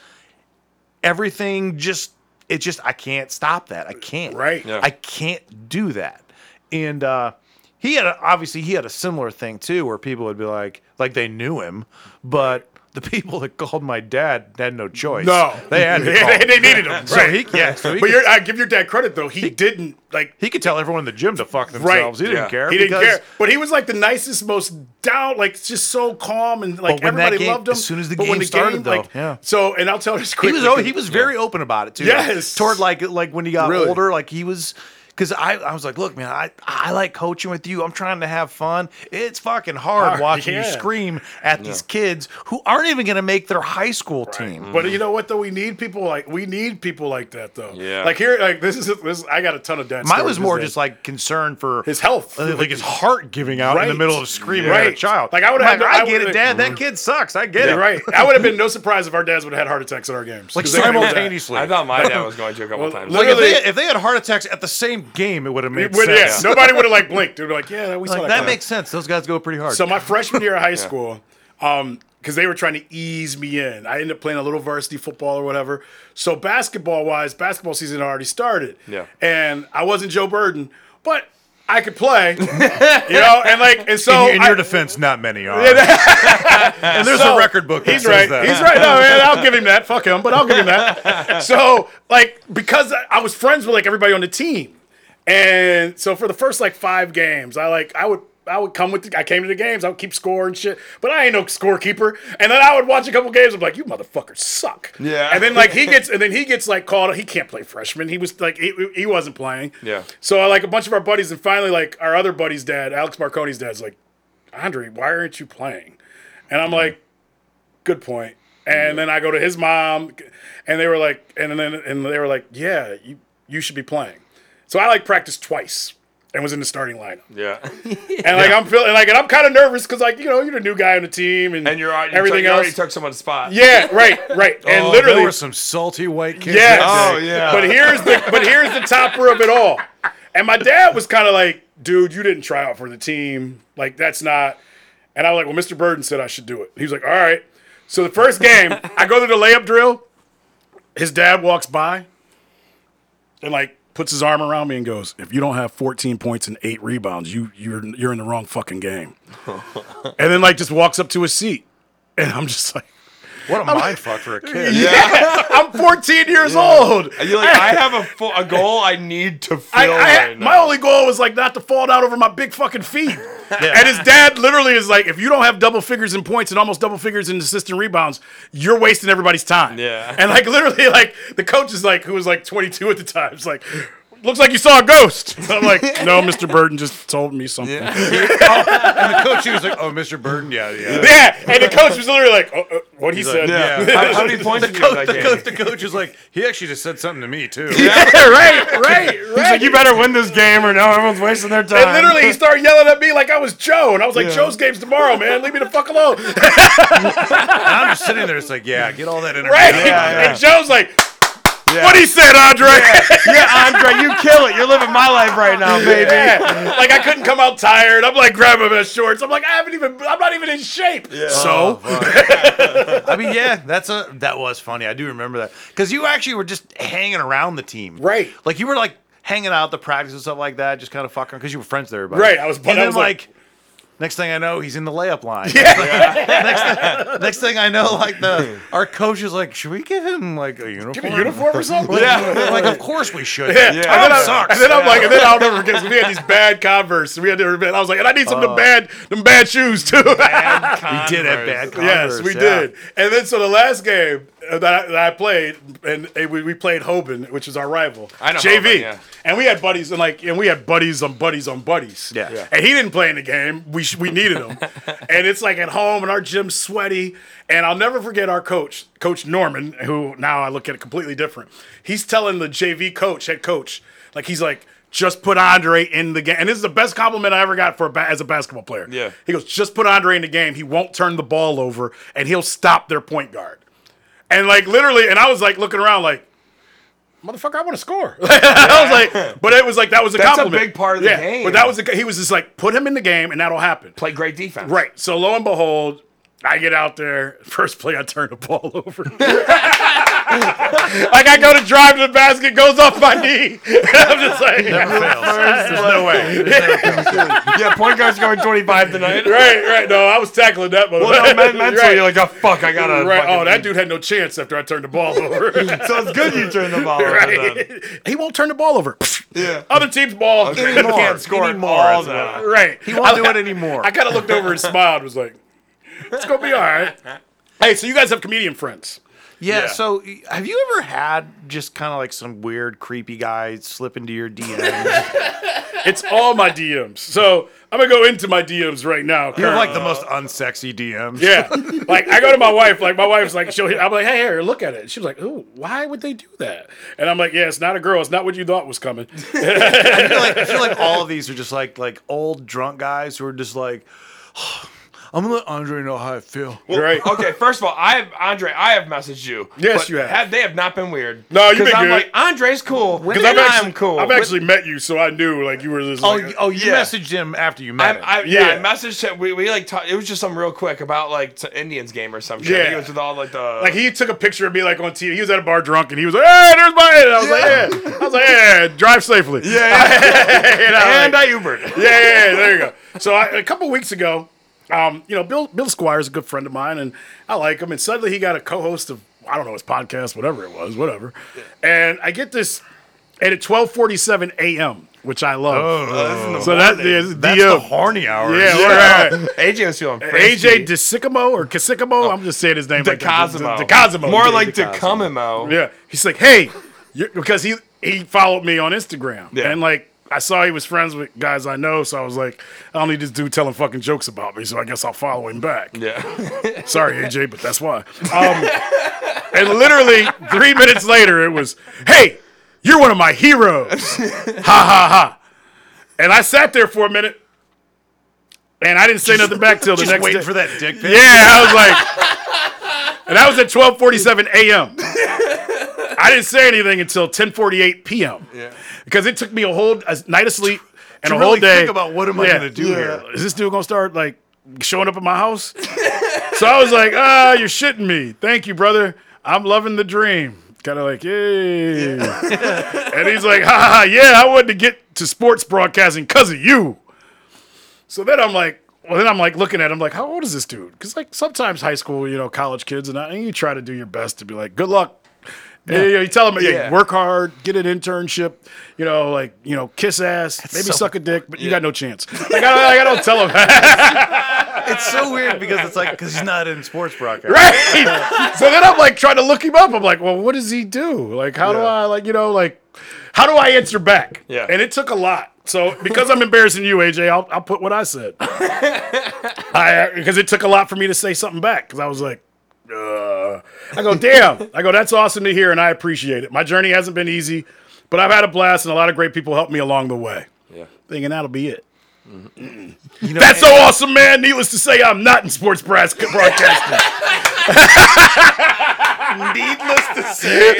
everything just." It just I can't stop that. I can't. Right. Yeah. I can't do that. And uh, he had a, obviously he had a similar thing too, where people would be like, like they knew him, but the people that called my dad had no choice. No, they had to they, call. they, they needed him. So right. he- yeah, so he but could- you're, I give your dad credit though. He, didn't like. he could tell everyone in the gym to fuck themselves. He didn't Yeah. care. He didn't because- care, but he was like the nicest, most down, like just so calm and like But when that everybody game- loved him. as soon as the but when game started, though, like, yeah. So, and I'll tell this He was oh, he was very open about it too. like, Yes. toward like like when he got Really? older, like he was. Because I, I was like, look, man, I, I like coaching with you. I'm trying to have fun. It's fucking hard Hard, watching yeah. you scream at these kids who aren't even going to make their high school team. But you know what though? We need people like we need people like that though. Yeah. Like here, like this is this. I got a ton of dad. Mine was more just like concern for his health, uh, like his heart giving out in the middle of screaming at Right. a child. Like, I would've I'm no- I I get would've- it, Dad. That kid sucks. I get Yeah, it. right. I would have been no surprise if our dads would have had heart attacks at our games. Like 'Cause they know that. simultaneously. I thought my dad was going to a couple Well, times. Like if they, if they had heart attacks at the same game, it would have made it Would- yeah, nobody would have like blinked. They'd be like, "Yeah, we saw that." that makes sense. Those guys go pretty hard. So my freshman year of high school, um, because they were trying to ease me in, I ended up playing a little varsity football or whatever. So basketball wise, basketball season had already started. Yeah. And I wasn't Joe Burden, but I could play. you know, and like, and so in, in I- your defense, not many are. and there's so- a record book that He's says right. that. He's right. No, man, I'll give him that. Fuck him, but I'll give him that. so, like, because I- I was friends with like everybody on the team, and so for the first like five games, I like I would. I would come with. The, I came to the games. I would keep score and shit, but I ain't no scorekeeper. And then I would watch a couple games. I'm like, you motherfuckers suck. Yeah. And then like he gets, and then he gets like called. He can't play freshman. He was like he, he wasn't playing. Yeah. So I like a bunch of our buddies, and finally like our other buddy's dad, Alex Marconi's dad's like, Andre, why aren't you playing? And I'm mm-hmm. like, good point. And then I go to his mom, and they were like, and then and they were like, yeah, you you should be playing. So I like practiced twice, and was in the starting lineup. Yeah. And like I'm feeling like, and I'm kind of nervous because like you know you're the new guy on the team and, And you're already, everything you already else. took someone's spot. yeah, right, right. And Oh, literally, there were some salty white kids. Yes. Oh, yeah. But here's the but here's the topper of it all. And my dad was kind of like, dude, you didn't try out for the team. Like that's not. And I was like, well, Mr. Burden said I should do it. He was like, all right. So the first game, I go to the layup drill. His dad walks by and like puts his arm around me and goes, "If you don't have 14 points and eight rebounds, you you're you're in the wrong fucking game." and then like just walks up to his seat, and I'm just like, What a mind fuck for a kid. "Yeah, I'm 14 years old." And you're like, I have a, full, a goal I need to fill I, I, right my now. only goal was like not to fall down over my big fucking feet. And his dad literally is like, if you don't have double figures in points and almost double figures in assistant rebounds, you're wasting everybody's time. Yeah. And like literally, like the coach is like, who was like 22 at the time, is like, looks like you saw a ghost. I'm like, no, Mr. Burton just told me something. Yeah. And the coach, he was like, "Oh, Mr. Burton, yeah, yeah." Yeah, And the coach was literally like, oh, uh, what he said. Yeah. Yeah. How, how many points did you get The coach, the coach is like, he actually just said something to me too. Yeah, right, right, right. He's like, you better win this game or now everyone's wasting their time. And literally, he started yelling at me like I was Joe, and I was like, Yeah. "Joe's game's tomorrow, man. Leave me the fuck alone." And I'm just sitting there, it's like, yeah, get all that energy. Right? out. yeah. And Joe's like, Yeah. "What he said, Andre?" yeah, Andre, you kill it. You're living my life right now, baby. Yeah. Like I couldn't come out tired. I'm like grabbing my shorts. I'm like, I haven't even. I'm not even in shape. So oh, I mean, yeah, that's a that was funny. I do remember that because you actually were just hanging around the team, Right. Like you were like hanging out at the practice and stuff like that, just kind of fucking because you were friends with everybody, Right, I was- And I then was like- like, next thing I know, he's in the layup line. next, thing, next thing I know, like the our coach is like, should we give him like a uniform? give me a uniform or something. Yeah. like, of course we should. Yeah. Yeah. And, then I, sucks. and then I'm like, and then I'll never forget 'cause we had these bad Converse. We had to. I was like, and I need some of them bad, them bad shoes too. we did have bad. Converse. Yes, we yeah. did. And then so the last game uh, that I, that I played, and we, we played Hoban, which is our rival. I know JV. Hoban, yeah. And we had buddies and like, and we had buddies on buddies on buddies. Yeah. Yeah. And he didn't play in the game. We sh- we needed him. and it's like at home, and our gym's sweaty. And I'll never forget our coach, Coach Norman, who now I look at it completely different. He's telling the JV coach, head coach, like he's like. Just put Andre in the game, and this is the best compliment I ever got for a ba- as a basketball player. Yeah. he goes, "Just put Andre in the game. He won't turn the ball over, and he'll stop their point guard." And like literally, and I was like looking around, like, "Motherfucker, I want to score." I was like, but it was like that was a That's a compliment. big part of the yeah, game. But that was a, he was just like, put him in the game, and that'll happen. Play great defense. Right. So lo and behold, I get out there. First play, I turn the ball over. like I go to drive to the basket, goes off my knee. I'm just like, Never fails. There's no way. Yeah, point guard's going 25 tonight. right, right. No, I was tackling that motherfucker. Well, no, men- mentally, Right. you're like, oh, fuck, I gotta. Right. Oh, that dude had no chance after I turned the ball over. So it's good you turned the ball over then. right. He won't turn the ball over. Yeah. Other team's ball. Anymore. Can't score Anymore, all that's. Right. He won't do it anymore. I kind of looked over and smiled. Was like, "It's gonna be all right." Hey, so you guys have comedian friends? Yeah, Yeah. So, have you ever had just kind of like some weird, creepy guy slip into your DMs? It's all my DMs. So I'm gonna go into my DMs right now. you have like the uh, most unsexy DMs. Yeah, like I go to my wife. Like my wife's like, she'll. I'm like, hey, here, look at it. She's like, ooh, why would they do that? And I'm like, yeah, it's not a girl. It's not what you thought was coming. I feel like I feel like all of these are just like like old drunk guys who are just like, oh, I'm gonna let Andre know how I feel. right. Okay, first of all, I have Andre. I have messaged you. Yes, but you have. They have not been weird. No, you've 'Cause been I'm good. like Andre's cool. Because I've actually, I'm cool. I've actually met you, so I knew like you were just. Oh, Like, you- oh, you Yeah. messaged him after you I, met him. I, yeah. Yeah. I messaged him. We, we like talk, it was just something real quick about like t- Indians game or some shit. Yeah. He was with all like the like he took a picture of me like on TV. He was at a bar drunk, and he was like, "Hey, there's my." And I was like, "Yeah." I was like, "Yeah, drive safely." yeah, yeah. You know, and like- I Ubered. yeah, yeah, yeah, there you go. So I, a couple weeks ago, um, you know, Bill Bill Squire is a good friend of mine, and I like him. And suddenly he got a co-host of I don't know his podcast, whatever it was, whatever. And I get this, and at twelve forty seven a.m., which I love. Oh, so that is That's DM. the horny hours. yeah, we're at AJ was feeling AJ frisky. DeSicamo or Casicamo. I'm just saying his name. like that. DeCosimo. DeCosimo. More Yeah, like DeCosimo. DeComimo. Yeah, he's like, hey, you because he he followed me on Instagram, Yeah. and like I saw he was friends with guys I know, so I was like, I don't need this dude telling fucking jokes about me, so I guess I'll follow him back. Yeah. Sorry, AJ, but that's why. Um, and literally three minutes later, it was, hey, you're one of my heroes, ha ha ha. And I sat there for a minute, and I didn't say nothing back till the Just next waiting day. for that dick pic. Yeah, I was like, and that was at 12:47 a.m. I didn't say anything until 10:48 p.m. Yeah. because it took me a whole a night of sleep and To a whole really day. think about what am I gonna do here? Is this dude gonna start like showing up at my house? so I was like, ah, you're shitting me. Thank you, brother. I'm loving the dream. Kind of like, yay. and he's like, ha, ha, ha, yeah, I wanted to get to sports broadcasting because of you. So then I'm like, well, then I'm like looking at him like, how old is this dude? Because like sometimes high school, you know, college kids, and, I, and you try to do your best to be like, good luck. Yeah. You, tell them, yeah, Yeah. work hard, get an internship, you know, like, you know, kiss ass, maybe so- suck a dick, but you got no chance. Like, I, like, I don't tell them. It's so weird because it's like because he's not in sports broadcast. right. so then I'm like trying to look him up. I'm like, well, what does he do? Like, how do I, like, you know, like, how do I answer back? Yeah. And it took a lot. So because I'm embarrassing you, AJ, I'll, I'll put what I said. I because it took a lot for me to say something back because I was like, uh, I go, damn. I go, that's awesome to hear, and I appreciate it. My journey hasn't been easy, but I've had a blast, and a lot of great people helped me along the way. Yeah. Thinking that'll be it. Mm-hmm. You know, That's so awesome, man. Needless to say, I'm not in sports broad- broadcasting. needless to say,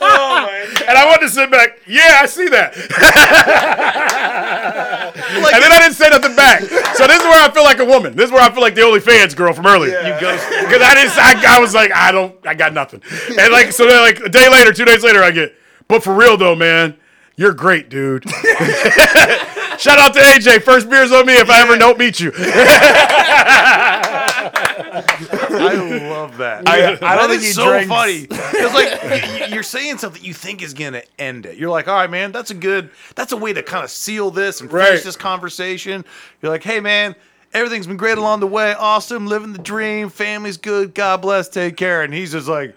oh, and I want to sit back. Yeah, I see that. Oh, and then I didn't say nothing back. So this is where I feel like a woman. This is where I feel like the only fans girl from earlier. you go. Because I didn't. I, I was like, I don't. I got nothing. And like, so then, like a day later, two days later, I get. But for real though, man, you're great, dude. Shout out to AJ. First beers on me if I ever don't meet you. I love that. I- I don't That think is he so drinks. funny because like y- y- you're saying something you think is gonna end it. You're like, all right, man, that's a good, that's a way to kind of seal this and finish Right. this conversation. You're like, hey, man. Everything's been great along the way. Awesome, living the dream. Family's good. God bless. Take care. And he's just like,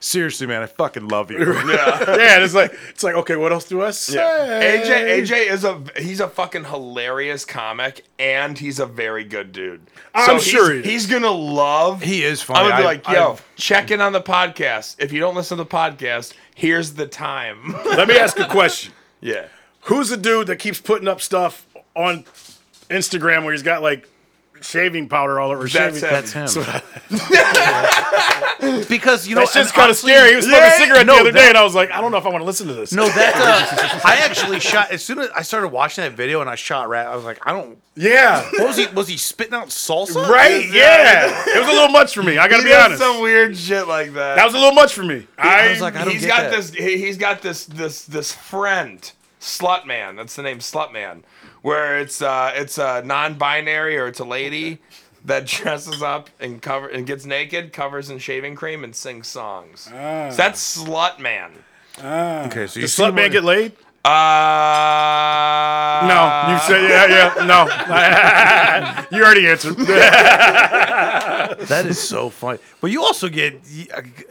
seriously, man, I fucking love you. yeah, and it's like it's like okay, what else do I say? AJ AJ is a he's a fucking hilarious comic and he's a very good dude. I'm he's- sure he is. he's gonna love. He is funny. I'm gonna be I- like, yo, I've- check in on the podcast. If you don't listen to the podcast, here's the time. Let me ask a question. yeah. Who's the dude that keeps putting up stuff on Instagram where he's got like shaving powder all over? That's shaving. him. That's him. because you know, That's just and kind of honestly- scary. He was smoking Yeah, a cigarette no, the other that- day, and I was like, I don't know if I want to listen to this. No, that uh, I actually shot as soon as I started watching that video and I shot rat. I was like, I don't. Yeah. What was he? Was he spitting out salsa? Right? Yeah. It was a little much for me. I gotta He be does honest. some weird shit like that. That was a little much for me. I, I was like, I don't he's get got that. this. He, he's got this this this friend, Slutman. That's the name, Slutman. Where it's uh it's a non-binary or it's a lady that dresses up and cover and gets naked, covers in shaving cream, and sings songs. So that's Slutman. Okay, so you Does Slut Man one- get laid? Uh No. You said, yeah, yeah, no. you already answered. That is so funny. But you also get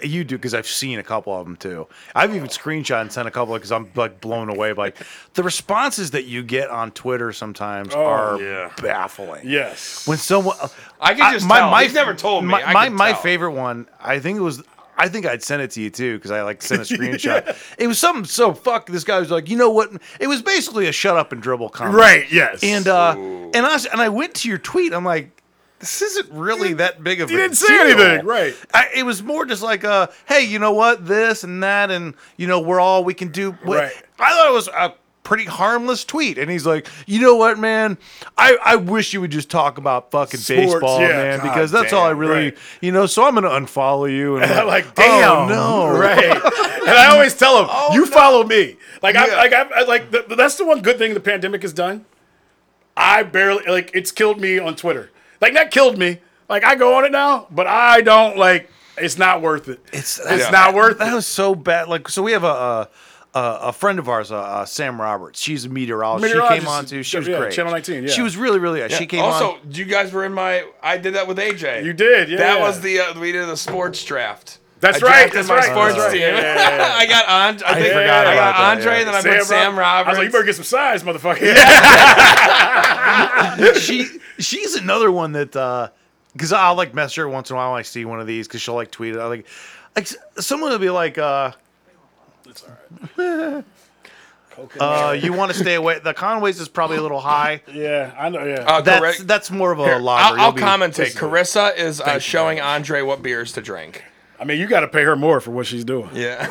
you do because I've seen a couple of them too. I've even screenshot and sent a couple because I'm like blown away by the responses that you get on Twitter. Sometimes are yeah. baffling. yes. When someone I can just tell. He's never told me. My I my, can my tell. favorite one, I think it was. I think I'd sent it to you too because I like sent a screenshot. It was something so fuck. This guy was like, you know what? It was basically a shut up and dribble comment. Right, yes. And uh, and I was, and I went to your tweet. I'm like, this isn't really that big of you a You didn't say deal. anything, right. I, it was more just like, uh, hey, you know what? This and that, and you know, we're all we can do. What- Right. I thought it was a pretty harmless tweet, and he's like, you know what, man? I, I wish you would just talk about fucking Sports, baseball, yeah. man, God because that's all I really, right. you know. So I'm gonna unfollow you, and I'm like, oh, damn, no, right? and I always tell them, oh, you follow me. Like, I, Yeah. like, I, I like the, that's the one good thing the pandemic has done. I barely like it's killed me on Twitter. Like, that killed me. Like, I go on it now, but I don't like. It's not worth it. It's It's not worth That it. was so bad. Like, so we have a a, a, a friend of ours, uh, uh, Sam Roberts. She's a meteorologist. She came on too. She was yeah, great. Channel 19, yeah. She was really, really. She came on. also, on. you guys were in my. I did that with AJ. You did, yeah. That was the uh, we did the sports draft. That's I right. drafted That's my right. sports that's right. team. Yeah, yeah, yeah. I got on. I, think, forgot I got about that, Andre, yeah. and then I put Sam Rob- I was like, you better get some size, motherfucker. she she's another one that because I'll like mess her once in a while when I see one of these because she'll like tweet it. I like like someone will be like, uh, Uh, you want to stay away. The Conways is probably a little high. Yeah, I know. Yeah. Uh, That's correct- that's more of a Here, lager. I'll, I'll You'll be- commentate. Carissa is uh, showing Andre what beers to drink. I mean, you got to pay her more for what she's doing. Yeah,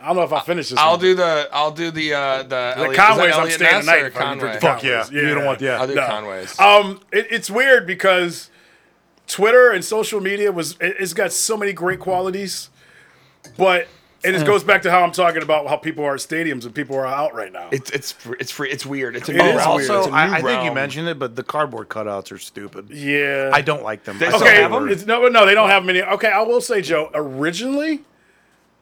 I don't know if I finish this. I'll one. do the I'll do the uh, the, the Eliot, Conways. is that I'm Eliot staying Ness tonight. or if I can drink the Conway? Fuck yeah. Conways. You don't want- yeah. I'll do No. Conways. Um, it, it's weird because Twitter and social media was it, it's got so many great qualities, but and it goes back to how I'm talking about how people are at stadiums and people are out right now. It's it's fr- it's free. It's weird. It's a It new is realm. weird. Also, It's a new I, I think you realm. mentioned it, but the cardboard cutouts are stupid. yeah, I don't like them. They I still Okay, have 'em? it's, no, no, they don't have many. Okay, I will say, Joe. Originally,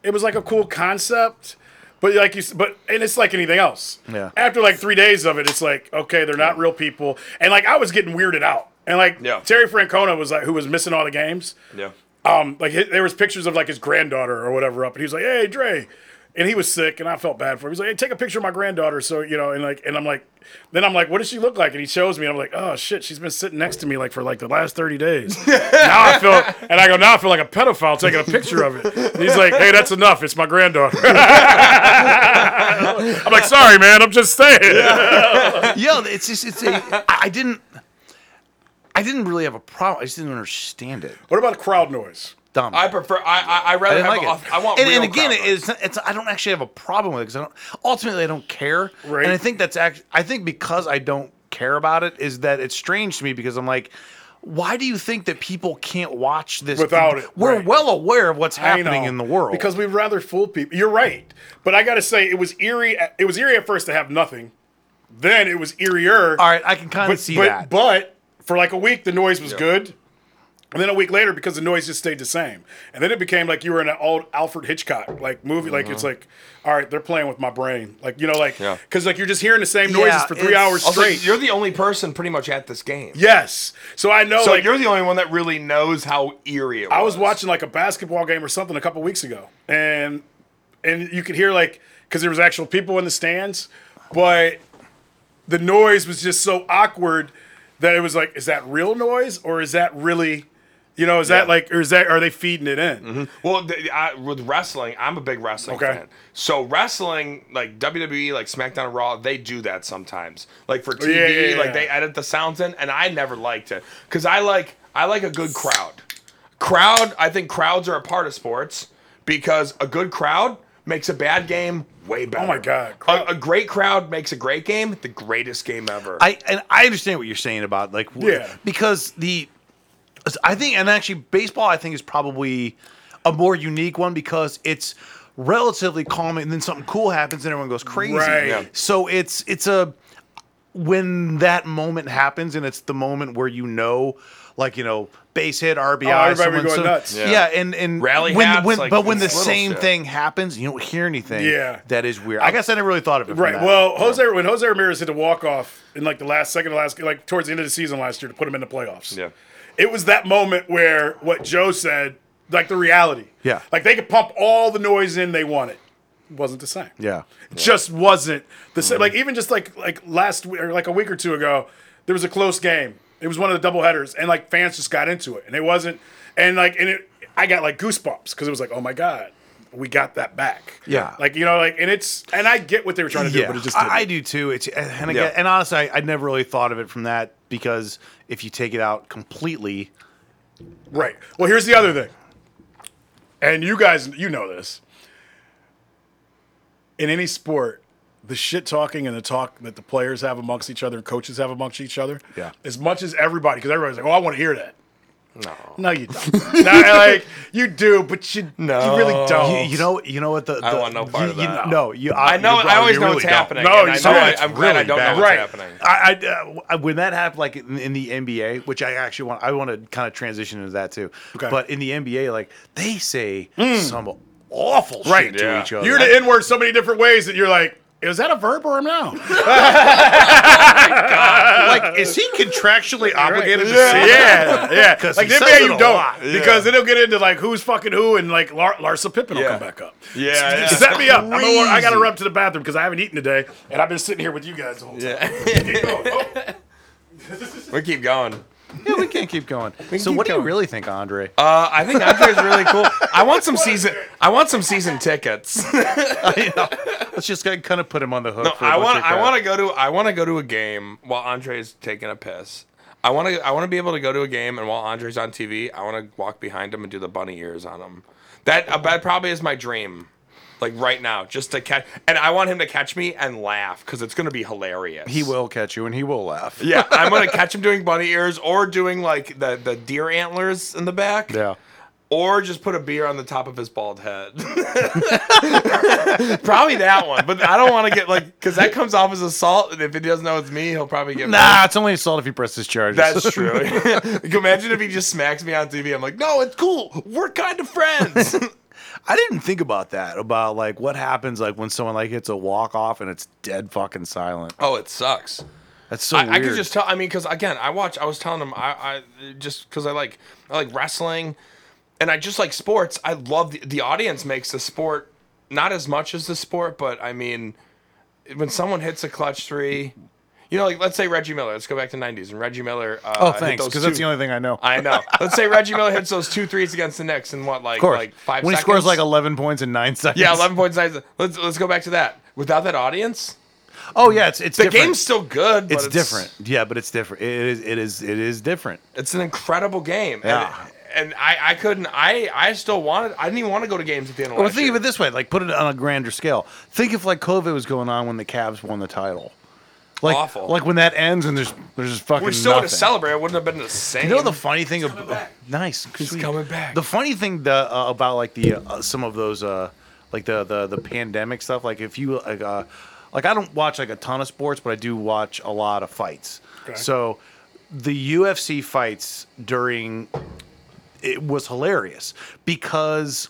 it was like a cool concept, but like you, s- but and it's like anything else. Yeah. After like three days of it, it's like okay, they're not real people, and like I was getting weirded out, and like Yeah. Terry Francona was like who was missing all the games. Yeah. Um, like hi- there was pictures of like his granddaughter or whatever up, and he was like, "Hey, Dre," and he was sick, and I felt bad for him. He's like, "Hey, take a picture of my granddaughter," so you know, and like, and I'm like, then I'm like, "What does she look like?" And he shows me, and I'm like, "Oh shit, she's been sitting next to me like for like the last thirty days." now I feel, and I go, now I feel like a pedophile taking a picture of it. And he's like, "Hey, that's enough. It's my granddaughter." I'm like, "Sorry, man. I'm just saying." Yo, it's just it's a. I I didn't. I didn't really have a problem. I just didn't understand it. What about crowd noise? Dumb. I prefer. I I, I I rather didn't have. like a- it. I want. and, real and again, crowd noise. it's, it's I don't actually have a problem with it because I don't. Ultimately, I don't care. Right. And I think that's actually. I think because I don't care about it is that it's strange to me because I'm like. Why do you think that people can't watch this Without it, We're right. well aware of what's happening know, in the world. because we'd rather fool people. You're right, but I got to say it was eerie. It was eerie at first to have nothing. Then it was eerier. all right, I can kind of see but, that. But for like a week, the noise was good. And then a week later, because the noise just stayed the same, and then it became like you were in an old Alfred Hitchcock like movie. Like it's mm-hmm. like, all right, they're playing with my brain. Like you know, like Yeah. because like you're just hearing the same noises Yeah, for three hours Also, straight. you're the only person pretty much at this game. yes, so I know. So like you're the only one that really knows how eerie it was. I was watching like a basketball game or something a couple weeks ago, and and you could hear like because there was actual people in the stands, but the noise was just so awkward that it was like, is that real noise or is that really, you know, is that like or is that are they feeding it in? Mm-hmm. Well, th- I, with wrestling, I'm a big wrestling Okay. fan. So wrestling, like WWE, like SmackDown and Raw, they do that sometimes. Like for oh, TV, yeah, yeah, like they edit the sounds in, and I never liked it because I like I like a good crowd. Crowd, I think crowds are a part of sports because a good crowd makes a bad game way better. Oh my God. a, a great crowd makes a great game the greatest game ever. I and I understand what you're saying about like Yeah. because the I think and actually baseball I think is probably a more unique one because it's relatively calm and then something cool happens and everyone goes crazy. Right. Yeah. So it's it's a when that moment happens and it's the moment where you know like you know base hit RBI Oh, everybody someone- going so- nuts. yeah. Yeah. and and Rally when, hats, when like, but when the same shit. thing happens you don't hear anything Yeah. that is weird I guess I never really thought of it Right. that. Well, Jose when Jose Ramirez hit the walk off in like the last second of the last like towards the end of the season last year to put him in the playoffs. Yeah. It was that moment where what Joe said, like the reality. Yeah. Like they could pump all the noise in they wanted. It wasn't the same. yeah It just wasn't the same. Like even just like like last week or like a week or two ago, there was a close game. It was one of the double headers, and like fans just got into it, and it wasn't. And like and it, I got like goosebumps because it was like, oh my god, we got that back. Yeah. Like you know, like and it's and I get what they were trying to do, but it just didn't. I, I do too. It's and again, Yeah. and honestly, I, I never really thought of it from that because if you take it out completely, Right. Well, here's the other thing. And you guys, you know this. In any sport, the shit talking and the talk that the players have amongst each other and coaches have amongst each other, Yeah. as much as everybody, because everybody's like, oh, I want to hear that. No. No, you don't. no, like you do, but you, No. you really don't. you, you know, you know what the, I the- want no part you, of that. know- No, you. I know. you- I always you know really what's don't. happening. No, and I you know. don't. I, It's I'm glad I really don't bad. know what's Right. happening. I, I uh, when that happened, like in, in the NBA, which I actually want, I want to kind of transition into that too. Okay. But in the NBA, like they say some awful Right. shit to each other. You're the N word so many different ways that you're like, is that a verb or a noun? Oh like, is he contractually obligated to say that? yeah, yeah. 'Cause Like he the says NBA, it you don't lot. because then it'll get into like who's fucking who, and like Lar- Larsa Pippen will Yeah. come back up. Yeah, yeah. Set me up. I'm gonna, I got to run up to the bathroom because I haven't eaten today, and I've been sitting here with you guys the whole time. Yeah. Keep going. Oh. we keep going. Yeah, we can't keep going. so, keep what do you going. really think, Andre? Uh, I think Andre's really cool. I want some season. I want some season tickets. Let's just kind of put him on the hook. No, for a I bunch want. of I crap. want to go to. I want to go to a game while Andre is taking a piss. I want to. I want to be able to go to a game and while Andre's on TV, I want to walk behind him and do the bunny ears on him. That uh, that probably is my dream. Like right now, just to catch, and I want him to catch me and laugh because it's gonna be hilarious. He will catch you and he will laugh. Yeah, I'm gonna catch him doing bunny ears or doing like the the deer antlers in the back. Yeah. Or just put a beer on the top of his bald head. probably that one, but I don't want to get like because that comes off as assault, and if he doesn't know it's me, he'll probably get. Nah, it's only assault if he presses charges. That's true. Imagine if he just smacks me on TV. I'm like, no, it's cool. We're kind of friends. I didn't think about that. About like what happens like when someone like hits a walk off and it's dead fucking silent. oh, it sucks. That's so I, weird. I could just tell. I mean, because again, I watch. I was telling them. I, I just because I like, I like wrestling, and I just like sports. I love the, the audience makes the sport not as much as the sport, but I mean, when someone hits a clutch three, you know, like let's say Reggie Miller. Let's go back to '90s and Reggie Miller. Uh, oh, thanks, because that's the only thing I know. I know. Let's say Reggie Miller hits those two threes against the Knicks in what, like, like five when seconds? he scores like 11 points in nine seconds. Yeah, eleven points. nine- Let's let's go back to that. Without that audience, Oh yeah, it's it's the different. game's still good. But it's, different. Yeah, but it's different. It is. It is. It is different. It's an incredible game. Yeah. And, and I, I couldn't. I I still wanted. I didn't even want to go to games at the end of Well, last think year. of it this way: like put it on a grander scale. Think if like COVID was going on when the Cavs won the title. Like, Awful. like when that ends and there's there's just fucking We're still going to nothing. celebrate. It wouldn't have been the same. You know the funny thing about back. nice, He's sweet. coming back. The funny thing the, uh, about like the uh, some of those uh, like the, the the pandemic stuff. Like if you like uh, like I don't watch like a ton of sports, but I do watch a lot of fights. Okay. So the UFC fights during it was hilarious because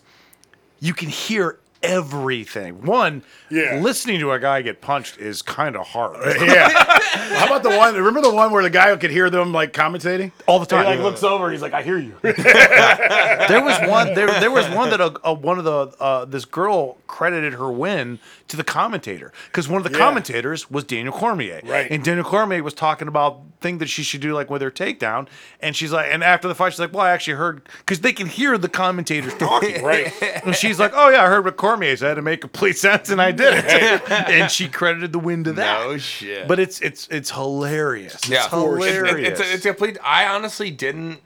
you can hear everything. One, Yeah. listening to a guy get punched is kind of hard. Yeah. How about the one? Remember the one where the guy could hear them like commentating All the time. He like looks over. He's like, "I hear you." there was one there there was one that a, a, one of the uh, this girl credited her win to the commentator because one of the Yeah. commentators was Daniel Cormier Right. and Daniel Cormier was talking about thing that she should do like with her takedown and she's like and after the fight she's like well I actually heard because they can hear the commentators talking right. and she's like oh yeah I heard what Cormier had to make complete sense and I did it. And she credited the win to that. No shit. but it's it's it's hilarious. It's yeah, hilarious it- it's, a, it's a complete. I honestly didn't,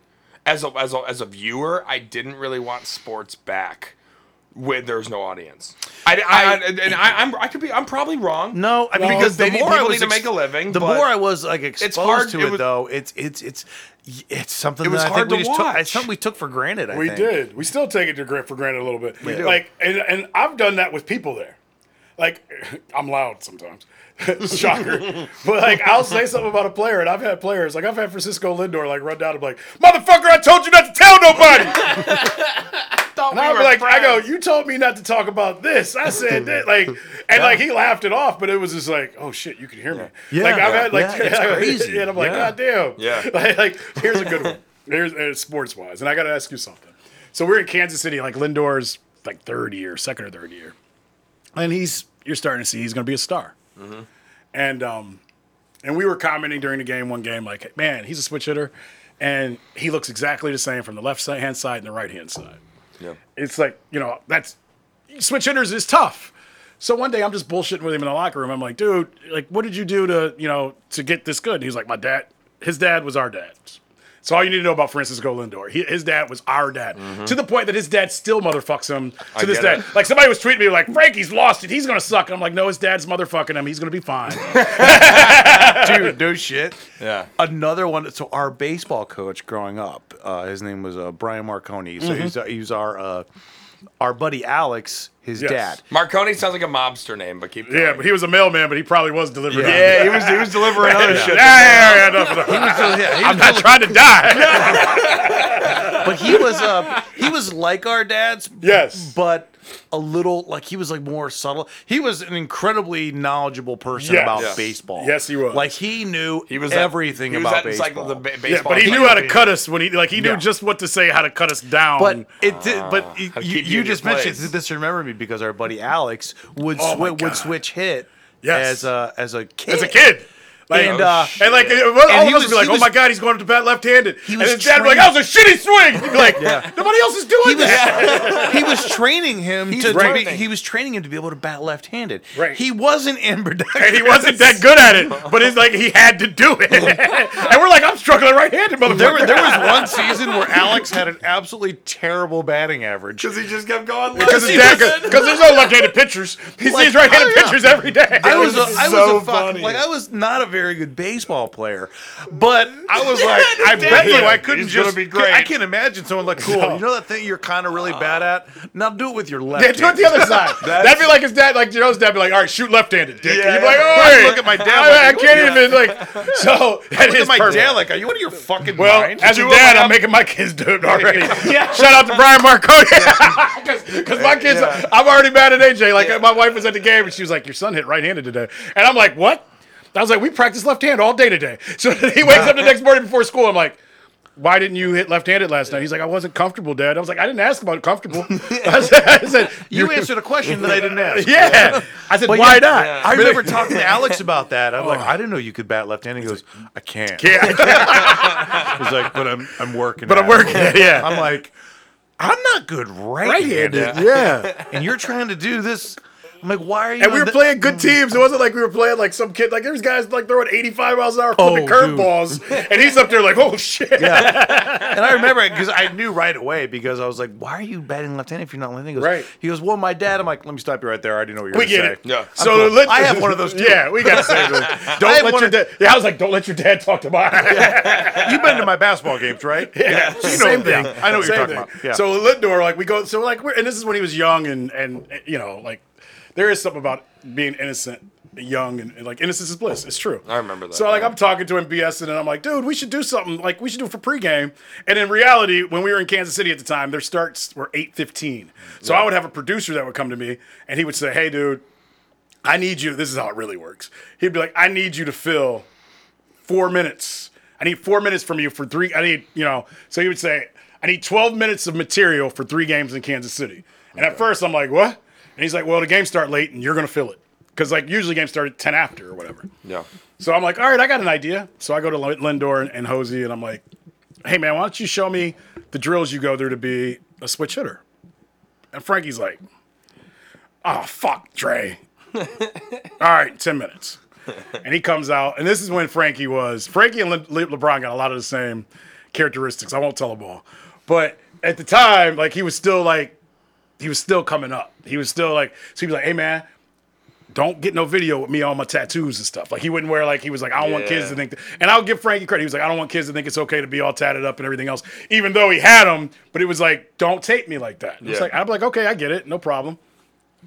as a as a as a viewer, I didn't really want sports back when there's no audience. I, I, I and I, I'm I could be I'm probably wrong. No, I mean Well, because the need- more I was need to make a living, the more I was like exposed hard- to it it, was- though, it's it's it's it's something It was that I hard think we to just took. watch. It's something we took for granted. I We think. did. We still take it to gra- for granted a little bit. We do. Like, and, and I've done that with people there. Like, I'm loud sometimes. Shocker. but like, I'll say something about a player, and I've had players like I've had Francisco Lindor like run down and be like, "Motherfucker, I told you not to tell nobody." And I'll be like, "I go, you told me not to talk about this. I said that." Like, and like he laughed it off, but it was just like, "Oh shit, you can hear me." Yeah. like I've had like, Yeah, it's crazy. and I'm like, Yeah. "God damn." Yeah. like, like, here's a good one. Here's uh, sports wise, and I got to ask you something. So we're in Kansas City, like Lindor's like third year, second or third year, and he's you're starting to see he's going to be a star. And um, and we were commenting during the game, one game, like, man, he's a switch hitter, and he looks exactly the same from the left hand side and the right hand side. Yeah. It's like you know that's switch hitters is tough. So one day I'm just bullshitting with him in the locker room. I'm like, dude, like, what did you do to you know to get this good? And he's like, my dad, his dad was our dad. So all you need to know about Francisco Lindor, he, his dad was our dad, to the point that his dad still motherfucks him to this day. it. Like somebody was tweeting me like, Frankie's lost it, he's gonna suck. And I'm like, no, his dad's motherfucking him. He's gonna be fine. dude, no shit. Yeah. Another one. So our baseball coach growing up, his name was uh, Brian Marconi. So he, was, he was our uh, our buddy Alex, his Yes. dad. Marconi sounds like a mobster name, but keep. yeah, but he was a mailman, but he probably was delivering. yeah, he was he was delivering other yeah, shit. yeah, yeah, enough, enough. So, yeah, he I'm was not trying to die. but he was uh he was like our dads Yes. but a little like he was like more subtle he was an incredibly knowledgeable person Yes. about Yes. baseball Yes, he was. like he knew He was everything that, he about was that, baseball Like, the ba- yeah, but he knew how to encyclopedia. cut us when he like he knew Yeah. just what to say, how to cut us down. but it did. But y- how you, you you just mentioned this. Remember me because our buddy Alex would Oh my swi- God. would switch hit Yes. as a as a kid. as a kid. Like, And, uh, and like, it, well, all and of us was- would be like, he "Oh was- my god, he's going up to bat left-handed." and was his dad would be like, "That was a shitty swing." He'd be like, "Nobody else is doing that." he was training him to, to be, he was training him to be able to bat left-handed. Right. He wasn't ambidextrous. and he wasn't that good at it, but it's like he had to do it. and we're like, "I'm struggling right-handed, motherfucker." There, there was one season where Alex had an absolutely terrible batting average. Because he just kept going. because his dad, because there's no left-handed pitchers. He Like, sees right-handed oh, yeah. pitchers every day. I was a, was I was so a fuck, funny. like I was not a very good baseball player, but I was like, I bet you I couldn't He's gonna just be great. I can't imagine someone like cool. No. You know that thing you're kind of really uh, bad at. Now do it with your left. Yeah, do it the other side. That'd be like his dad, like Joe's dad, be like, "All right, shoot left-handed, dick." Yeah. You'd be like, "Oh, I wait, look at my dad I, like, I "What can't are even like." So that Look is at my perfect. dad like, are you out of your fucking Well, mind? as a Do it dad, like I'm I'm- making my kids do it already. Shout out to Brian Marconi. Because my kids, Yeah. I'm already mad at AJ. Like, my wife was at the game and she was like, Your son hit right handed today. And I'm like, What? I was like, We practice left hand all day today. So he wakes up the next morning before school. I'm like, why didn't you hit left-handed last night? He's like, I wasn't comfortable, Dad. I was like, I didn't ask about comfortable. I said, I said you answered a question that I didn't ask. yeah. I said, why yeah, not? yeah. I remember talking to Alex about that. I'm like, oh. I didn't know you could bat left-handed. He goes, I can't. Yeah, He's like, but I'm I'm working. but at I'm working. it." it, Yeah, I'm like, I'm not good right-handed, right-handed. Yeah. and you're trying to do this. I'm like, why are you? And we were the- playing good mm. teams. It wasn't like we were playing like some kid. Like there was guys like throwing 85 miles an hour, Oh, flipping dude. curveballs, and he's up there like, oh shit. And I remember it because I knew right away because I was like, "Why are you batting left-handed if you're not left-handed?" He goes, Right. He goes, "Well, my dad." I'm like, "Let me stop you right there. I already know what you're We going get to it. say." Yeah. So let, I have one of those, too. Yeah, we got to say this. Don't let your dad. Yeah, I was like, don't let your dad talk to mine. You've been to my basketball games, right? Yeah, So you know- same thing. yeah, I know what you're talking thing. about. Yeah. So Lindor, like we go, so like, we're, and this is when he was young, and and you know, like there is something about being innocent, young, and, and, like innocence is bliss. It's true. I remember that, So like, yeah. I'm talking to him BSing, and I'm like, dude, we should do something. Like we should do it for pregame. And in reality, when we were in Kansas City at the time, their starts were 8:15. So I would have a producer that would come to me, and he would say, hey, dude. I need you. This is how it really works. He'd be like, I need you to fill four minutes. I need four minutes from you for three. I need, you know, so he would say, I need 12 minutes of material for three games in Kansas City. And at first I'm like, what? And he's like, well, the games start late and you're going to fill it. Because like usually games start at 10 after or whatever. Yeah. So I'm like, all right, I got an idea. So I go to Lindor and, and Hosey and I'm like, hey man, why don't you show me the drills you go through to be a switch hitter? And Frankie's like, oh, fuck, Dre. all right, 10 minutes. And he comes out, and this is when Frankie was. Frankie and Le- Le- LeBron got a lot of the same characteristics. I won't tell them all. But at the time, like, he was still like, he was still coming up. He was still like, so he was like, hey man, don't get no video with me on my tattoos and stuff. Like he wouldn't wear like he was like I don't want kids to think. That, and I'll give Frankie credit. He was like I don't want kids to think it's okay to be all tatted up and everything else, even though he had them. But it was like don't tape me like that. It's Yeah. like I'm like okay, I get it, no problem.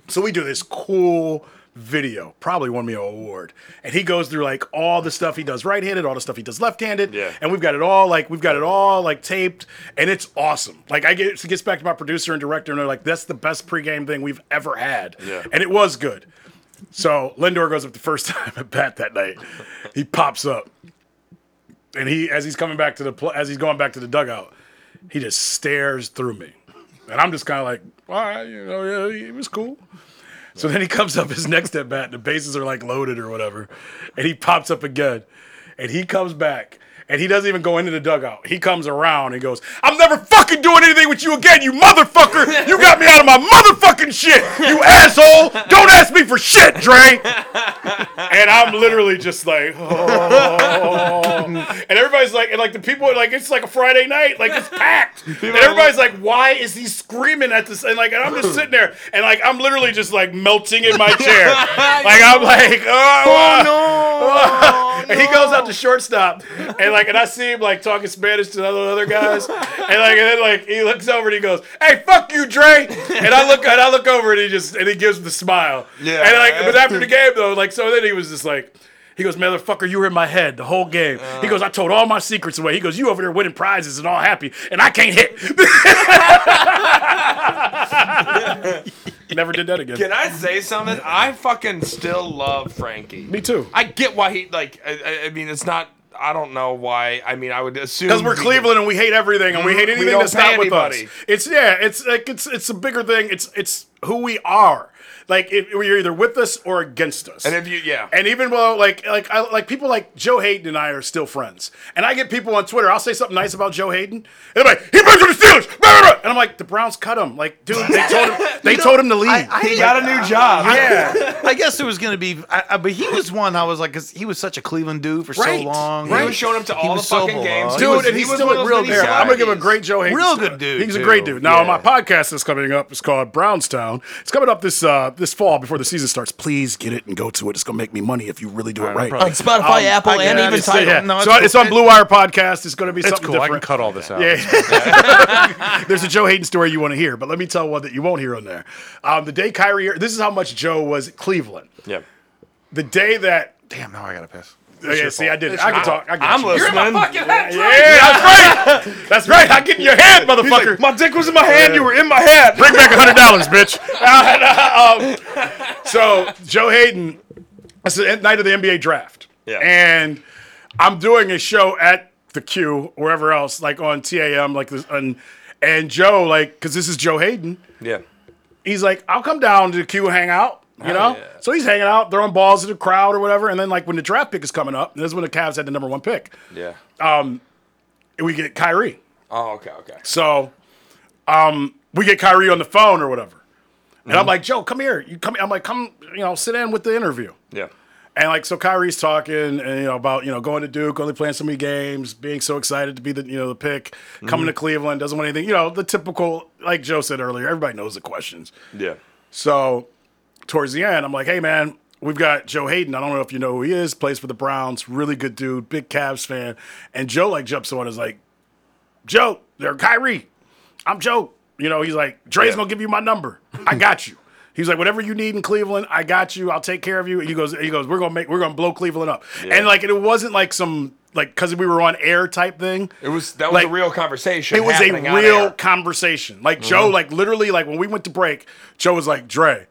So we do this cool video, probably won me an award. And he goes through like all the stuff he does right-handed, all the stuff he does left-handed. Yeah. And we've got it all like we've got it all like taped, and it's awesome. Like I get it gets back to my producer and director, and they're like, that's the best pregame thing we've ever had. Yeah. And it was good. So Lindor goes up the first time at bat that night. He pops up, and he as he's coming back to the pl- as he's going back to the dugout, he just stares through me, and I'm just kind of like, all right, you know, yeah, it was cool. So then he comes up his next at bat, and the bases are like loaded or whatever, and he pops up again, and he comes back. And he doesn't even go into the dugout. He comes around and goes, I'm never fucking doing anything with you again, you motherfucker. You got me out of my motherfucking shit, you asshole. Don't ask me for shit, Dre. And I'm literally just like, oh. And everybody's like, and like the people are like, it's like a Friday night, like it's packed. And everybody's like, why is he screaming at this? And like, and I'm just sitting there, and like, I'm literally just like melting in my chair. Like, I'm like, oh, oh uh, no. Oh. and he goes out to shortstop, and like, and I see him like talking Spanish to other other guys, and like, and then like he looks over and he goes, "Hey, fuck you, Dre." And I look, and I look over, and he just, and he gives him the smile. Yeah. And like, but after the game though, like, so then he was just like. He goes, motherfucker, you were in my head the whole game. he goes, I told all my secrets away. He goes, you over there winning prizes and all happy, and I can't hit. Never did that again. Can I say something? I fucking still love Frankie. Me too. I get why he like. I- I mean, it's not. I don't know why. I mean, I would assume Because we're we- Cleveland and we hate everything and we hate mm-hmm. anything don't that's not pay with us. It's yeah, it's like it's it's a bigger thing. It's it's who we are. Like if you're either with us or against us. And if you, yeah, And even though, like, like, I, like people like Joe Haden and I are still friends, and I get people on Twitter. I'll say something nice about Joe Haden, and they're like, "He plays for the Steelers," blah, blah, blah. and I'm like, "The Browns cut him." Like, dude, they told him, they told him to leave. I- I- he got a new job. yeah, I guess it was gonna be, I, I, but he was one I was like, cause he was such a Cleveland dude for Right, so long. He right. was showing up to He all the was so fucking games, dude, He was- and he he's was still a real. those many I'm gonna give a great Joe Haden. Real good dude, He's a great dude. Now, Yeah. my podcast is coming up. It's called Brownstown. It's coming up this uh this fall before the season starts. Please get it and go to it. It's gonna make me money if you really do it right. probably- On Spotify, Apple, I and even it. So, Tidal. yeah. No, it's so cool. it's on Blue Wire podcast. It's going to be It's something cool. I can different. cut all this out. Yeah. There's a Joe Haden story you want to hear, but let me tell one that you won't hear on there. Um, the day Kyrie, this is how much Joe was at Cleveland. Yeah. The day that, Damn, now I gotta piss. oh, yeah, see, I did it. I can talk. I got I'm you. listening. Yeah, that's right. That's right. I get in your head, motherfucker. My dick was in my hand. You were in my head. Bring back a hundred dollars, bitch. Uh, um, so Joe Haden, it's the night of the NBA draft, Yeah. and I'm doing a show at the Q, wherever else, like on TAM, like this, and and Joe, like, because this is Joe Haden. Yeah. He's like, I'll come down to the Q hang out. You know, yeah. so he's hanging out, throwing balls to the crowd or whatever, and then like when the draft pick is coming up, this is when the Cavs had the number one pick. Yeah. Um, we get Kyrie. Oh, okay, okay. So, um, we get Kyrie on the phone or whatever. And Mm-hmm. I'm like, Joe, come here. You come. I'm like, come, you know, sit in with the interview. Yeah. And like, so Kyrie's talking, and you know about you know going to Duke, only playing so many games, being so excited to be the you know the pick, coming Mm-hmm. to Cleveland, doesn't want anything. You know, the typical, like Joe said earlier, everybody knows the questions. Yeah. So, towards the end, I'm like, hey man, we've got Joe Haden. I don't know if you know who he is. Plays for the Browns. Really good dude. Big Cavs fan. And Joe like jumps on, and is like, Joe, they're Kyrie. I'm Joe. You know, he's like, Dre's Yeah. gonna give you my number. I got you. He's like, whatever you need in Cleveland, I got you. I'll take care of you. And he goes, he goes, we're gonna make, we're gonna blow Cleveland up. And like, it wasn't like some like because we were on air type thing. It was that was Like, a real conversation. It was a real. Mm-hmm. conversation. Like Joe, like literally, like when we went to break, Joe was like, Dre,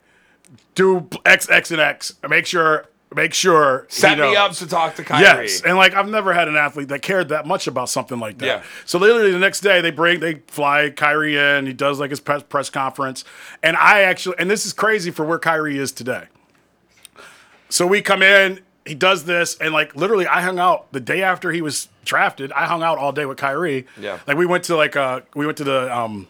do X, X, and X. Make sure, make sure. set me up to talk to Kyrie. Yes, and like I've never had an athlete that cared that much about something like that. Yeah. So literally the next day they bring they fly Kyrie in. He does like his press press conference, and I actually and this is crazy for where Kyrie is today. So we come in, he does this, and like literally I hung out the day after he was drafted. I hung out all day with Kyrie. Yeah. Like we went to like uh we went to the um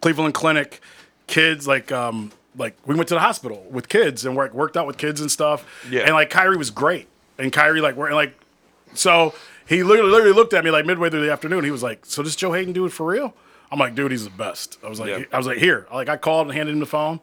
Cleveland Clinic, kids like um like we went to the hospital with kids and worked worked out with kids and stuff. Yeah. And like Kyrie was great, and Kyrie like we're like so he literally, literally looked at me like midway through the afternoon. He was like, "So does Joe Haden do it for real?" I'm like, "Dude, he's the best." I was like, Yeah. "I was like, here." Like I called and handed him the phone,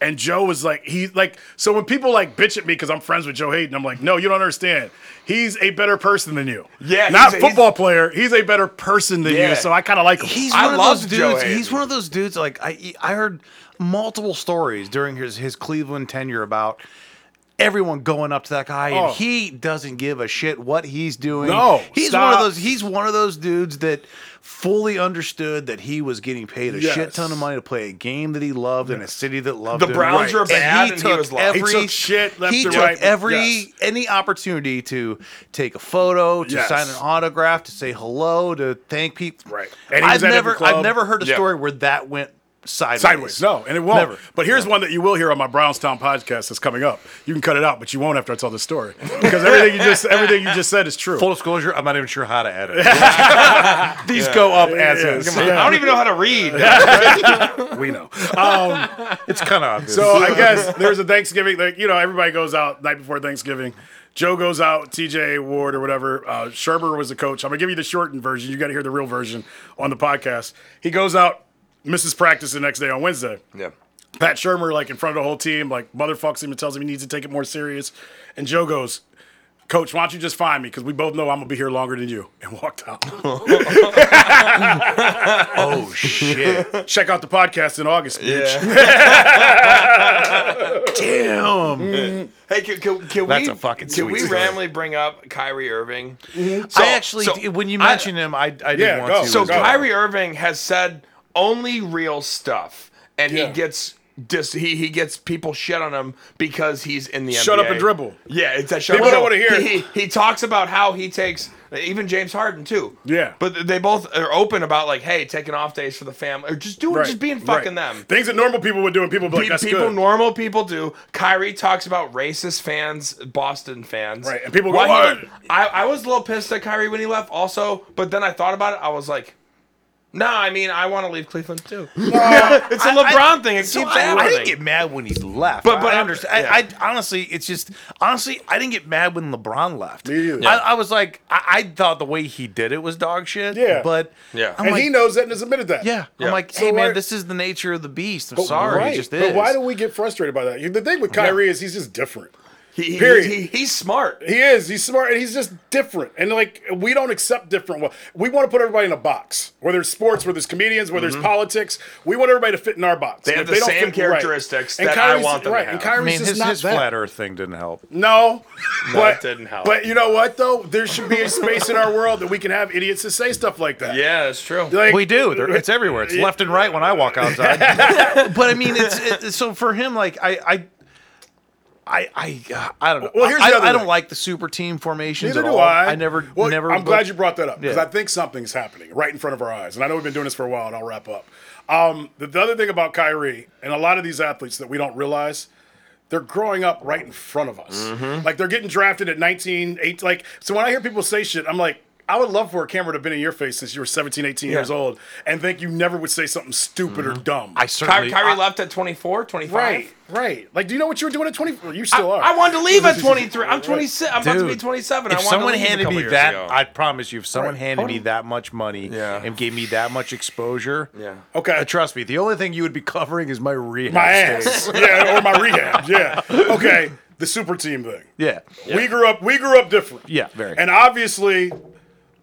and Joe was like, "He like." So when people like bitch at me because I'm friends with Joe Haden, I'm like, "No, you don't understand. He's a better person than you. Yeah, not he's a- football player. He's a better person than Yeah. you. So I kind of like him. He's I one of loved those Joe dudes. Haden. He's one of those dudes. Like I, I heard multiple stories during his his Cleveland tenure about everyone going up to that guy, Oh. and he doesn't give a shit what he's doing. No, he's one of stop. those. He's one of those dudes that fully understood that he was getting paid a Yes. shit ton of money to play a game that he loved in a city that loved The him. Browns were bad, and he took was loved. He every took shit left he and took right. every Yes. any opportunity to take a photo, to Yes. sign an autograph, to say hello, to thank people. Right. And he I've at every never. I've never heard a Yeah. story where that went sideways. Sideways, no, and it won't. Never. But here's one that you will hear on my Brownstown podcast that's coming up. You can cut it out, but you won't after I tell this story because everything you just everything you just said is true. Full disclosure, I'm not even sure how to edit. These go up as Yeah, is. come on. I don't even know how to read. we know. Um, It's kind of obvious. so I guess there's a Thanksgiving, like you know, everybody goes out night before Thanksgiving. Joe goes out, TJ Ward or whatever. Uh, Shurmur was the coach. I'm gonna give you the shortened version. You got to hear the real version on the podcast. He goes out, misses practice the next day on Wednesday. yeah. Pat Shurmur, like in front of the whole team, like motherfucks him and tells him he needs to take it more serious. And Joe goes, Coach, why don't you just find me? Because we both know I'm gonna be here longer than you. And walked out. oh shit! Check out the podcast in August, bitch. Damn. Mm. Hey, can, can, can That's we? a fucking Can sweet we story. randomly bring up Kyrie Irving? I actually, so- when you mentioned him, I, I did Yeah, want go. to. So as well. Kyrie Irving has said only real stuff, and Yeah. he gets just he he gets people shit on him because he's in the Shut NBA. up and dribble. Yeah, it's that shut People up don't wanna hear He, he, he talks about how he takes even James Harden too. Yeah. but they both are open about like, hey, taking off days for the family or just doing Right, just being right. fucking them. Things that normal people would do, and people would be like, "That's people, good." normal people do. Kyrie talks about racist fans, Boston fans. Right, and people go? I, I was a little pissed at Kyrie when he left, also. But then I thought about it. I was like, no, I mean, I want to leave Cleveland too. it's a LeBron thing. It So keeps I, happening. I didn't get mad when he's left. But- But but I I'm- understand. yeah. I, I honestly, it's just honestly, I didn't get mad when LeBron left. Me either. I, I was like, I, I thought the way he did it was dog shit. Yeah. But Yeah. I'm and like, he knows that and has admitted that. yeah, Yeah. I'm like, So hey man, this is the nature of the beast. I'm But- sorry, right. it just But why do we get frustrated by that? The thing with Kyrie is he's just different. He, he, Period. he- he's smart. He is. He's smart, and he's just different. And like we don't accept different. Well, we want to put everybody in a box. Whether it's sports, where there's comedians, where there's politics, we want everybody to fit in our box. Mm-hmm. They And have the don't same fit- right. characteristics And that I want them to have. And I Kyrie's mean, just his, not his that. flat Earth thing didn't help. No, but it didn't help. But you know what though? There should be a space in our world that we can have idiots that say stuff like that. yeah, that's true. Like, We do. They're- It's everywhere. It's left and right when I walk outside. but I mean, it's it, so for him. Like I, I, I, I, I don't know. Well, here's the other I don't like the super team formations Neither at do all. I. I never, Well, never. I'm glad you brought that up because Yeah. I think something's happening right in front of our eyes, and I know we've been doing this for a while, and I'll wrap up. Um, the, the other thing about Kyrie and a lot of these athletes that we don't realize, they're growing up right in front of us. Mm-hmm. Like they're getting drafted at 19, 8. Like so, when I hear people say shit, I'm like. I would love for a camera to have been in your face since you were 17, 18 years old and think you never would say something stupid or dumb. Mm-hmm. I certainly. Kyrie, Kyrie I- left at 24, 25. right, right. Like, do you know what you were doing at 24? You still are. I wanted to leave at 23. I'm 26. I'm about to be 27. If wanted someone to leave handed couple me that, ago. I promise you, if someone Right. handed me that much money Yeah. and gave me that much exposure, yeah. Okay. uh, trust me, the only thing you would be covering is my rehab. my ass. yeah, or my rehab. Yeah. Okay. The super team thing. Yeah. We grew up. We grew up different. Yeah, very. And obviously,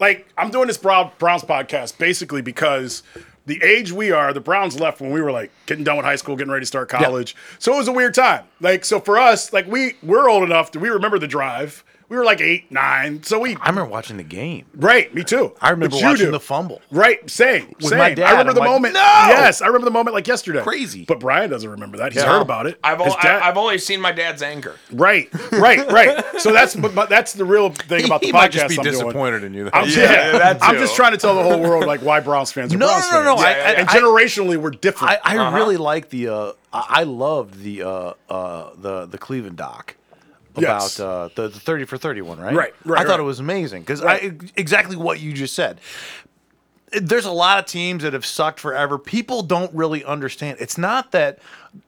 like I'm doing this Brown, Browns podcast basically because the age we are, the Browns left when we were like getting done with high school, getting ready to start college. So it was a weird time. Like so for us, like we we're old enough that we remember the drive. We were like eight, nine. So we I remember watching the game. right. Me too. I remember But you watching do. the fumble. Right, same. With same. my dad, I remember I'm the like, moment. "No!" Yes, I remember the moment like yesterday. Crazy. But Brian doesn't remember that. He's Yeah. heard about it. I've, His al- dad- I, have only seen my dad's anger. Right, right, right. So that's but, but that's the real thing about the he podcast. might just be I'm doing. disappointed in you. I'm, Yeah, yeah, that I'm too. just trying to tell the whole world like why Browns fans are No, Browns no, no, no. fans. I- Yeah, yeah, and I- generationally, we're different. I, I Uh-huh. really like the uh, I I loved the uh, uh, the the Cleveland doc about Yes. uh, the, the thirty for thirty one, right? Right, right, I thought right. it was amazing because Right. Exactly what you just said. There's a lot of teams that have sucked forever. People don't really understand. It's not that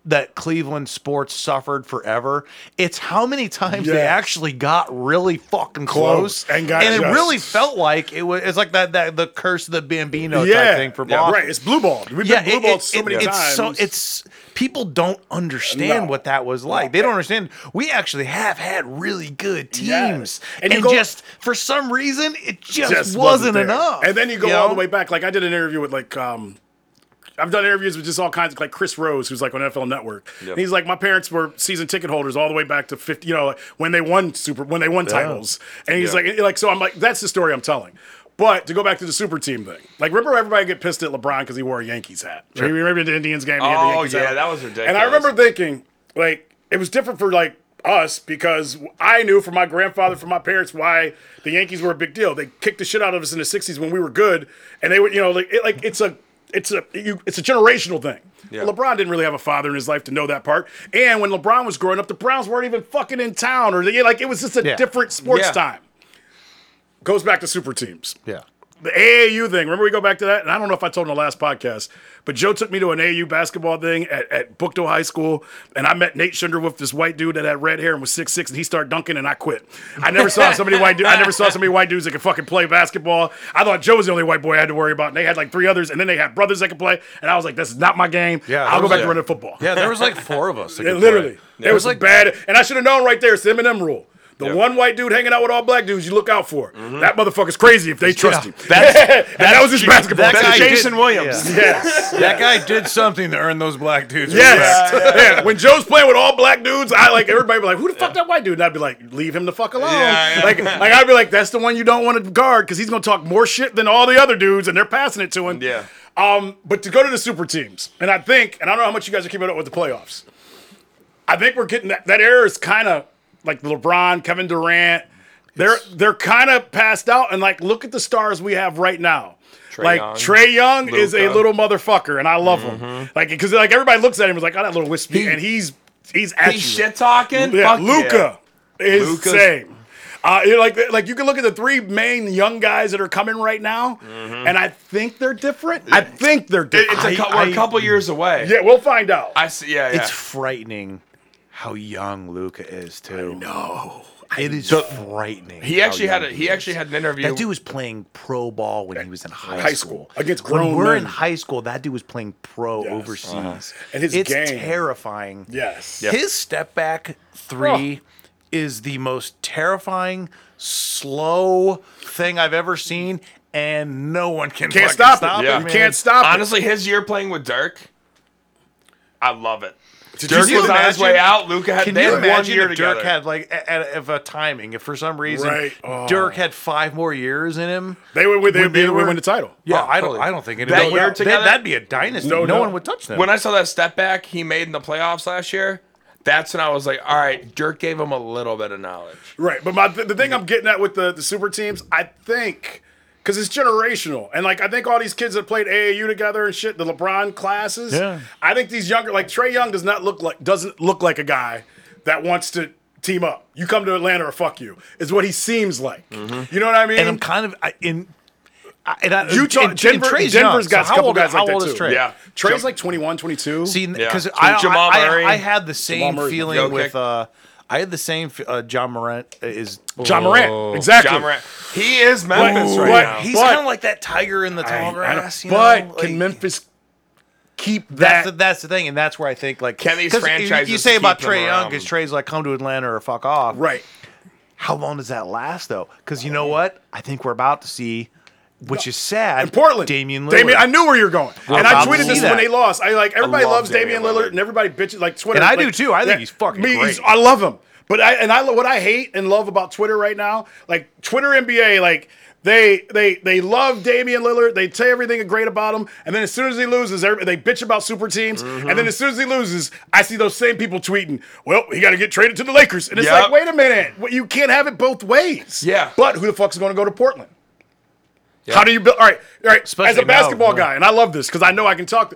that Cleveland sports suffered forever. It's how many times they actually got really fucking Close close, and got it just- really felt like it was. It's like that that the curse of the Bambino yeah, type thing for yeah, right. It's blue ball. We've yeah, been blue it- balled it- so it- many it's times. So it's people don't understand No. what that was like. They don't understand. We actually have had really good teams, Yes. and, And go- just for some reason it just, just wasn't, there. enough. And then you go you all know? the way back. Like I did an interview with like um I've done interviews with just all kinds of like Chris Rose, who's like on NFL Network. And he's like, my parents were season ticket holders all the way back to fifty, you know, like, when they won super when they won titles. And he's Yeah. like, like so I'm like, that's the story I'm telling. But to go back to the super team thing, like remember everybody get pissed at LeBron because he wore a Yankees hat. Sure. Remember the Indians game? He had the Oh, yeah, hat. that was ridiculous. And I remember thinking, like, it was different for like us because I knew from my grandfather, from my parents, why the Yankees were a big deal. They kicked the shit out of us in the '60s when we were good, and they were, you know, like, it, like it's a, it's a, you, it's a generational thing. Yeah. LeBron didn't really have a father in his life to know that part. And when LeBron was growing up, the Browns weren't even fucking in town, or they, like it was just a Yeah. different sports Yeah. time. Goes back to super teams yeah. The AAU thing. Remember we go back to that? And I don't know if I told in the last podcast, but Joe took me to an AAU basketball thing at, at Buchtel High School, and I met Nate Schindlerwolf, this white dude that had red hair and was six six, and he started dunking, and I quit. I never saw so many white dudes. I never saw so many white dudes that could fucking play basketball. I thought Joe was the only white boy I had to worry about, and they had like three others, and then they had brothers that could play, and I was like, this is not my game. Yeah, I'll go back a- to running football. Yeah, there was like four of us. Yeah, literally. play. It was like like bad, and I should have known right there. It's the Eminem rule. The one white dude hanging out with all black dudes, you look out for. That motherfucker's crazy if they trust him. That's- and that was his basketball. that team. guy Jason did- Williams. yeah. Yes. That guy did something to earn those black dudes. Yes. Yeah, When Joe's playing with all black dudes, I like everybody be like, "Who the fuck that white dude?" And I'd be like, "Leave him the fuck alone." Yeah, yeah. Like, like I'd be like, "That's the one you don't want to guard because he's gonna talk more shit than all the other dudes, and they're passing it to him." Yeah. Um, but to go to the super teams, and I think, and I don't know how much you guys are keeping up with the playoffs. I think we're getting that. That era is kind of like LeBron, Kevin Durant. They're they're kind of passed out, and like look at the stars we have right now. Trae like Young, Trae Young is a little motherfucker, and I love him. Like because like everybody looks at him and is like, oh, that little wispy, He- and he's he's at He's shit talking. Yeah, Luka is Luka's- same. Uh, you know, like like you can look at the three main young guys that are coming right now, and I think they're different. I think they're Mm-hmm. Different. It's a, I- we're I- a couple years away. yeah, we'll find out. I see. Yeah, yeah. It's frightening how young Luka is too. no, It is frightening. he actually had a, he actually had an interview. That dude was playing pro ball when he was in high, High school. school, against when grown we're in high school, that dude was playing pro Yes. overseas. Uh-huh. And his game. it's game. terrifying. yes, His step back three is the most terrifying, slow thing I've ever seen, and no one can Can't fucking stop it. stop Yeah. it. you man. can't stop it. Honestly, his year playing with Dirk, I love it. Did Dirk you was see on the his way out. Luka had Can they you had one imagine year if Dirk together. had like a, a, if a timing, if for some reason Right. Oh. Dirk had five more years in him? They would win. They, When they they would win the title. Yeah, Oh, I don't. totally. I don't think it That would- year that- together- that'd be a dynasty. No No, doubt. one would touch them. when I saw that step back he made in the playoffs last year, that's when I was like, all right, Dirk gave him a little bit of knowledge. Right, but my the thing I'm getting at with the, the super teams, I think, because it's generational, and like I think all these kids that played AAU together and shit, the LeBron classes. Yeah. I think these younger, like Trae Young, does not look like doesn't look like a guy that wants to team up. You come to Atlanta or fuck you is what he seems like. You know what I mean? and I'm kind of I, in. I, and I, Utah, and- and Denver, Trae's Denver's young, got so a couple old, guys how like that old too. is Trae? Yeah. Trae's Jam- like 21, 22. See, because Jamal I, I, I, I had the same Murray. feeling Jokic. with. uh I had the same. Uh, Ja Morant is John Oh. Morant, exactly. Ja Morant, he is Memphis But- right but now. He's kind of like that tiger in the I- tall I know. grass. you but know? can Like- Memphis keep That's that? the, that's the thing, and that's where I think like Can these 'cause you- franchises You say about Trae Young because Trae's like come to Atlanta or fuck off. right. How long does that last though? Because you know what? I think we're about to see, which is sad. In Portland, Damian Lillard. Damian, I knew where you were going, and I about tweeted this that. when they lost. I like everybody love loves Damian Damian Lillard, Lillard. and everybody bitches like Twitter. And I like- do, too. I think he's fucking he's- great. I love him, but I and I what I hate and love about Twitter right now, like Twitter NBA, like. They they they love Damian Lillard. They say everything great about him, and then as soon as he loses, they bitch about super teams. Mm-hmm. And then as soon as he loses, I see those same people tweeting, "Well, he got to get traded to the Lakers." And it's Yep. like, wait a minute, you can't have it both ways. Yeah. But who the fuck's going to go to Portland? How do you build? All right, all right. Especially as a basketball yeah. guy, and I love this because I know I can talk.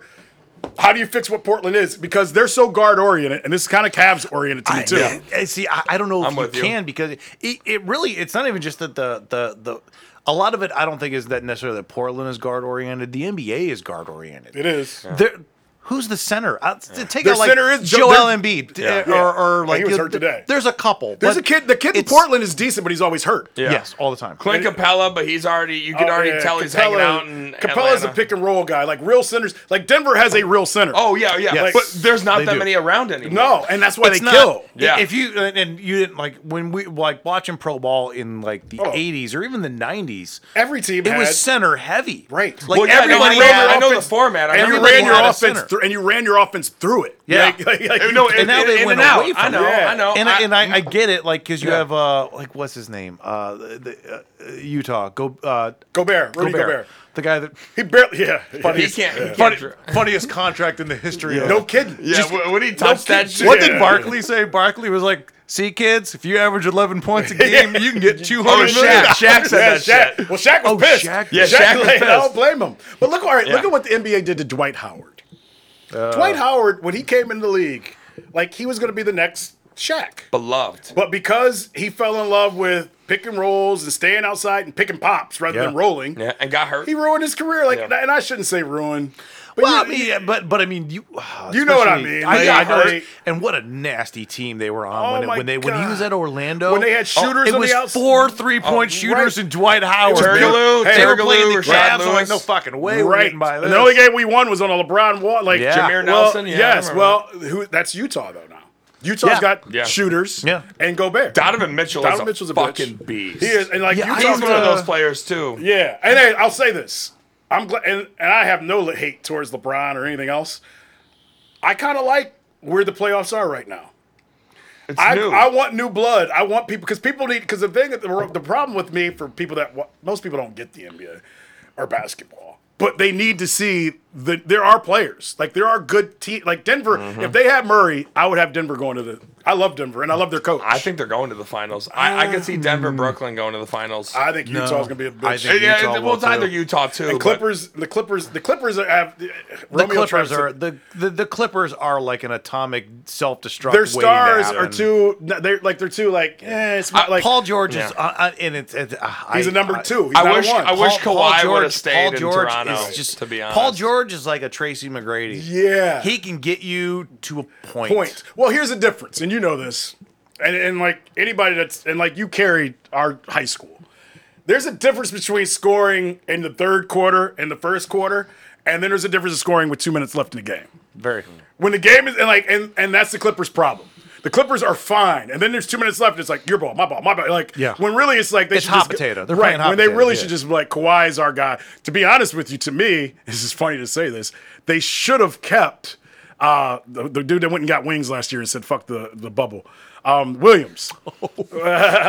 How do you fix what Portland is? Because they're so guard oriented, and this is kind of Cavs oriented to me too. I, I- eh, see, I, I don't know if I'm you with you. can because it, it really it's not even just that the the the a lot of it I don't think is that necessarily that Portland is guard oriented. The NBA is guard oriented. It is. There, who's the center? Uh, to Take Their out like center is Joel Joe- Embiid, Yeah. uh, or, or like he was you- hurt today. There's a couple. There's but a kid. The kid in it's- Portland is decent, but he's always hurt. Yeah. Yes, all the time. Clint Capela, but he's already you can Oh, already yeah. tell he's Capela- hanging out in Capela's Atlanta. a pick and roll guy, like real centers. Like Denver has a real center. Oh yeah, yeah. Yes. but there's not They that do. many around anymore. no, and that's why It's they not- kill. Yeah. If you and- and you didn't like when we like watching pro ball in like the Oh. 80s or even the 90s, Every team it had, was center heavy. Right. Like Well, yeah, no, everybody I know- had know the offense- format. I and you remember ran they your had a offense center. Through, and you ran your offense through it. Yeah. Like- like- like- No, And in, now they went away from I know. it. Yeah. I know. and I, and I, I get it, like because you Yeah. have uh like what's his name uh the, the, uh, Utah go uh Gobert, Rudy Gobert. Gobert. the guy that He barely. Yeah. he can't. He can't funny, dr- funniest contract in the history. of No kidding. yeah, Just- when he touched that kid- shit. What did Barkley say? Barkley was like, "See, kids, if you average 11 points a game, you can get 200 Oh, million." Shaq. Shaq said Yeah, that Shaq. shit. Well, Shaq was Oh, pissed. Shaq- Yeah, Shaq was like, I don't blame him. But look, all right, look at what the NBA did to Dwight Howard. Uh, Dwight Howard, when he came into the league, like he was going to be the next Shaq. Beloved. But because he fell in love with pick and rolls and staying outside and picking pops rather Yeah. than rolling, Yeah, and got hurt. he ruined his career. Like, Yeah. and I shouldn't say ruin. But Well, I mean, yeah, but but I mean, you You know what I mean. I, Like, I know, and what a nasty team they were on Oh when, it- when they when he was at Orlando. When they had oh, shooters it on was the outside. four three point Oh, shooters right. and Dwight Howard. Turkoglu, they were Turkoglu, playing the Rashard Cavs. I'm like, no fucking way. We're right. getting by And this. the only game we won was on a LeBron wall. Like Yeah. Jameer well, Nelson. Yeah, yes. Well, who? That's Utah though. Now Utah's Yeah. got Yeah. shooters. Yeah. And Gobert. Donovan Mitchell Donovan is a Mitchell's a fucking bitch. beast. He is, and like Yeah, Utah's uh, He's used one of those players too. Yeah, and hey, I'll say this: I'm glad, and, and I have no hate towards LeBron or anything else. I kind of like where the playoffs are right now. It's I, new. I want new blood. I want people because people need because the thing the, the problem with me for people that most people don't get the NBA or basketball but they need to see that there are players. Like there are good team. Like Denver, Mm-hmm. if they had Murray, I would have Denver going to the. I love Denver and I love their coach. I think they're going to the finals. I, I could see Denver, Brooklyn going to the finals. I think Utah's No. gonna be a bitch. I think yeah, Utah well, will it's either. Utah too. and but- Clippers, the Clippers, the Clippers are have The Romeo Clippers Travis- are the, the the Clippers are like an atomic self-destruct. Their stars are too. They're like they're too like. Eh, it's not Uh, like Paul George is, Yeah. uh, uh, and it's, it's uh, he's I- a number two. He's I not wish a one. I wish Kawhi Paul would George- have stayed Paul in George Toronto. is just to be honest, Paul George is like a Tracy McGrady. Yeah. he can get you to a point. point. Well, here's the difference, and you know this, and, and like anybody that's and like you carried our high school. There's a difference between scoring in the third quarter and the first quarter, and then there's a difference in scoring with two minutes left in the game. Very. When the game is and like and and that's the Clippers' problem. The Clippers are fine, and then there's two minutes left. And it's like your ball, my ball, my ball. Like Yeah. when really it's like they It's should hot just potato. They're right playing hot when they potato, really yeah. should just be like Kawhi's our guy. To be honest with you, to me, this is funny to say this. They should have kept uh, the, the dude that went and got wings last year and said fuck the the bubble. Um, Williams.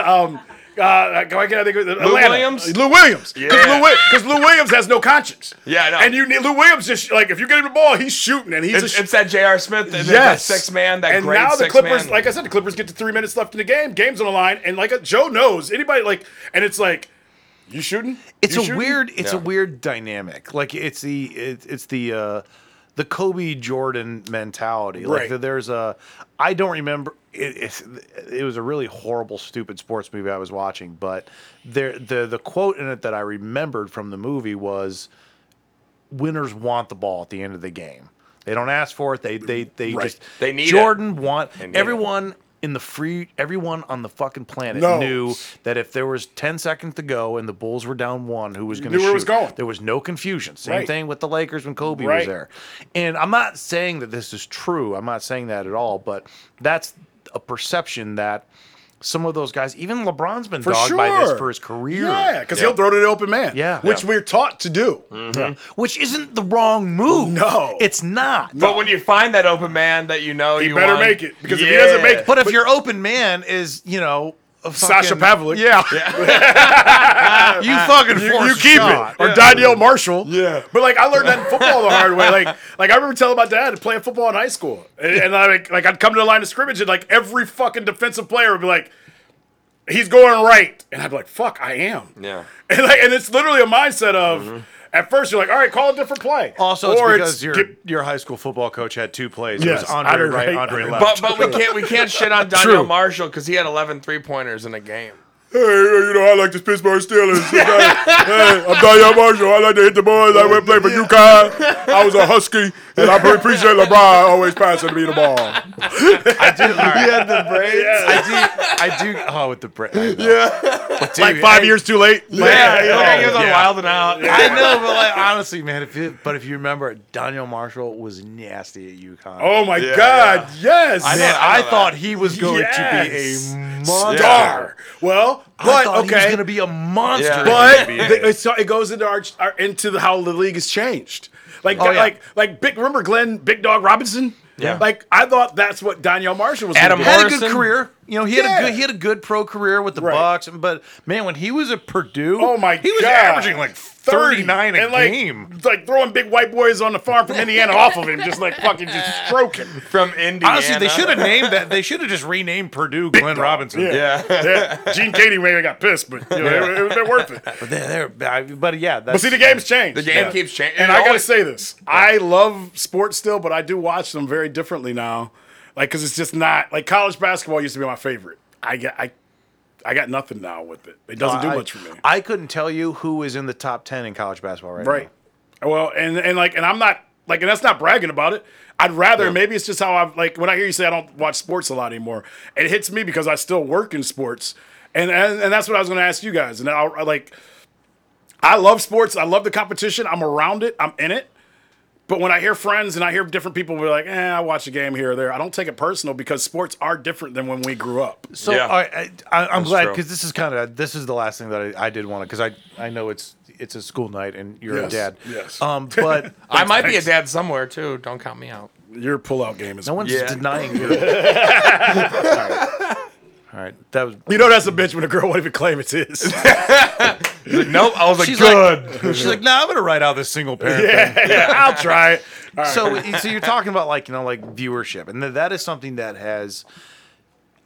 um, uh, why can't I think of it? Atlanta. Williams? Lou Williams. Because Yeah. Lou, 'cause Lou Williams has no conscience. Yeah, I know. And you need Lou Williams just like if you get him the ball, he's shooting and he's It's, a it's that J.R. Smith, and Yes, that six man, that and great now the six Clippers, man. like I said, the Clippers get to three minutes left in the game. Game's on the line, and like Joe knows anybody like, and it's like, you shooting? It's You a shooting? weird. It's a weird dynamic. Like it's the it, it's the uh, the Kobe Jordan mentality. Like there's a. I don't remember. It, it's, it was a really horrible, stupid sports movie I was watching, but there the the quote in it that I remembered from the movie was, "Winners want the ball at the end of the game. They don't ask for it. They they they Right. just They need it. Jordan want need it. everyone." In the free, everyone on the fucking planet Knows. knew that if there was ten seconds to go and the Bulls were down one, who was going to knew shoot? where it was going. There was no confusion. Same Right. thing with the Lakers when Kobe was Right. there. And I'm not saying that this is true. I'm not saying that at all. But that's a perception that some of those guys, even LeBron's been for dogged sure by this for his career. Yeah, because he'll throw to the open man. Yeah. which Yeah. we're taught to do. Mm-hmm. Which isn't the wrong move. No. It's not. but when you find that open man that you know He you better want- make it, because if he doesn't make it- But if your open man is, you know, a Sasha fucking- Pavlovic. Yeah. you fucking You, you keep shot. it, or Donyell Marshall. Yeah. but like I learned that in football the hard way. Like, like I remember telling my dad playing football in high school, and, and like, like I'd come to the line of scrimmage, and like every fucking defensive player would be like, "He's going right," and I'd be like, "Fuck, I am." Yeah. And like, and it's literally a mindset of. Mm-hmm. At first, you're like, all right, call a different play. Also, it's Or because your get- your high school football coach had two plays. Yes, it was Andre Andre right, right, Andre Andre left. But but we can't we can't shit on True. Donyell Marshall because he had 11 three pointers in a game. Hey, you know, I like the Pittsburgh Steelers. hey, I'm Donyell Marshall. I like to hit the boys. I went play for UConn. I was a Husky, and I appreciate LeBron always passing me the ball. I do. He had the braids. I do. I do. Oh, with the braids. Yeah. Dude, Like five I- years too late. Yeah, Like, yeah, oh, he was on yeah. Wild and Out. I know, but like honestly, man. If it, but if you remember, Donyell Marshall was nasty at UConn. Oh my Yeah, God! Yes, I know- man, I I, thought he was going Yes. to be a monster. star. Well, I but thought he was going to be a monster. Yeah. but the NBA. it's, it goes into our, our into the, how the league has changed. Like, Oh, yeah. like, like, big. Remember Glenn Big Dog Robinson? Yeah. Like, I thought that's what Donyell Marshall was. Adam gonna had a good career. You know, he had Yeah. a good he had a good pro career with the Right. Bucks. But man, when he was at Purdue, Oh my he was God. averaging like thirty nine a and like, game. like throwing big white boys on the farm from Indiana off of him, just like fucking just stroking. From Indiana. Honestly, they should have named that. They should have just renamed Purdue Glenn Dog. Robinson. Yeah. Yeah. Yeah, Gene Keady may have got pissed, but you know, it, it would have been worth it. But they're, they're but yeah, that's, But see, the game's changed. The game keeps changing. And It I gotta always- say this: I love sports still, but I do watch them very differently now. Like, cause it's just not like college basketball used to be my favorite. I get, I, I got nothing now with it. It doesn't do I, much for me. I couldn't tell you who is in the top ten in college basketball right, now. Right. Well, and and like, and I'm not like, and that's not bragging about it. I'd rather maybe it's just how I've like when I hear you say I don't watch sports a lot anymore. It hits me because I still work in sports, and and, and that's what I was going to ask you guys. And I, I like, I love sports. I love the competition. I'm around it. I'm in it. But when I hear friends and I hear different people be like, "Eh, I watch a game here or there," I don't take it personal because sports are different than when we grew up. So Yeah. I, I, I, I'm glad because this is kind of this is the last thing that I, I did want to because I I know it's it's a school night and you're Yes, a dad. yes. Um, but I might be a dad somewhere too. Don't count me out. Your pullout game is. no one's Yeah. denying you. All right. All right, that was You know that's a bitch when a girl won't even claim it's his. He's like, nope. I was like, She's good. like, she's like, nah, I'm gonna write out this single parent thing. yeah, I'll try it. All right. so so you're talking about like you know like viewership and th- that is something that has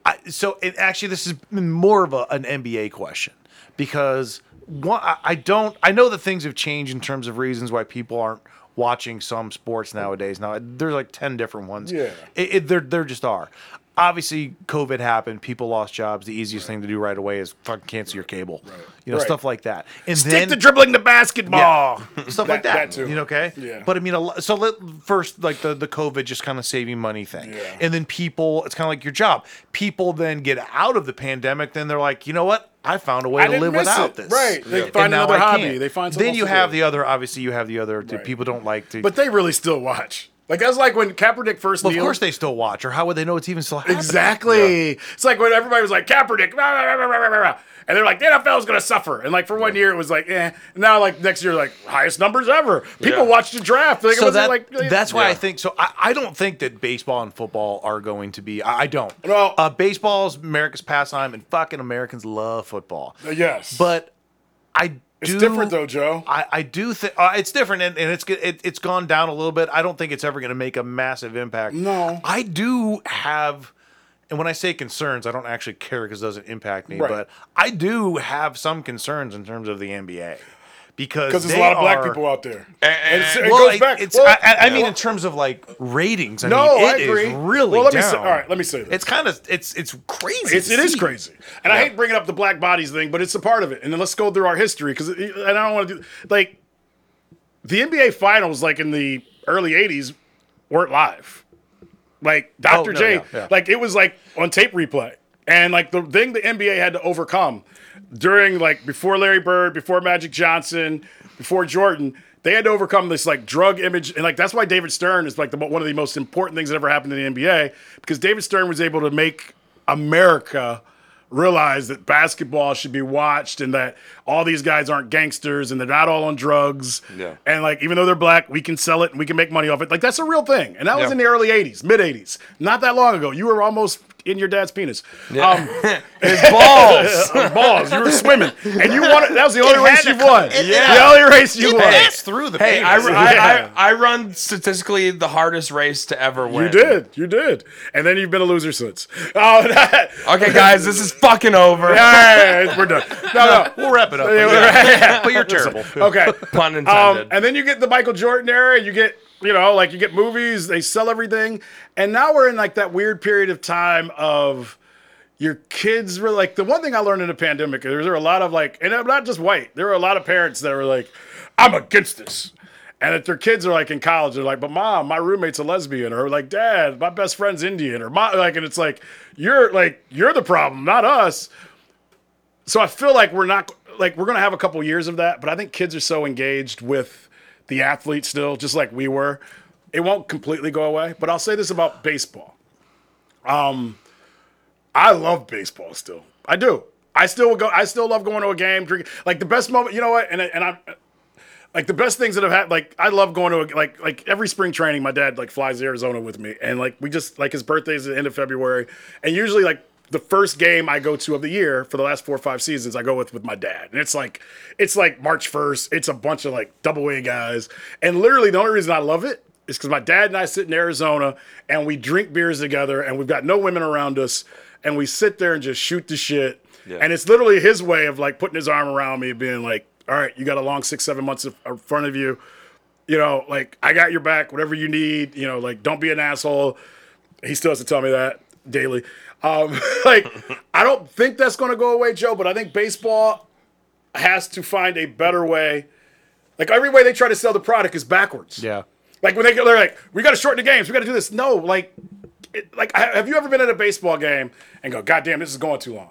I, so it actually this is more of a, an nba question because one I, I don't i know that things have changed in terms of reasons why people aren't watching some sports nowadays now there's like 10 different ones Yeah. it, it, there, there just are obviously covid happened people lost jobs the easiest thing to do right away is fucking cancel your cable you know Right. stuff like that and Stick then to dribbling the basketball. stuff That- like that. that too. You know, okay. Yeah. But I mean, a lo- so let first like the the COVID just kind of saving money thing, Yeah. and then people, it's kind of like your job. People then get out of the pandemic, then they're like, you know what? I found a way I to live without it. this. Right. They And find now another hobby. They find something Then you have do. the other. Obviously, you have the other. Right. People don't like to. But they really still watch. Like that's like when Kaepernick first Well, of course they still watch, or how would they know it's even still happening? Exactly. It's like when everybody was like Kaepernick, rah, rah, rah, and they're like the NFL is going to suffer. And like for one year it was like, eh. Now like next year like highest numbers ever. People Yeah. watched the draft. Like, So wasn't that, like that's why I think so. I, I don't think that baseball and football are going to be. I, I don't. Well- uh, baseball's America's pastime, and fucking Americans love football. yes, But I do. it's different though, Joe. I, I do think uh, it's different, and, and it's it, it's gone down a little bit. I don't think it's ever going to make a massive impact. No. I do have, and when I say concerns, I don't actually care because it doesn't impact me. Right. But I do have some concerns in terms of the NBA because Because there's a lot of black are- people out there. And- it's, it well, goes back. It's, Well, I, I- I mean, in terms of like ratings, I No, mean, I it is agree. really Well, let me down. say- all right, let me say this. It's kind of it's it's crazy. It's, it is crazy, and I hate bringing up the black bodies thing, but it's a part of it. And then let's go through our history because, and I don't want to do like the NBA finals, like in the early '80s, weren't live. Like Dr. Oh, no, J, yeah, yeah. like it was like on tape replay, and like the thing the NBA had to overcome during like before Larry Bird, before Magic Johnson, before Jordan. They had to overcome this like drug image, and like that's why David Stern is like the, one of the most important things that ever happened in the NBA because David Stern was able to make America realize that basketball should be watched and that all these guys aren't gangsters and they're not all on drugs. Yeah. And like even though they're black, we can sell it and we can make money off it. Like that's a real thing. And that was in the early 80s, mid 80s. Not that long ago. You were almost in your dad's penis. Um, His balls. balls. You were swimming. And you won that was the only It race you to won. come- Yeah. The only race you It won. passed through the. Hey, I, penis. I, Yeah. I, I run statistically the hardest race to ever win. You did. You did. And then you've been a loser since. Oh, Okay, guys, this is fucking over. yeah, we're done. No, no. we'll wrap it up. But, Yeah, yeah. but you're terrible. Okay. Pun Um, intended. and then you get the Michael Jordan era. You get, you know, like you get movies. They sell everything, and now we're in like that weird period of time of your kids were like the one thing I learned in the pandemic. Is there were a lot of like, and I'm not just white. There were a lot of parents that were like, "I'm against this." And if their kids are like in college, they're like, "But mom, my roommate's a lesbian," or like, "Dad, my best friend's Indian," or "My like," and it's like, "You're like, you're the problem, not us." So I feel like we're not like we're gonna have a couple years of that, but I think kids are so engaged with the athlete still, just like we were. It won't completely go away. But I'll say this about baseball. Um, I love baseball still. I do. I still go. I still love going to a game, drinking. Like the best moment. You know what? And and I. Like the best things that have had, like I love going to a, like like every spring training. My dad like flies to Arizona with me, and like we just like his birthday's at the end of February, and usually like the first game I go to of the year for the last four or five seasons, I go with with my dad, and it's like it's like March first. It's a bunch of like double A guys, and literally the only reason I love it is because my dad and I sit in Arizona and we drink beers together, and we've got no women around us, and we sit there and just shoot the shit, and it's literally his way of like putting his arm around me, and being like, "All right, you got a long six seven months in front of you." you know, like I got your back, whatever you need, you know, like don't be an asshole. He still has to tell me that daily. Um, like I don't think that's going to go away, Joe, but I think baseball has to find a better way. Like every way they try to sell the product is backwards. Yeah. Like when they they're like, we got to shorten the games, we got to do this. No, like, it, like have you ever been at a baseball game and go, God damn, this is going too long?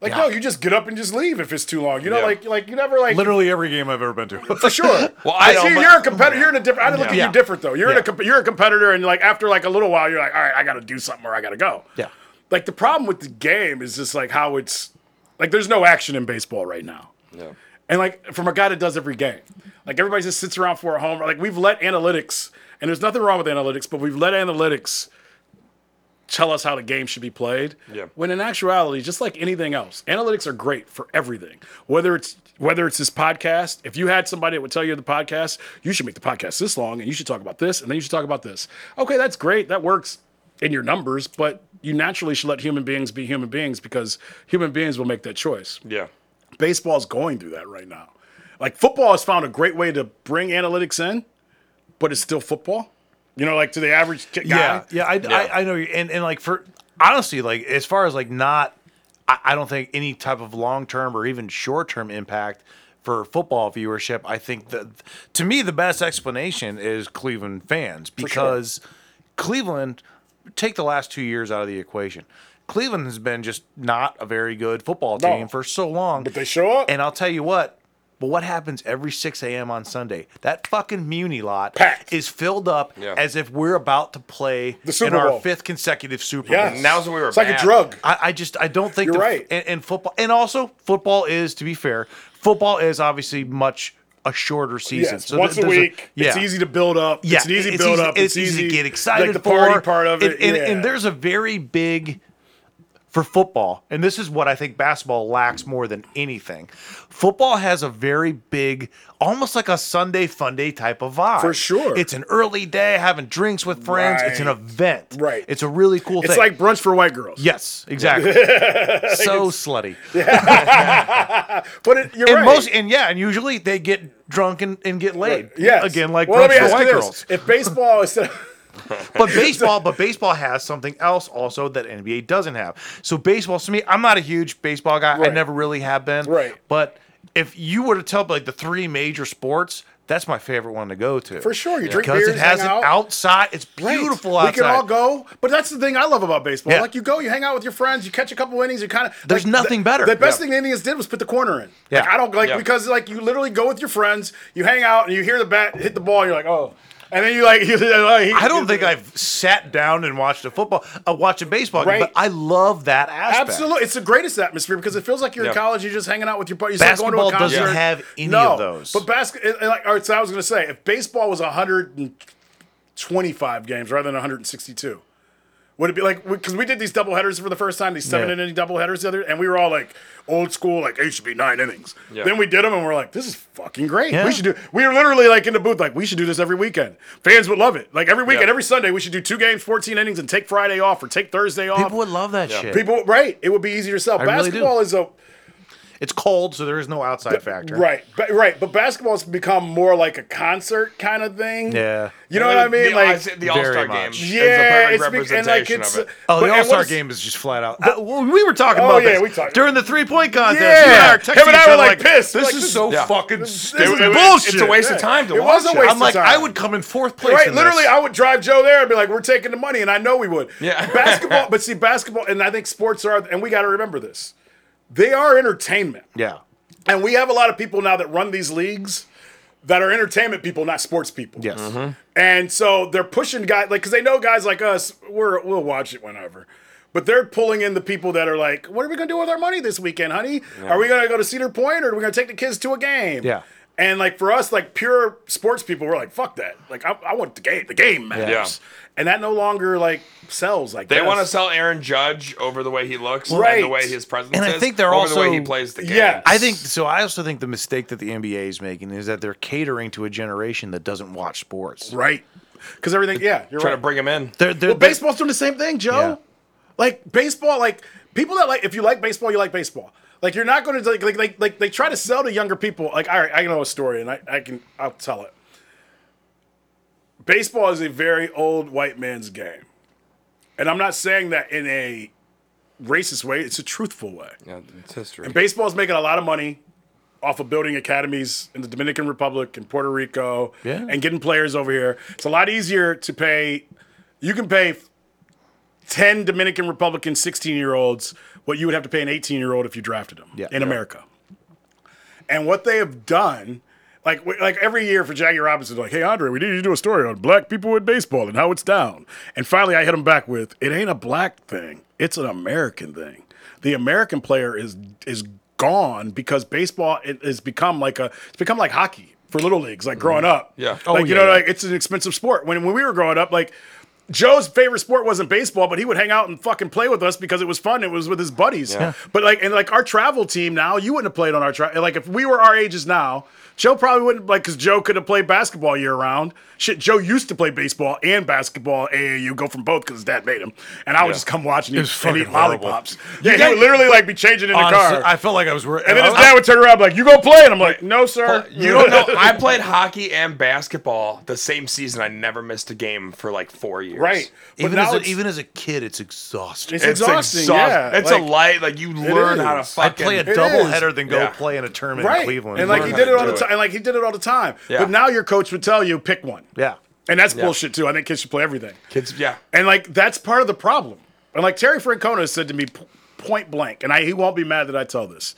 Like no, you just get up and just leave if it's too long. You know, Yeah. like like you never like Literally every game I've ever been to. for sure. Well, I see, don't, you're a competitor. You're in a different. I look at you different though. You're in a comp- you're a competitor, and like after like a little while, you're like, all right, I got to do something or I got to go. Yeah. Like the problem with the game is just like how it's like there's no action in baseball right now. Yeah. And like from a guy that does every game, like everybody just sits around for a home. Like we've let analytics, and there's nothing wrong with analytics, but we've let analytics tell us how the game should be played. Yeah. When in actuality, just like anything else, analytics are great for everything. Whether it's whether it's this podcast, if you had somebody that would tell you the podcast, you should make the podcast this long and you should talk about this and then you should talk about this. Okay, that's great. That works in your numbers, but you naturally should let human beings be human beings because human beings will make that choice Yeah. baseball's going through that right now. Like football has found a great way to bring analytics in, but it's still football. You know, like to the average guy. Yeah, yeah, I, I, I know. you- And and like for honestly, like as far as like not, I, I don't think any type of long term or even short term impact for football viewership. I think that to me the best explanation is Cleveland fans because Cleveland take the last two years out of the equation. Cleveland has been just not a very good football No. team for so long. But they show up. And I'll tell you what. But what happens every 6 a.m. on Sunday? That fucking Muni lot Packed. is filled up Yeah. as if we're about to play The Super in our fifth consecutive Super Yes. Bowl. Now's when we were It's like a drug. I, I just I don't think You're the, right. And, and football and also football is to be fair, football is obviously much a shorter season. Yes, So once a week. It's yeah. easy to build up. Yeah, it's an easy build up. It's, easy to get excited Like the party for. part of it. And, and, yeah. and there's a very big for football, and this is what I think basketball lacks more than anything. Football has a very big, almost like a Sunday fun day type of vibe. For sure. it's an early day, having drinks with friends. It's an event. Right. It's a really cool it's thing. It's like brunch for white girls. yes, exactly. so slutty. But it, you're And right. most, and yeah, and usually they get drunk and, and get laid. yes. again, like well, brunch for white girls. If baseball is But baseball, but baseball has something else also that NBA doesn't have. So baseball, to me, I'm not a huge baseball guy. I never really have been. Right. But if you were to tell like the three major sports, that's my favorite one to go to. For sure, you drink because beers, it has hang it out. outside. It's Right. beautiful outside. We can all go, but that's the thing I love about baseball. Yeah. Like you go, you hang out with your friends, you catch a couple innings, you kind of. There's like, nothing the, better. The best Yeah. thing the Indians did was put the corner in. Yeah. Like I don't like Yeah. because like you literally go with your friends, you hang out, and you hear the bat hit the ball, you're like, oh, and then you like. You, I don't think I've sat down and watched a football, uh, watch a baseball game, but I love that aspect. Absolutely, it's the greatest atmosphere because it feels like you're in college. You're just hanging out with your buddies. It's like going to Basketball doesn't have any no, of those. But basketball, like, all right. So I was going to say, if baseball was 125 games rather than 162, would it be like because we did these double headers for the first time, these seven Yeah. inning double headers the other, and we were all like old school, like it should be nine innings. Yeah. Then we did them, and we're like, this is fucking great. Yeah. We should do. We were literally like in the booth, like we should do this every weekend. Fans would love it. Like every weekend, Yeah. every Sunday, we should do two games, 14 innings, and take Friday off or take Thursday off. People would love that shit. People, right? It would be easier to sell. really do. Basketball is a It's cold, so there is no outside factor. right, but, right. But basketball's become more like a concert kind of thing. Yeah. you know what I mean? The, like, the All Star game. much. is yeah, a it's be- and like representation it's. of it. Oh, the All Star game is just flat out. Uh, we were talking Oh, about yeah, this we talked- during the three point contest. Yeah. You and I Him and I were other like pissed. This Like, is this- so Yeah. fucking This- stupid it- it- bullshit. It's a waste Yeah. of time to It watch was a it. waste I'm like. I would come in fourth place. Right, literally. I would drive Joe there and be like, "We're taking the money," and I know we would. Yeah. basketball. But see, basketball, and I think sports are, and we got to remember this: they are entertainment. yeah. And we have a lot of people now that run these leagues that are entertainment people, not sports people. Yes. Mm-hmm. And so they're pushing guys like because they know guys like us, we're we'll watch it whenever. But they're pulling in the people that are like, what are we gonna do with our money this weekend, honey? Are we gonna go to Cedar Point or are we gonna take the kids to a game? Yeah. And like for us, like pure sports people, we're like, fuck that. Like I, I want the game. The game matters. Yeah. And that no longer like sells like They want to sell Aaron Judge over the way he looks and Right. the way his presence And I think they're over the way he plays the game. Yeah, I think so. I also think the mistake that the NBA is making is that they're catering to a generation that doesn't watch sports. right. Because everything, yeah, you're trying right. to bring him in. They're, they're, Well, baseball's doing the same thing, Joe. Yeah. Like baseball, like people that like if you like baseball, you like baseball. Like you're not going to like like like like they try to sell to younger people. Like all right, I know a story and I I can I'll tell it. Baseball is a very old white man's game, and I'm not saying that in a racist way. It's a truthful way. Yeah, it's history. And baseball is making a lot of money off of building academies in the Dominican Republic and Puerto Rico Yeah. and getting players over here. It's a lot easier to pay. You can pay 10 Dominican Republican 16 year olds what you would have to pay an 18 year old if you drafted him Yeah. in Yeah. America. And what they have done, like like every year for Jackie Robinson, like, hey Andre, we need you to do a story on black people in baseball and how it's down. And finally, I hit him back with, it ain't a black thing, it's an American thing. The American player is is gone because baseball it has become like a it's become like hockey for little leagues, like growing mm-hmm. up. Yeah. like Oh, you know, yeah. like it's an expensive sport. When when we were growing up, like Joe's favorite sport wasn't baseball, but he would hang out and fucking play with us because it was fun. It was with his buddies. But like, and like our travel team now, you wouldn't have played on our travel. Like if we were our ages now, Joe probably wouldn't like because Joe could have played basketball year round. Shit, Joe used to play baseball and basketball AAU, go from both because his dad made him, and I would Yeah. just come watch and, was eat, and eat fucking horrible. lollipops. Yeah, he would literally like be changing in the Honestly, car, I felt like I was. and then his dad would turn around like, "You go play," and I'm like, "No, sir." You don't know. I played hockey and basketball the same season. I never missed a game for like four years. Right? But even now as a, even as a kid, it's exhausting. It's It's exhausting. exhausting. Yeah, it's like- a light. Like you learn how to is. I'd play a It double header than go Yeah. play in a tournament right, in Cleveland. and like he did it all the it. time. Like he did it all the time. Yeah. But now your coach would tell you pick one. yeah, And that's bullshit too. I think kids should play everything. Kids, yeah. And like that's part of the problem. And like Terry Francona said to me p- point blank, and I he won't be mad that I tell this.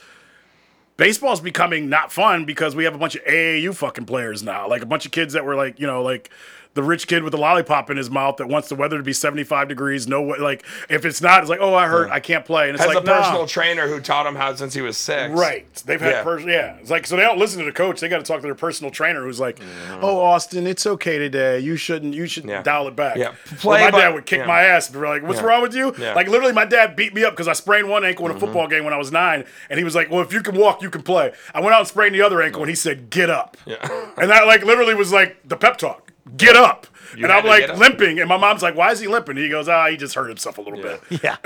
Baseball's becoming not fun because we have a bunch of AAU fucking players now. Like a bunch of kids that were like, you know, like the rich kid with the lollipop in his mouth that wants the weather to be 75 degrees. No way. Like if it's not, it's like, oh, I hurt, I can't play. And it's Has like, a personal trainer who taught him how since he was six. Right. They've had Yeah. yeah. yeah. It's like so they don't listen to the coach. They got to talk to their personal trainer who's like, Mm-hmm. "Oh, Austin, it's okay today. You shouldn't. You should Yeah. dial it back." Yeah. Play, my dad would kick yeah. my ass and be like, "What's Yeah. wrong with you?" Yeah. Mm-hmm. Like literally, my dad beat me up because I sprained one ankle in a football game when I was nine, and he was like, "Well, if you can walk, you can play." I went out and sprained the other ankle, and he said, "Get up." Yeah. And that like literally was like the pep talk. Get up. and I'm like limping, and my mom's like, "Why is he limping?" he goes, "Ah, he just hurt himself a little Yeah. bit." yeah.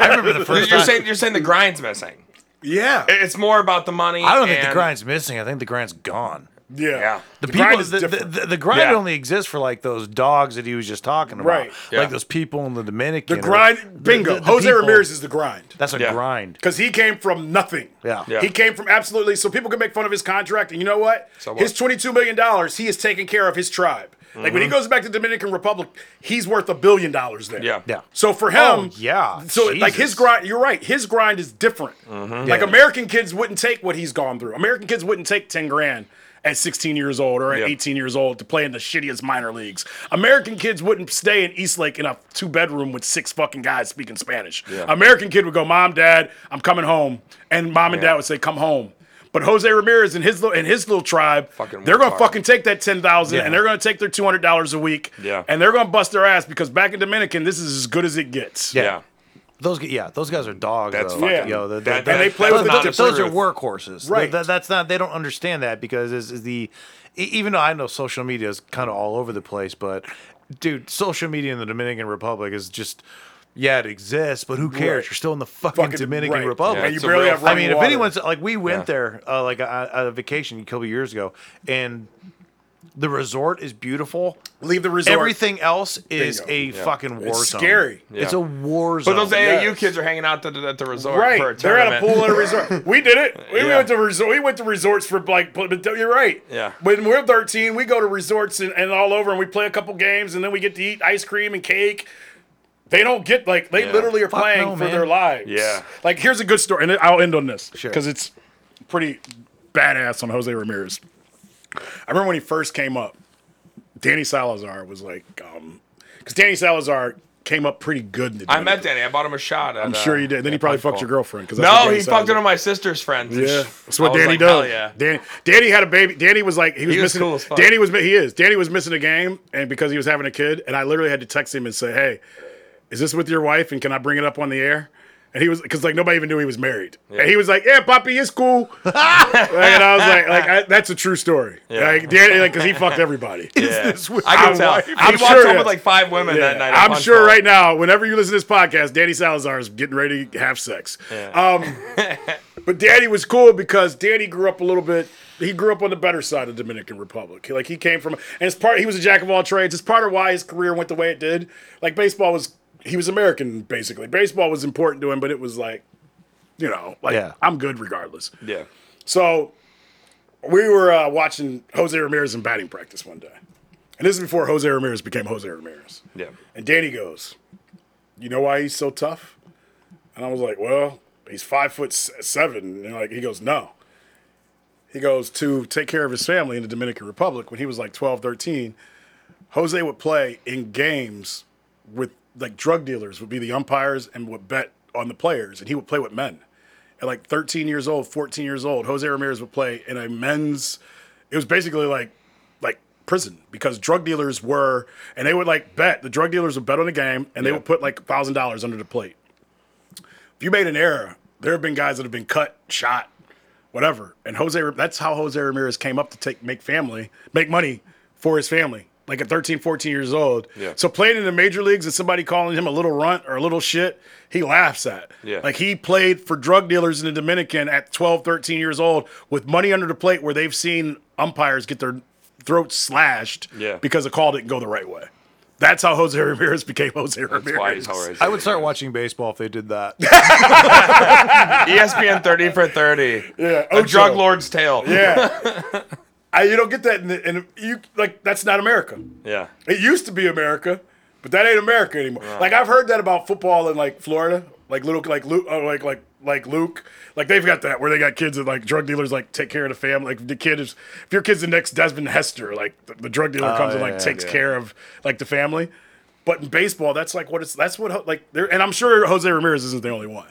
I remember the You're, first you're time. saying you're saying the grind's missing. Yeah. It's more about the money. I don't think the grind's missing. I think the grind's gone. Yeah. Yeah. The, The people, grind is the, the, the, the grind Yeah. only exists for like those dogs that he was just talking about, Right. Yeah. like those people in the Dominican. The or grind, bingo. the- the Jose people- Ramirez is the grind. That's a Yeah. grind. Because he came from nothing. Yeah. Yeah. He came from absolutely. So people can make fun of his contract, and you know what? So what? his twenty-two million dollars, he is taking care of his tribe. Like when he mm-hmm. goes back to Dominican Republic, he's worth a billion dollars there. Yeah. Yeah. So for him, Oh, yeah. So like his Jesus. grind, you're right. His grind is different. Mm-hmm. Like Yeah. American kids wouldn't take what he's gone through. American kids wouldn't take ten grand at 16 years old or at Yeah. 18 years old to play in the shittiest minor leagues. American kids wouldn't stay in Eastlake in a two bedroom with six fucking guys speaking Spanish. American kid would go, "Mom, Dad, I'm coming home," and mom and Yeah. dad would say, "Come home." But Jose Ramirez and his little and his little tribe, Fucking they're gonna hard. fucking take that ten thousand Yeah. and they're gonna take their two hundred dollars a week, Yeah. and they're gonna bust their ass because back in Dominican, this is as good as it gets. Yeah. Those, g- yeah, those guys are dogs. That's though. fucking- Yo, the- the- that- the- and they play those, with the those, those are truth. workhorses, Right. That, that's not. They don't understand that because is, is the, e- even though I know social media is kind of all over the place, but dude, social media in the Dominican Republic is just. Yeah, it exists, but who cares? Right. You're still in the fucking, Fucking- Dominican right. Republic. Yeah, And you it's a barely real have I running mean, if anyone's like, we went Yeah. there uh, like on a vacation a couple years ago, and the resort is beautiful. leave the resort. Everything else is a Yeah. fucking war It's zone. scary. It's a war zone. But those AAU Yes. kids are hanging out at the, at the resort Right, for a they're at a pool at a resort. We did it. We Yeah. went to resort. We went to resorts for like. But you're right. Yeah. When we're 13, we go to resorts and, and all over, and we play a couple games, and then we get to eat ice cream and cake. They don't get like they Yeah. literally are Fuck playing no, for man. their lives. Yeah. Like here's a good story, and I'll end on this Sure. because it's pretty badass on Jose Ramirez. I remember when he first came up, Danny Salazar was like, um, because Danny Salazar came up pretty good. In the I met Danny. I bought him a shot. At, I'm uh, sure you did. Then he probably fucked Bowl. your girlfriend. 'cause that's No, he fucked Salazar- one of my sister's friends. Yeah, that's what Danny like, does. hell yeah. Danny, Danny had a baby. Danny was like he was He was missing. cool as fuck. Danny was he is. Danny was missing a game, and because he was having a kid, and I literally had to text him and say, "Hey, is this with your wife? And can I bring it up on the air?" And he was because like nobody even knew he was married, and he was like, "Yeah, Poppy, it's cool." Like, and I was like, "Like I, that's a true story." Like Danny, like because he fucked everybody. Yeah. this with I can tell. Wife? I'm walked sure, home with like five women that night. I'm sure Bowl. right now, whenever you listen to this podcast, Danny Salazar is getting ready to have sex. Um, but Danny was cool because Danny grew up a little bit. He grew up on the better side of Dominican Republic. Like he came from, and it's part. He was a jack of all trades. It's part of why his career went the way it did. Like baseball was, he was American basically. Baseball was important to him, but it was like, you know, like Yeah. I'm good regardless. Yeah. So we were uh, watching Jose Ramirez in batting practice one day, and this is before Jose Ramirez became Jose Ramirez. Yeah. And Danny goes, "You know why he's so tough?" And I was like, "Well, he's five foot seven." And like he goes, "No." He goes to take care of his family in the Dominican Republic when he was like 12, 13. Jose would play in games with like drug dealers would be the umpires and would bet on the players, and he would play with men. At like 13 years old, 14 years old, Jose Ramirez would play in a men's. It was basically like like prison because drug dealers were, and they would like bet the drug dealers would bet on the game, and they would put like thousand dollars under the plate. If you made an error, there have been guys that have been cut, shot, whatever. And Jose, that's how Jose Ramirez came up to take make family, make money for his family. Like at 13, 14 years old. Yeah. So playing in the major leagues and somebody calling him a little runt or a little shit, he laughs at. Yeah. Like he played for drug dealers in the Dominican at 12, 13 years old with money under the plate where they've seen umpires get their throats slashed Yeah. because the call didn't go the right way. That's how Jose Ramirez became Jose Ramirez. That's why he's hilarious. I would start watching baseball if they did that. ESPN 30 for 30. Yeah, A drug lord's tale. Yeah. I, you don't get that in, the, you like that's not America. Yeah. It used to be America, but that ain't America anymore. Like I've heard that about football in like Florida, like little like Luke, uh, like like like Luke, like they've got that where they got kids that like drug dealers like take care of the family. Like the kid is if your kid's the next Desmond Hester, like the, the drug dealer comes and yeah, like yeah, takes yeah. care of like the family. But in baseball, that's like what it's that's what like there, and I'm sure Jose Ramirez isn't the only one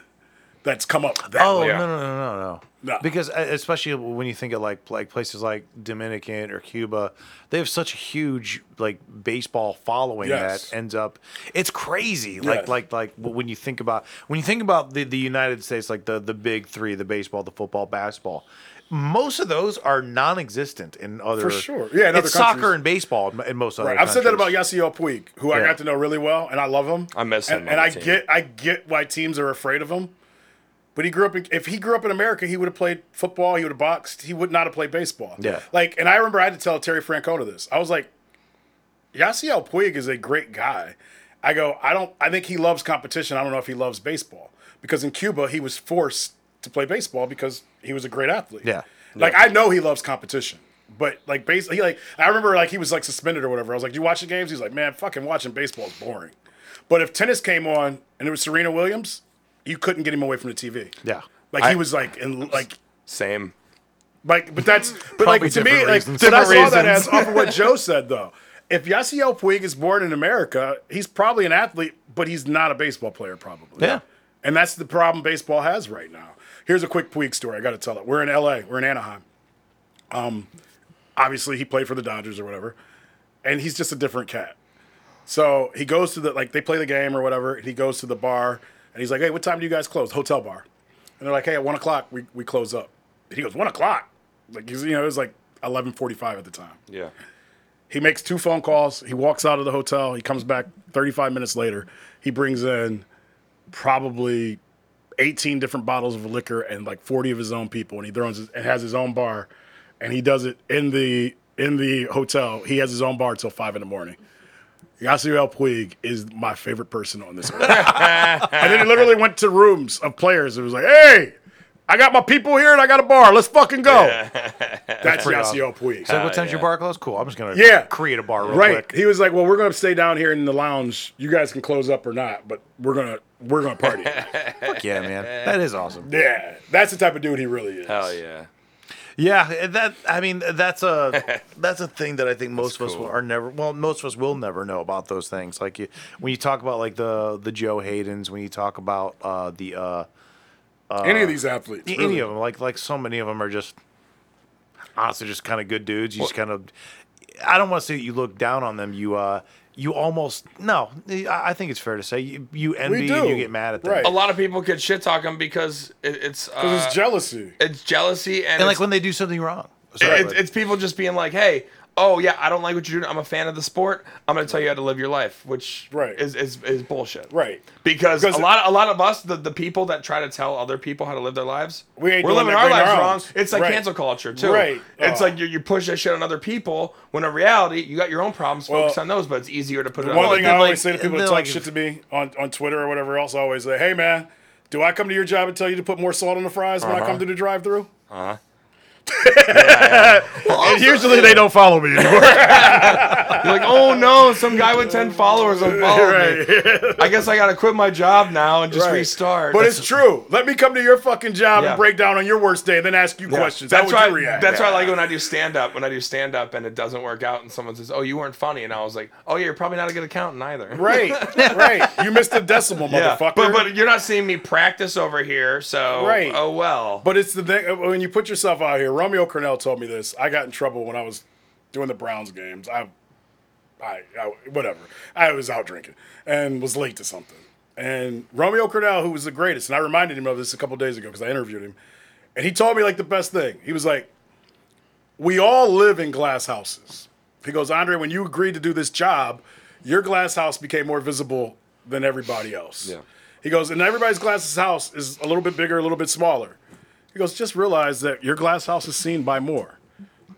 that's come up that Oh way. Yeah. no no no no no. No. Because uh, especially when you think of like like places like Dominican or Cuba, they have such a huge like baseball following Yes. that ends up. It's crazy. Like Yes. like like when you think about when you think about the the United States, like the the big three, the baseball, the football, basketball. Most of those are non-existent in other. For sure. Yeah, in other it's soccer and baseball in, in most other. Right. I've said that about. Yasiel Puig, who I got to know really well, and I love him. I miss him And, and I team. get, I get why teams are afraid of him. But he grew up. In, if he grew up in America, he would have played football. He would have boxed. He would not have played baseball. Yeah. Like, and I remember I had to tell Terry Francona this. I was like, Yasiel Puig is a great guy. I go, I don't. I think he loves competition. I don't know if he loves baseball because in Cuba he was forced to play baseball because he was a great athlete. Yeah. Like I know he loves competition, but like basically, like I remember like he was like suspended or whatever. I was like, "Do you watch the games?" He's like, "Man, fucking watching baseball is boring." But if tennis came on and it was Serena Williams, you couldn't get him away from the TV. Yeah. Like he was like in like Same. like, but that's but like to me, like reasons. but I saw that as off of what Joe said though. If Yasiel Puig is born in America, he's probably an athlete, but he's not a baseball player, probably. Yeah. And that's the problem baseball has right now. Here's a quick Puig story. I got to tell it. We're in LA. We're in Anaheim. Um, obviously he played for the Dodgers or whatever, and he's just a different cat. So he goes to the like they play the game or whatever, and he goes to the bar and he's like, "Hey, what time do you guys close?" Hotel bar, and they're like, "Hey, at one o'clock we, we close up." And he goes, "One o'clock?" Like he's, you know it was like eleven forty five at the time. Yeah. He makes two phone calls. He walks out of the hotel. He comes back 35 minutes later. He brings in probably 18 different bottles of liquor and like 40 of his own people, and he throws his, and has his own bar, and he does it in the in the hotel. He has his own bar till five in the morning. Yasiel Puig is my favorite person on this earth. and then he literally went to rooms of players and was like, "Hey, I got my people here and I got a bar. Let's fucking go." That's pretty Yasiel Puig. So what time's your bar close? Cool. I'm just gonna Yeah. create a bar real Right. quick. He was like, "Well, we're going to stay down here in the lounge. You guys can close up or not, but we're gonna we're gonna party." Fuck yeah, man. That is awesome. yeah, that's the type of dude he really is. Hell yeah. Yeah, that I mean that's a that's a thing that I think most of us are never well most of us will never know about those things. Like you, when you talk about like the the Joe Hadens, when you talk about uh, the uh, Any of these athletes, any really. of them, like like so many of them are just honestly just kind of good dudes. You just kind of I don't want to say that you look down on them. You uh you almost no. I I think it's fair to say you, you envy and you get mad at them. Right. A lot of people could shit talk him because it, it's uh, Because it's jealousy. it's jealousy and, And like when they do something wrong. Sorry, it's, but- it's people just being like, hey, oh yeah, I don't like what you're doing. I'm a fan of the sport. I'm gonna tell you how to live your life, which Right. is, is is bullshit. Right. Because, Because- a lot a lot of us, the, the people that try to tell other people how to live their lives, We ain't are living our lives our wrong. It's like Right. cancel culture too. Right. It's Oh. like you, you push that shit on other people when in reality you got your own problems. Focus Well, on those, but it's easier to put it on. One other thing then, I like- always say to people that talk like, shit to me on, on Twitter or whatever else, I always say, "Hey man, do I come to your job and tell you to put more salt on the fries when I come uh-huh. to the drive-through?" Uh-huh. Uh-huh. and usually they don't follow me anymore. You're like, oh no, some guy with ten followers unfollowed me. I guess I gotta quit my job now and just Right. restart. But it's true. Let me come to your fucking job Yeah. and break down on your worst day, and then ask you questions. That's How would why. you react? That's why I like it when I do stand up. When I do stand up and it doesn't work out, and someone says, "Oh, you weren't funny," and I was like, "Oh yeah, you're probably not a good accountant either." Right, right. You missed a decimal, Yeah. motherfucker. But but you're not seeing me practice over here, so Right. Oh well. But it's the thing when you put yourself out here. Romeo Crennel told me this. I got in trouble when I was doing the Browns games. I, I, I whatever. I was out drinking and was late to something. And Romeo Crennel, who was the greatest, and I reminded him of this a couple days ago because I interviewed him, and he told me like the best thing. He was like, "We all live in glass houses." He goes, Andre, when you agreed to do this job, your glass house became more visible than everybody else. Yeah. He goes, and everybody's glass house is a little bit bigger, a little bit smaller. He goes, just realize that your glass house is seen by more.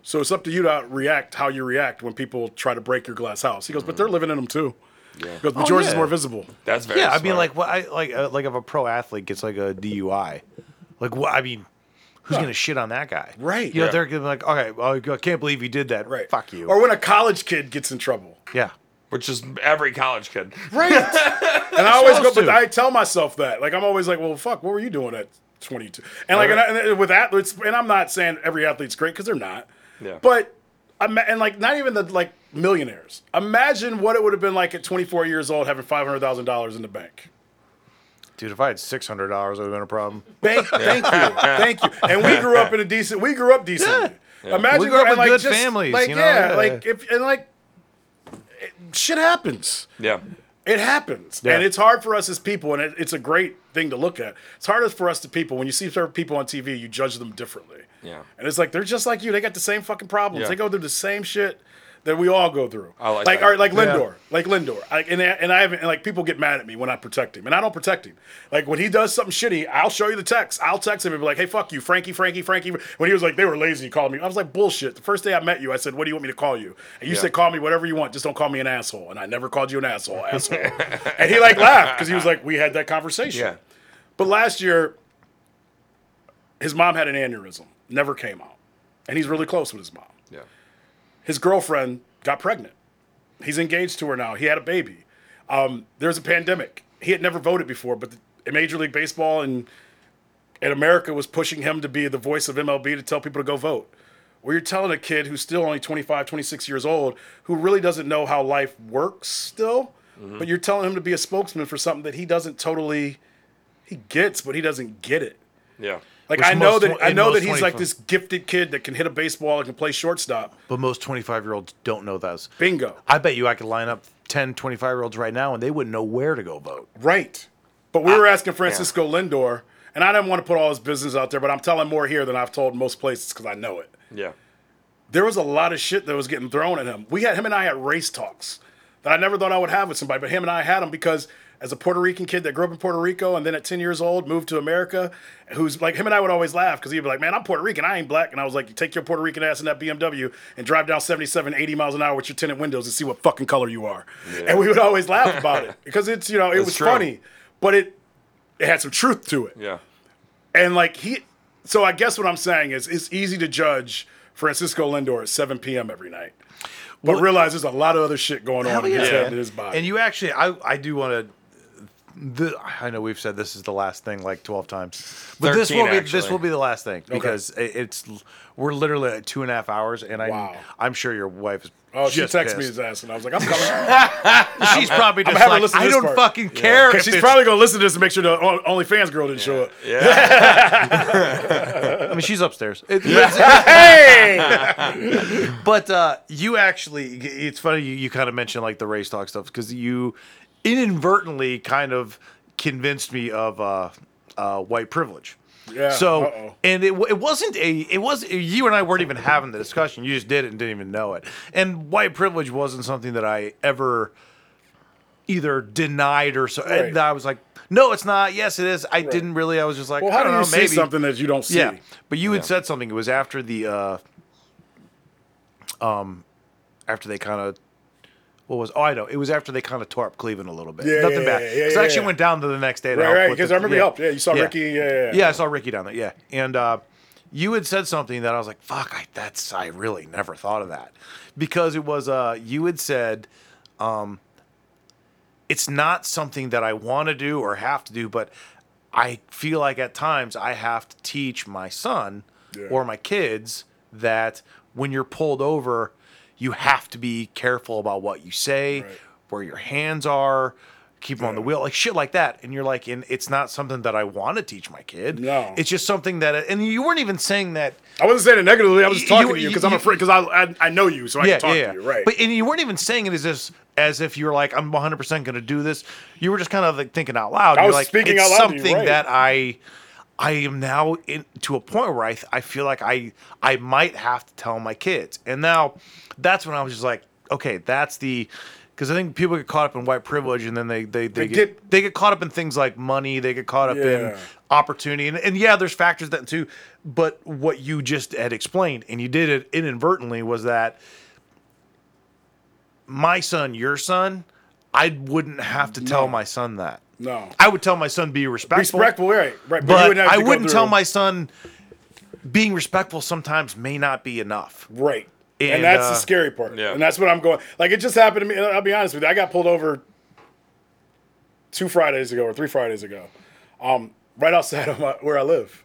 So it's up to you to react how you react when people try to break your glass house. He goes, but they're living in them too. Yeah. He goes, but yours is more visible. That's very Yeah, I mean, like, what I like, uh, like if a pro athlete gets like a DUI, like, what? I mean, who's gonna shit on that guy? Right. You know, Yeah. they're gonna be like, okay, well, I can't believe he did that. Right. Fuck you. Or when a college kid gets in trouble. yeah. which is every college kid. Right. and I always go, supposed but. I tell myself that. Like, I'm always like, well, fuck, what were you doing at 22? And like, and, I, and with athletes, and I'm not saying every athlete's great because they're not. Yeah. But, ima- and like, not even the like millionaires. Imagine what it would have been like at 24 years old having $500,000 in the bank. Dude, if I had six hundred dollars, it would have been a problem. Thank, thank you, thank you. And we grew up in a decent. We grew up decently. Imagine We grew up and, with good families, Like you know? yeah, Yeah. like if and like it, shit happens. Yeah. It happens, Yeah. and it's hard for us as people, and it, it's a great thing to look at. It's harder for us to people when you see certain people on TV, you judge them differently. Yeah. and it's like they're just like you. They got the same fucking problems. Yeah. They go through the same shit that we all go through. Oh, I like like that. all right, like Lindor, like Lindor, I, and I- and I haven't and like people get mad at me when I protect him, and I don't protect him. Like when he does something shitty, I'll show you the text. I'll text him and be like, "Hey, fuck you, Frankie, Frankie, Frankie." When he was like, they were lazy, he called me. I was like, bullshit. The first day I met you, I said, "What do you want me to call you?" And you Yeah. said, "Call me whatever you want, just don't call me an asshole." And I never called you an asshole, asshole. and he like laughed because he was like, "We had that conversation." Yeah. But last year, his mom had an aneurysm, never came out, and he's really close with his mom Yeah. His girlfriend got pregnant. He's engaged to her now. He had a baby. Um, there's a pandemic. He had never voted before, but the, Major League Baseball and and America was pushing him to be the voice of MLB to tell people to go vote. Well, you're telling a kid who's still only 25, 26 years old, who really doesn't know how life works still, but you're telling him to be a spokesman for something that he doesn't totally he gets, but he doesn't get it. Yeah. Like Which I know most that I know that he's like this gifted kid that can hit a baseball and can play shortstop. But most twenty-five-year-olds don't know those. Bingo. I bet you I could line up 10, 25-year-olds right now, and they wouldn't know where to go vote. Right. But we were asking Francisco Lindor, and I didn't want to put all his business out there, but I'm telling more here than I've told most places because I know it. Yeah. There was a lot of shit that was getting thrown at him. We had him and I had race talks that I never thought I would have with somebody, but him and I had them because as a Puerto Rican kid that grew up in Puerto Rico and then at 10 years old moved to America, who's like him and I would always laugh because he'd be like, Man, I'm Puerto Rican, I ain't black. And I was like, You take your Puerto Rican ass in that BMW and drive down 77, 80 miles an hour with your tinted windows and see what fucking color you are. And we would always laugh about it because it's, you know, it was true. funny, but it, it had some truth to it. Yeah. And like he, so I guess what I'm saying is it's easy to judge Francisco Lindor at 7 p.m. every night, but Well- realize there's a lot of other shit going on Hell in his yeah, head and his body. And you actually, I, I do want to. The, I know we've said this is the last thing like twelve times, but this 13 will be this will be the last thing because it, it's we're literally at two and a half hours, and I Wow. I'm sure your wife is. oh, she texted me his ass, and I was like, I'm coming. She's probably just to like, I don't part." fucking care. Because she's probably gonna listen to this and make sure the OnlyFans girl didn't show up. Yeah. I mean, she's upstairs. It- Hey, But uh, you actually, it's funny you, you kind of mentioned like the race talk stuff because you inadvertently kind of convinced me of uh, uh, white privilege. Yeah, So, uh-oh. and it, it wasn't a, it was, you and I weren't even having the discussion. You just did it and didn't even know it. And white privilege wasn't something that I ever either denied or so. Right. And I was like, no, it's not. Yes, it is. I didn't really. I was just like, well, I how do don't you know, see maybe. something that you don't see? Yeah, but you had said something. It was after the, uh, um, after they kind of, what was? Oh, I know. It was after they kind of tore up Cleveland a little bit. Yeah, Nothing yeah, bad. yeah, yeah, Because I yeah, actually yeah. went down to the next day. to Right, help right. Because I remember you helped. Yeah, you saw Ricky. Yeah, yeah, yeah. yeah, I saw Ricky down there. Yeah, and uh, you had said something that I was like, "Fuck, I, that's I really never thought of that," because it was uh, you had said, um, it's not something that I want to do or have to do, but I feel like at times I have to teach my son Yeah. or my kids that when you're pulled over, you have to be careful about what you say, Right. where your hands are. keep them on the wheel, like shit like that. And you're like, and it's not something that I want to teach my kid. No. it's just something that, and you weren't even saying that. I wasn't saying it negatively. I was just talking you- to you because I'm afraid because I, I I know you, so I yeah, can talk yeah, yeah. to you, right? But and you weren't even saying it as if, as if you're like, I'm 100 percent going to do this. You were just kind of like thinking out loud. I You're was like, speaking it's out loud to you, something right. that I. I am now in, to a point where I, th- I feel like I I might have to tell my kids, and now that's when I was just like, okay, that's the because I think people get caught up in white privilege, and then they they, they, They get, get- they get caught up in things like money, they get caught up in opportunity, and, and yeah, there's factors that too. But what you just had explained, and you did it inadvertently, was that my son, your son, I wouldn't have to tell my son that. No, I would tell my son be respectful. respectful, right? Right, you But wouldn't I wouldn't tell my son being respectful sometimes may not be enough. Right. And, And, that's uh, the scary part. Yeah. And that's what I'm going. Like it just happened to me. I'll be honest with you. I got pulled over two Fridays ago or three Fridays ago, um, right outside of my, where I live.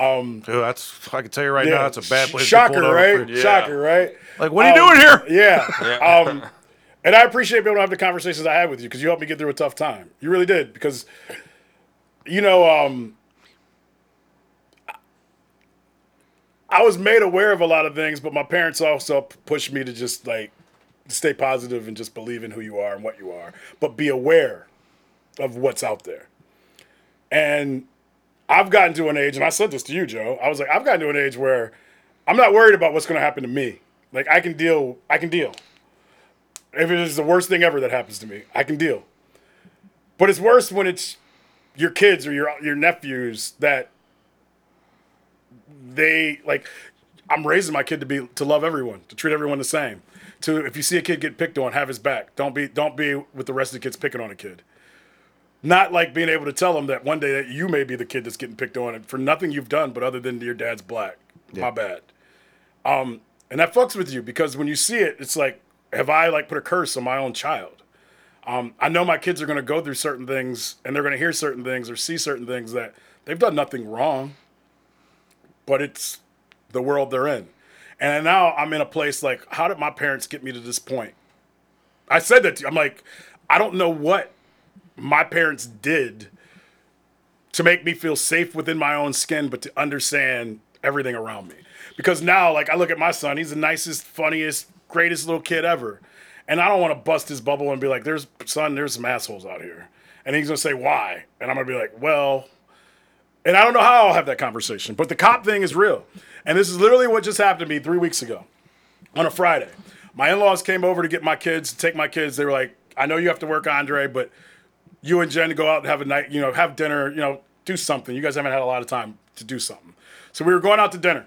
Ooh, that's I can tell you right Yeah. now, that's a bad place. to Shocker, pull right? for- Yeah. Shocker, right? Like, what are you Um, doing here? Yeah. Um, and I appreciate being able to have the conversations I had with you because you helped me get through a tough time. You really did because, you know, um, I was made aware of a lot of things, but my parents also pushed me to just like stay positive and just believe in who you are and what you are, but be aware of what's out there. And I've gotten to an age, and I said this to you, Joe. I was like, I've gotten to an age where I'm not worried about what's going to happen to me. Like I can deal. I can deal. If it is the worst thing ever that happens to me, I can deal. But it's worse when it's your kids or your your nephews that they like. I'm raising my kid to be to love everyone, to treat everyone the same. To if you see a kid get picked on, have his back. Don't be don't be with the rest of the kids picking on a kid. Not like being able to tell them that one day that you may be the kid that's getting picked on and for nothing you've done, but other than your dad's black. My bad. Um, and that fucks with you because when you see it, it's like, have I like put a curse on my own child? Um, I know my kids are going to go through certain things and they're going to hear certain things or see certain things that they've done nothing wrong, but it's the world they're in. And now I'm in a place like, how did my parents get me to this point? I said that to you. I'm like, I don't know what my parents did to make me feel safe within my own skin, but to understand everything around me. Because now, like, I look at my son, he's the nicest, funniest, greatest little kid ever. And I don't want to bust his bubble and be like, there's, son, there's some assholes out here. And he's going to say, why? And I'm going to be like, well, and I don't know how I'll have that conversation, but the cop thing is real. And this is literally what just happened to me three weeks ago on a Friday. My in laws came over to get my kids, to take my kids. They were like, I know you have to work, Andre, but you and Jen go out and have a night, you know, have dinner, you know, do something. You guys haven't had a lot of time to do something. So we were going out to dinner.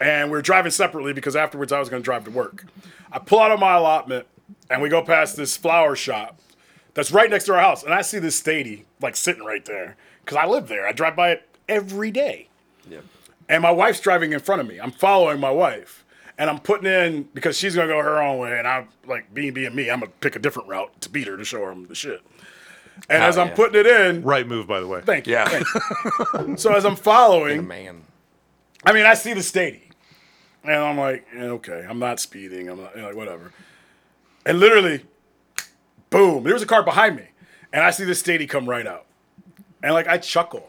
And we were driving separately because afterwards I was going to drive to work. I pull out of my allotment and we go past this flower shop that's right next to our house. And I see this stady like sitting right there because I live there. I drive by it every day. Yeah. And my wife's driving in front of me. I'm following my wife. And I'm putting in because she's gonna go her own way, and I'm like being being me. I'm gonna pick a different route to beat her to show her the shit. And ah, as I'm yeah. putting it in, Right move, by the way. thank you. Yeah. thank you. so as I'm following, Man. I mean, I see the stady, and I'm like, eh, okay, I'm not speeding. I'm not like whatever. And literally, boom, there was a car behind me, and I see the stady come right out, and like I chuckle,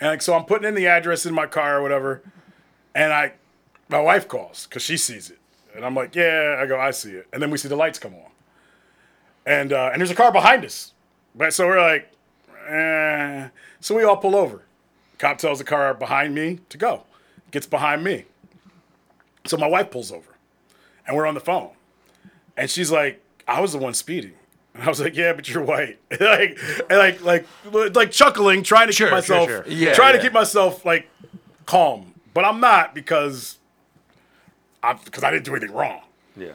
and like so I'm putting in the address in my car or whatever, and I, my wife calls because she sees it, and I'm like, yeah, I go, I see it, and then we see the lights come on, and uh, and there's a car behind us, but so we're like, eh. so we all pull over. Cop tells the car behind me to go. Gets behind me. So my wife pulls over. And we're on the phone. And she's like, I was the one speeding. And I was like, Yeah, but you're white. like, and like, like, like chuckling, trying to Sure, keep sure, myself, sure. Yeah, trying yeah. to keep myself like calm. But I'm not because I'm because I didn't do anything wrong. Yeah.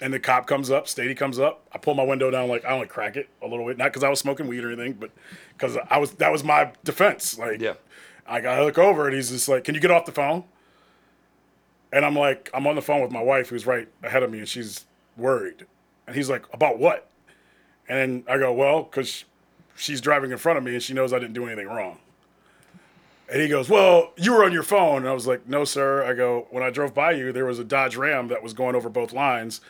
And the cop comes up, Stady comes up. I pull my window down, like I only crack it a little bit, not because I was smoking weed or anything, but because I was that was my defense. Like, Yeah. I gotta look over, and he's just like, "Can you get off the phone?" And I'm like, I'm on the phone with my wife, who's right ahead of me, and she's worried. And he's like, "About what?" And then I go, "Well, because she's driving in front of me, and she knows I didn't do anything wrong." And he goes, Well, you were on your phone. And I was like, No, sir. I go, When I drove by you, there was a Dodge Ram that was going over both lines.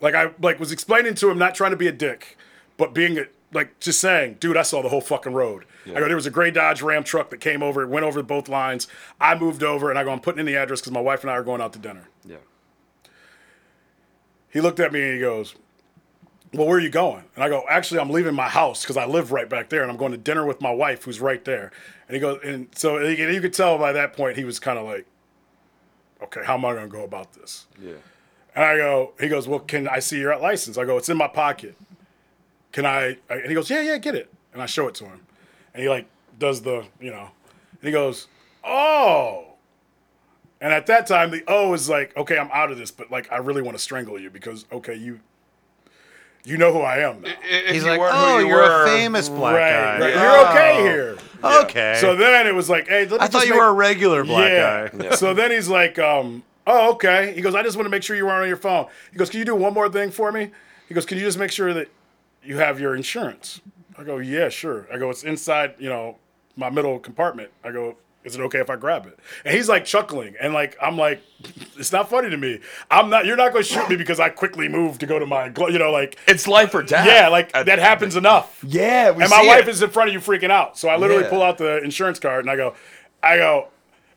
Like I like was explaining to him, not trying to be a dick, but being a, like just saying, dude, I saw the whole fucking road. I go, there was a gray Dodge Ram truck that came over, it went over both lines. I moved over, and I go, I'm putting in the address because my wife and I are going out to dinner. Yeah. He looked at me and he goes, Well, where are you going? And I go, Actually, I'm leaving my house because I live right back there and I'm going to dinner with my wife who's right there. And he goes, And so you you could tell by that point he was kind of like, Okay, how am I going to go about this? Yeah. And I go, He goes, Well, can I see your license? I go, It's in my pocket. Can I? And he goes, Yeah, yeah, get it. And I show it to him. And he like does the, you know, and he goes, Oh. And at that time, the O is like, okay, I'm out of this, but like, I really want to strangle you because, okay, you, you know who I am now. If He's you like, weren't who oh, you you're were- a famous black right, guy. right. Yeah. You're okay here. Okay. So then it was like, hey, let me I thought you make- were a regular black yeah. guy. So then he's like, um, oh, okay. He goes, I just want to make sure you weren't on your phone. He goes, can you do one more thing for me? He goes, can you just make sure that you have your insurance? I go, yeah, sure. I go, it's inside, you know, my middle compartment. I go, is it okay if I grab it? And he's like chuckling, and like I'm like, it's not funny to me. I'm not. You're not going to shoot me because I quickly moved to go to my, you know, like It's life or death. yeah, like At- that happens enough. Yeah, we And my see wife it. is in front of you freaking out. So I literally Yeah. pull out the insurance card and I go, I go,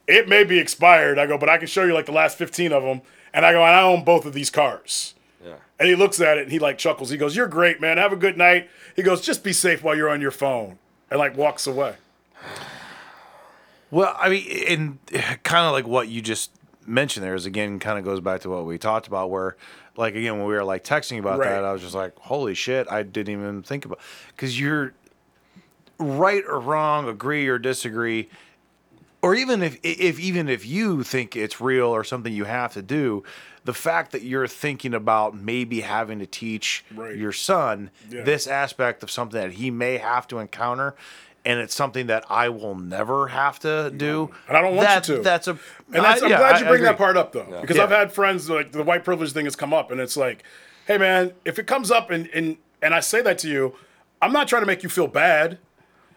it may be expired. I go, but I can show you like the last 15 of them. And I go, and I own both of these cars. Yeah. And he looks at it and he like chuckles. He goes, You're great, man. Have a good night. He goes, Just be safe while you're on your phone. And like walks away. Well, I mean, and kind of like what you just mentioned there is again kind of goes back to what we talked about, where like again when we were like texting about Right. that, I was just like, holy shit, I didn't even think about because you're right or wrong, agree or disagree, or even if if even if you think it's real or something you have to do, the fact that you're thinking about maybe having to teach Right. your son Yeah. this aspect of something that he may have to encounter. And it's something that I will never have to do. And I don't want you That- to. That's a. And that's, I- I'm yeah, glad you I bring that part up though, because Yeah. I've had friends like the white privilege thing has come up, and it's like, hey man, if it comes up and and and I say that to you, I'm not trying to make you feel bad.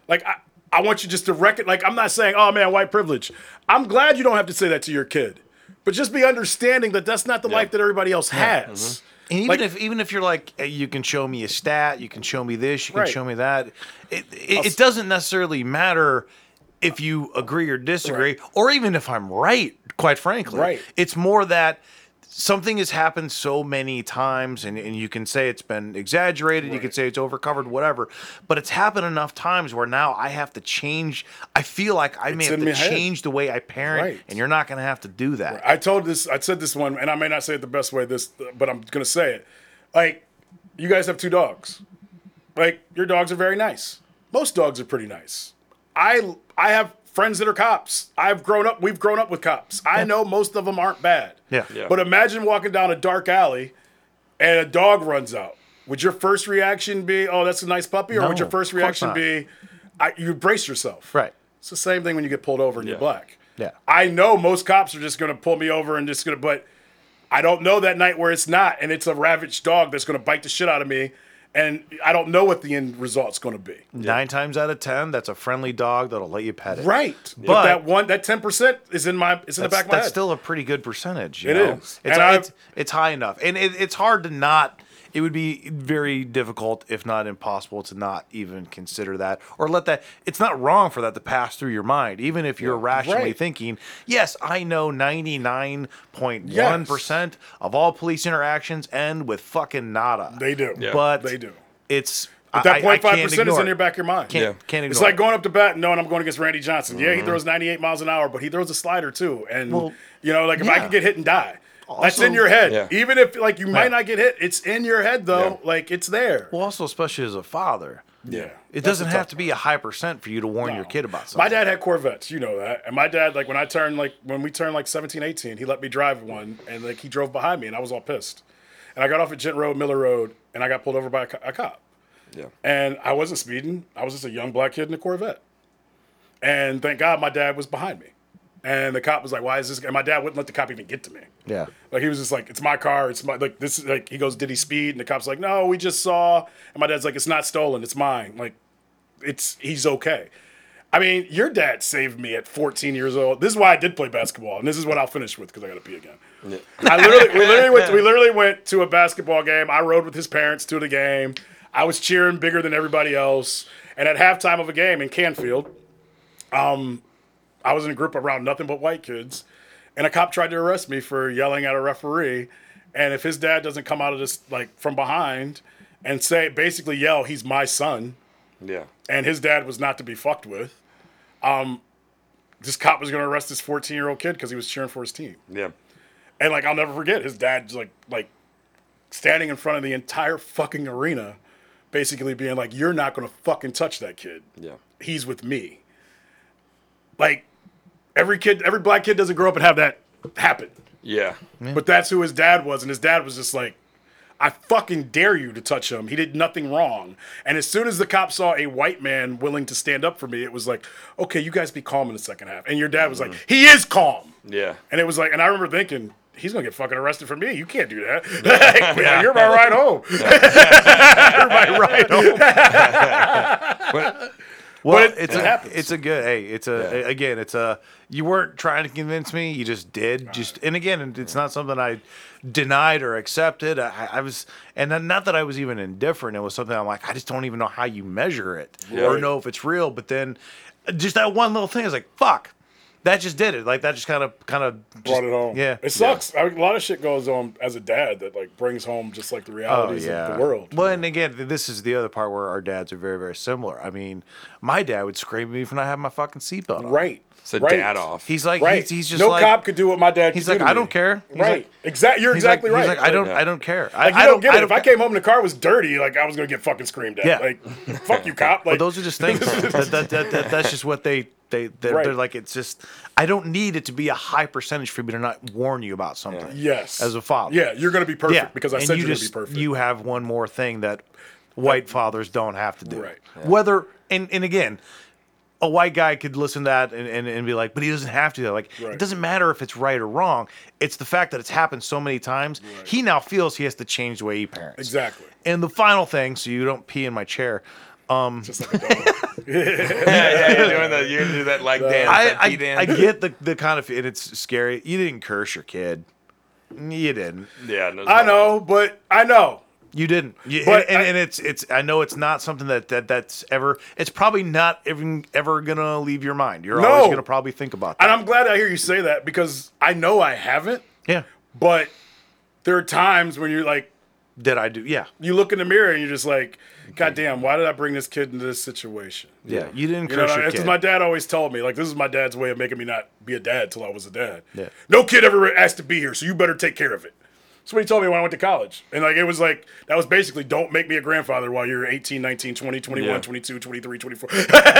Like I, I want you just to reckon. Like I'm not saying, oh man, white privilege. I'm glad you don't have to say that to your kid, but just be understanding that that's not the life that everybody else has. Mm-hmm. And even Like- if even if you're like, "Hey, you can show me a stat, you can show me this, you can Right. show me that. It it, it doesn't necessarily matter if you agree or disagree, Right. or even if I'm right. Quite frankly, Right. It's more that something has happened so many times, and, and you can say it's been exaggerated, you can say it's overcovered, whatever. But it's happened enough times where now I have to change. I feel like I may It's have to my head. change the way I parent, Right. and you're not going to have to do that. I told this, I said this one, and I may not say it the best way, this, but I'm gonna say it. Like, you guys have two dogs. Like, your dogs are very nice. Most dogs are pretty nice. I I have friends that are cops. I've grown up. We've grown up with cops. I know most of them aren't bad. Yeah. Yeah. But imagine walking down a dark alley, and a dog runs out. Would your first reaction be, "Oh, that's a nice puppy," or would your first of course reaction not. be, I, "You brace yourself"? Right. It's the same thing when you get pulled over and Yeah. you're black. Yeah. I know most cops are just going to pull me over and just going to, but I don't know that night where it's not, and it's a ravaged dog that's going to bite the shit out of me, and I don't know what the end result's going to be. Nine times out of ten, that's a friendly dog that'll let you pet it. Right, but, But- that one, that ten percent is in my, it's in the back of my that's head. still a pretty good percentage. You It know? is. It's, it's, it's high enough, and it, it's hard to not. It would be very difficult, if not impossible, to not even consider that or let that. It's not wrong for that to pass through your mind, even if you're rationally Right. thinking, "Yes, I know 99.1 percent of all police interactions end with fucking nada." they do, Yeah. but they do. It's But that I- I 0.5 can't percent is in your back of your mind. Can't, Yeah. can't It's like going up to bat and knowing I'm going against Randy Johnson. Yeah, he mm-hmm. throws 98 miles an hour, but he throws a slider too. And Well, you know, like if I could get hit and die, that's in your head. Yeah. Even if like you might Yeah. not get hit, it's in your head though. Like it's there. Well, also, especially as a father, yeah, it That's doesn't have tough to be a high percent for you to warn your kid about something. My dad had Corvettes, you know that. And my dad, like when I turned like when we turned like 17, 18, he let me drive one and like he drove behind me and I was all pissed. And I got off at Ghent Road, Miller Road, and I got pulled over by a, co- a cop. Yeah. And I wasn't speeding. I was just a young black kid in a Corvette. And thank God my dad was behind me. And the cop was like, "Why is this?" And my dad wouldn't let the cop even get to me. Yeah. Like he was just like, "It's my car. It's my like this." Is like he goes, "Did he speed?" And the cop's like, "No, we just saw." And my dad's like, "It's not stolen. It's mine. Like, it's he's okay." I mean, your dad saved me at 14 years old. This is why I did play basketball, and this is what I'll finish with because I got to pee again. I literally, we literally went, we literally went to a basketball game. I rode with his parents to the game. I was cheering bigger than everybody else. And at halftime of a game in Canfield, um, I was in a group around nothing but white kids, and a cop tried to arrest me for yelling at a referee. And if his dad doesn't come out of this like from behind and say basically yell, "He's my son," Yeah. and his dad was not to be fucked with, um, this cop was going to arrest this 14 year old kid because he was cheering for his team. Yeah. And like I'll never forget his dad like like standing in front of the entire fucking arena, basically being like, "You're not gonna fucking touch that kid. Yeah. He's with me." Like every kid, every black kid doesn't grow up and have that happen. Yeah. But that's who his dad was, and his dad was just like, I fucking dare you to touch him. He did nothing wrong. And as soon as the cop saw a white man willing to stand up for me, it was like, okay, you guys be calm in the second half. And your dad was like, mm-hmm. he is calm. Yeah. And it was like, and I remember thinking, he's gonna get fucking arrested for me. You can't do that. Like, yeah, you're my ride home. you're my ride home. But Well, it- it's it a happens. it's a good. Hey, it's a Yeah. again. It's a you weren't trying to convince me. You just did. Just and again, it's not something I denied or accepted. I, I was, and then not that I was even indifferent. It was something I'm like, I just don't even know how you measure it or know if it's real. But then, just that one little thing is like, fuck. That just did it. Like that just kind of kind of Brought it home. Yeah. It sucks. I mean, a lot of shit goes on as a dad that like brings home just like the Oh realities yeah, of the world. Well, and again, this is the other part where our dads are very, very similar. I mean, my dad would scream at me for not having my fucking seatbelt on. right. it's a right. dad off. He's like, Right. he's, he's just no like, cop could do what my dad. he's could like, do to I don't care. He's right. like- exactly. You're He's exactly like, right. He's like, I don't, Yeah. I don't care. Like, I, you don't get it. If I came home and the car was dirty, like I was gonna get fucking screamed at. Yeah. Like, fuck you, cop. Like, But those are just things. that, that, that, that, that's just what they they they're, Right. they're like. It's just I don't need it to be a high percentage for me to not warn you about something. yes, As a father. Yeah, you're gonna be perfect Yeah, because I and said you you're just gonna be perfect. you have one more thing that white fathers don't have to do. Right. Whether and and again. A white guy could listen to that and, and, and be like, but he doesn't have to. Like, Right. it doesn't matter if it's right or wrong. It's the fact that it's happened so many times. He now feels he has to change the way he parents. exactly. And the final thing, so you don't pee in my chair. Um, just like a dog. yeah, yeah, you're doing the you're gonna do that leg dance, I, that I, dance. I get the, the kind of, and it's scary. You didn't curse your kid. You didn't. yeah, no, I know, but I know. You didn't. You, But and, I- and it's it's. I know it's not something that, that that's ever. It's probably not even ever gonna leave your mind. You're No. always gonna probably think about that. And. I'm glad I hear you say that because I know I haven't, yeah. but there are times when you're like, Did I do? Yeah. you look in the mirror and you're just like, God damn, why did I bring this kid into this situation? Yeah. You didn't You know, your kid. my dad always told me. Like, this is my dad's way of making me not be a dad till I was a dad. Yeah. No kid ever asked to be here, so you better take care of it. That's what he told me when I went to college. And like, it was like, that was basically don't make me a grandfather while you're 18, 19, 20, 21, Yeah. 22, 23, 24.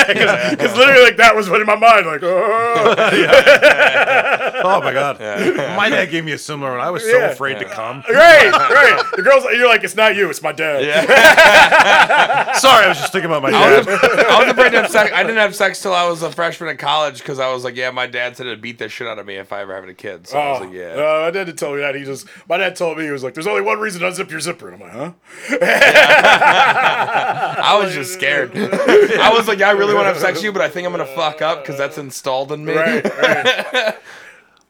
Because literally, like, that was what in my mind. Like, oh. oh my god. my dad gave me a similar one. I was so Yeah. afraid to come. right, right. The girl's like, you're like, it's not you, it's my dad. Yeah. Sorry, I was just thinking about my I dad. was, I was afraid to have sex. I didn't have sex till I was a freshman in college because I was like, yeah, my dad said it'd beat the shit out of me if I ever had a kid. So I was Oh, like, yeah. uh, my dad didn't tell me that. He just, my dad told me, he was like, there's only one reason to unzip your zipper. And I'm like, huh? I was just scared. I was like, yeah, I really want to have sex with you, but I think I'm gonna fuck up because that's installed in me. Right, right.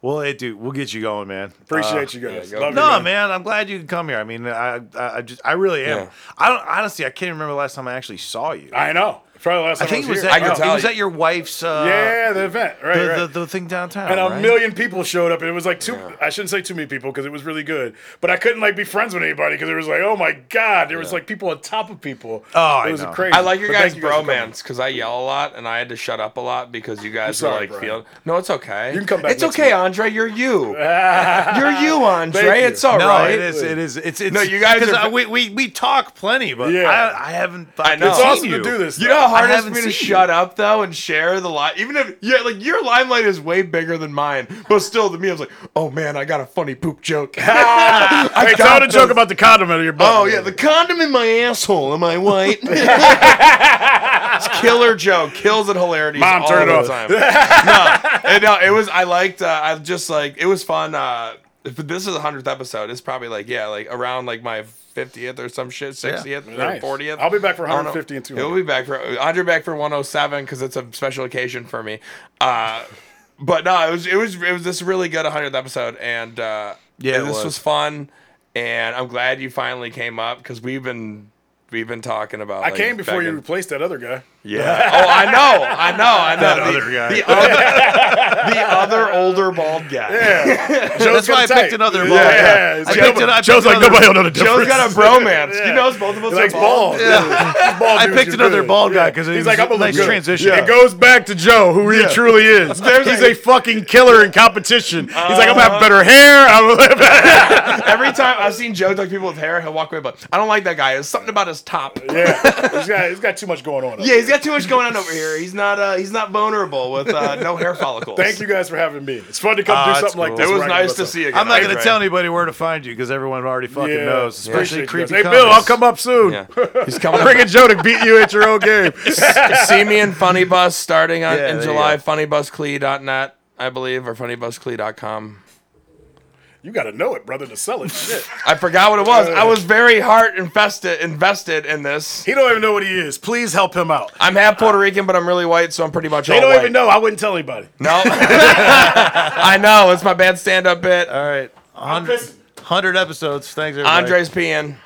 Well, hey, dude, we'll get you going, man. Appreciate uh, you guys. go. Love you, No, man. man, I'm glad you could come here. I mean, I, I, I just, I really am. Yeah. I don't honestly, I can't remember the last time I actually saw you. I know. Probably the last I time think it was here. at, I can your, tell it was you. at your wife's. Uh, yeah, the event. Right, the, right. the, the thing downtown. and a right? million people showed up, and it was like two. I shouldn't say too many people because it was really good, but I couldn't like be friends with anybody because it was like, oh my god, there was like people on top of people. Oh, it I was know. crazy. I like your But guys' thank you for coming. bromance because I yell a lot and I had to shut up a lot because you guys sorry, are like Brian. feeling. No, it's okay. You can come back It's next okay, week. Andre. You're you. you're you, Andre. Thank you. It's all right. No, it is. It is. It's. it's No, you guys 'cause are- I- we, we we talk plenty, but Yeah. I, I haven't. I know. I've It's awesome to do this. You know how hard I for me to seen shut up though and share the line, even if yeah, like your limelight is way bigger than mine, but still to me, I was like, oh man, I got a funny poop joke. I Hey, tell got the joke about the condom out of your butt. Oh yeah, the condom in my asshole. Am I white? it's killer joke. Kills it hilarity. Mom, all turn it the off. time. no, it, no, it was. I liked. Uh, I just like it was fun. Uh, if this is the hundredth episode, it's probably like yeah, like around like my fiftieth or some shit, sixtieth Nice. or fortieth. I'll be back for I don't know. 150 and 200. He'll be back for Andre back for 107 because it's a special occasion for me. Uh, but no, it was it was it was this really good 100th episode, and uh, Yeah, it this was. was. fun. And I'm glad you finally came up because we've been we've been talking about. I like, came before you begging- replaced that other guy. Yeah. Oh, I know. I know. I know. That the, other guy. The other, the other older bald guy. Yeah, Joe's That's why I gonna picked another bald Yeah, guy. it's I like picked it- I Joe's like another- nobody will know the difference. Joe's got a bromance. Yeah. He knows both of us He are bald. bald. Yeah. Bald I picked another good. bald guy because he's like, a I'm gonna nice good. transition. It goes back to Joe, who he truly is. He's a- a fucking killer in competition. He's like, I'm gonna have uh-huh. better hair. I'm Every time I've seen Joe talk people with hair, he'll walk away, but I don't like that guy. There's something about his top. yeah, he's got, he's got too much going on. Yeah, he's got too much going on over here. He's not uh, he's not vulnerable with uh, no hair follicles. Thank you guys for having me. It's fun to come Ah, do that's something like cool. this. It was where I can nice to see you. Again. I'm not going to tell anybody where to find you because everyone already fucking Yeah, knows, especially appreciate creepy. Hey, Bill. I'll come up soon. Yeah. He's coming. I'm up. bringing Joe to beat you at your own game. See me in Funny Bus starting on, Yeah, in there you July. go. Funnybusclee.net, I believe, or funnybusclee.com. You got to know it, brother, to sell it. Shit. I forgot what it was. I was very heart invested invested in this. He don't even know what he is. Please help him out. I'm half Puerto Rican, but I'm really white, so I'm pretty much They all don't white. even know. I wouldn't tell anybody. No, I know it's my bad stand-up bit. All right. 100, 100 episodes. Thanks, everybody. Andres peeing.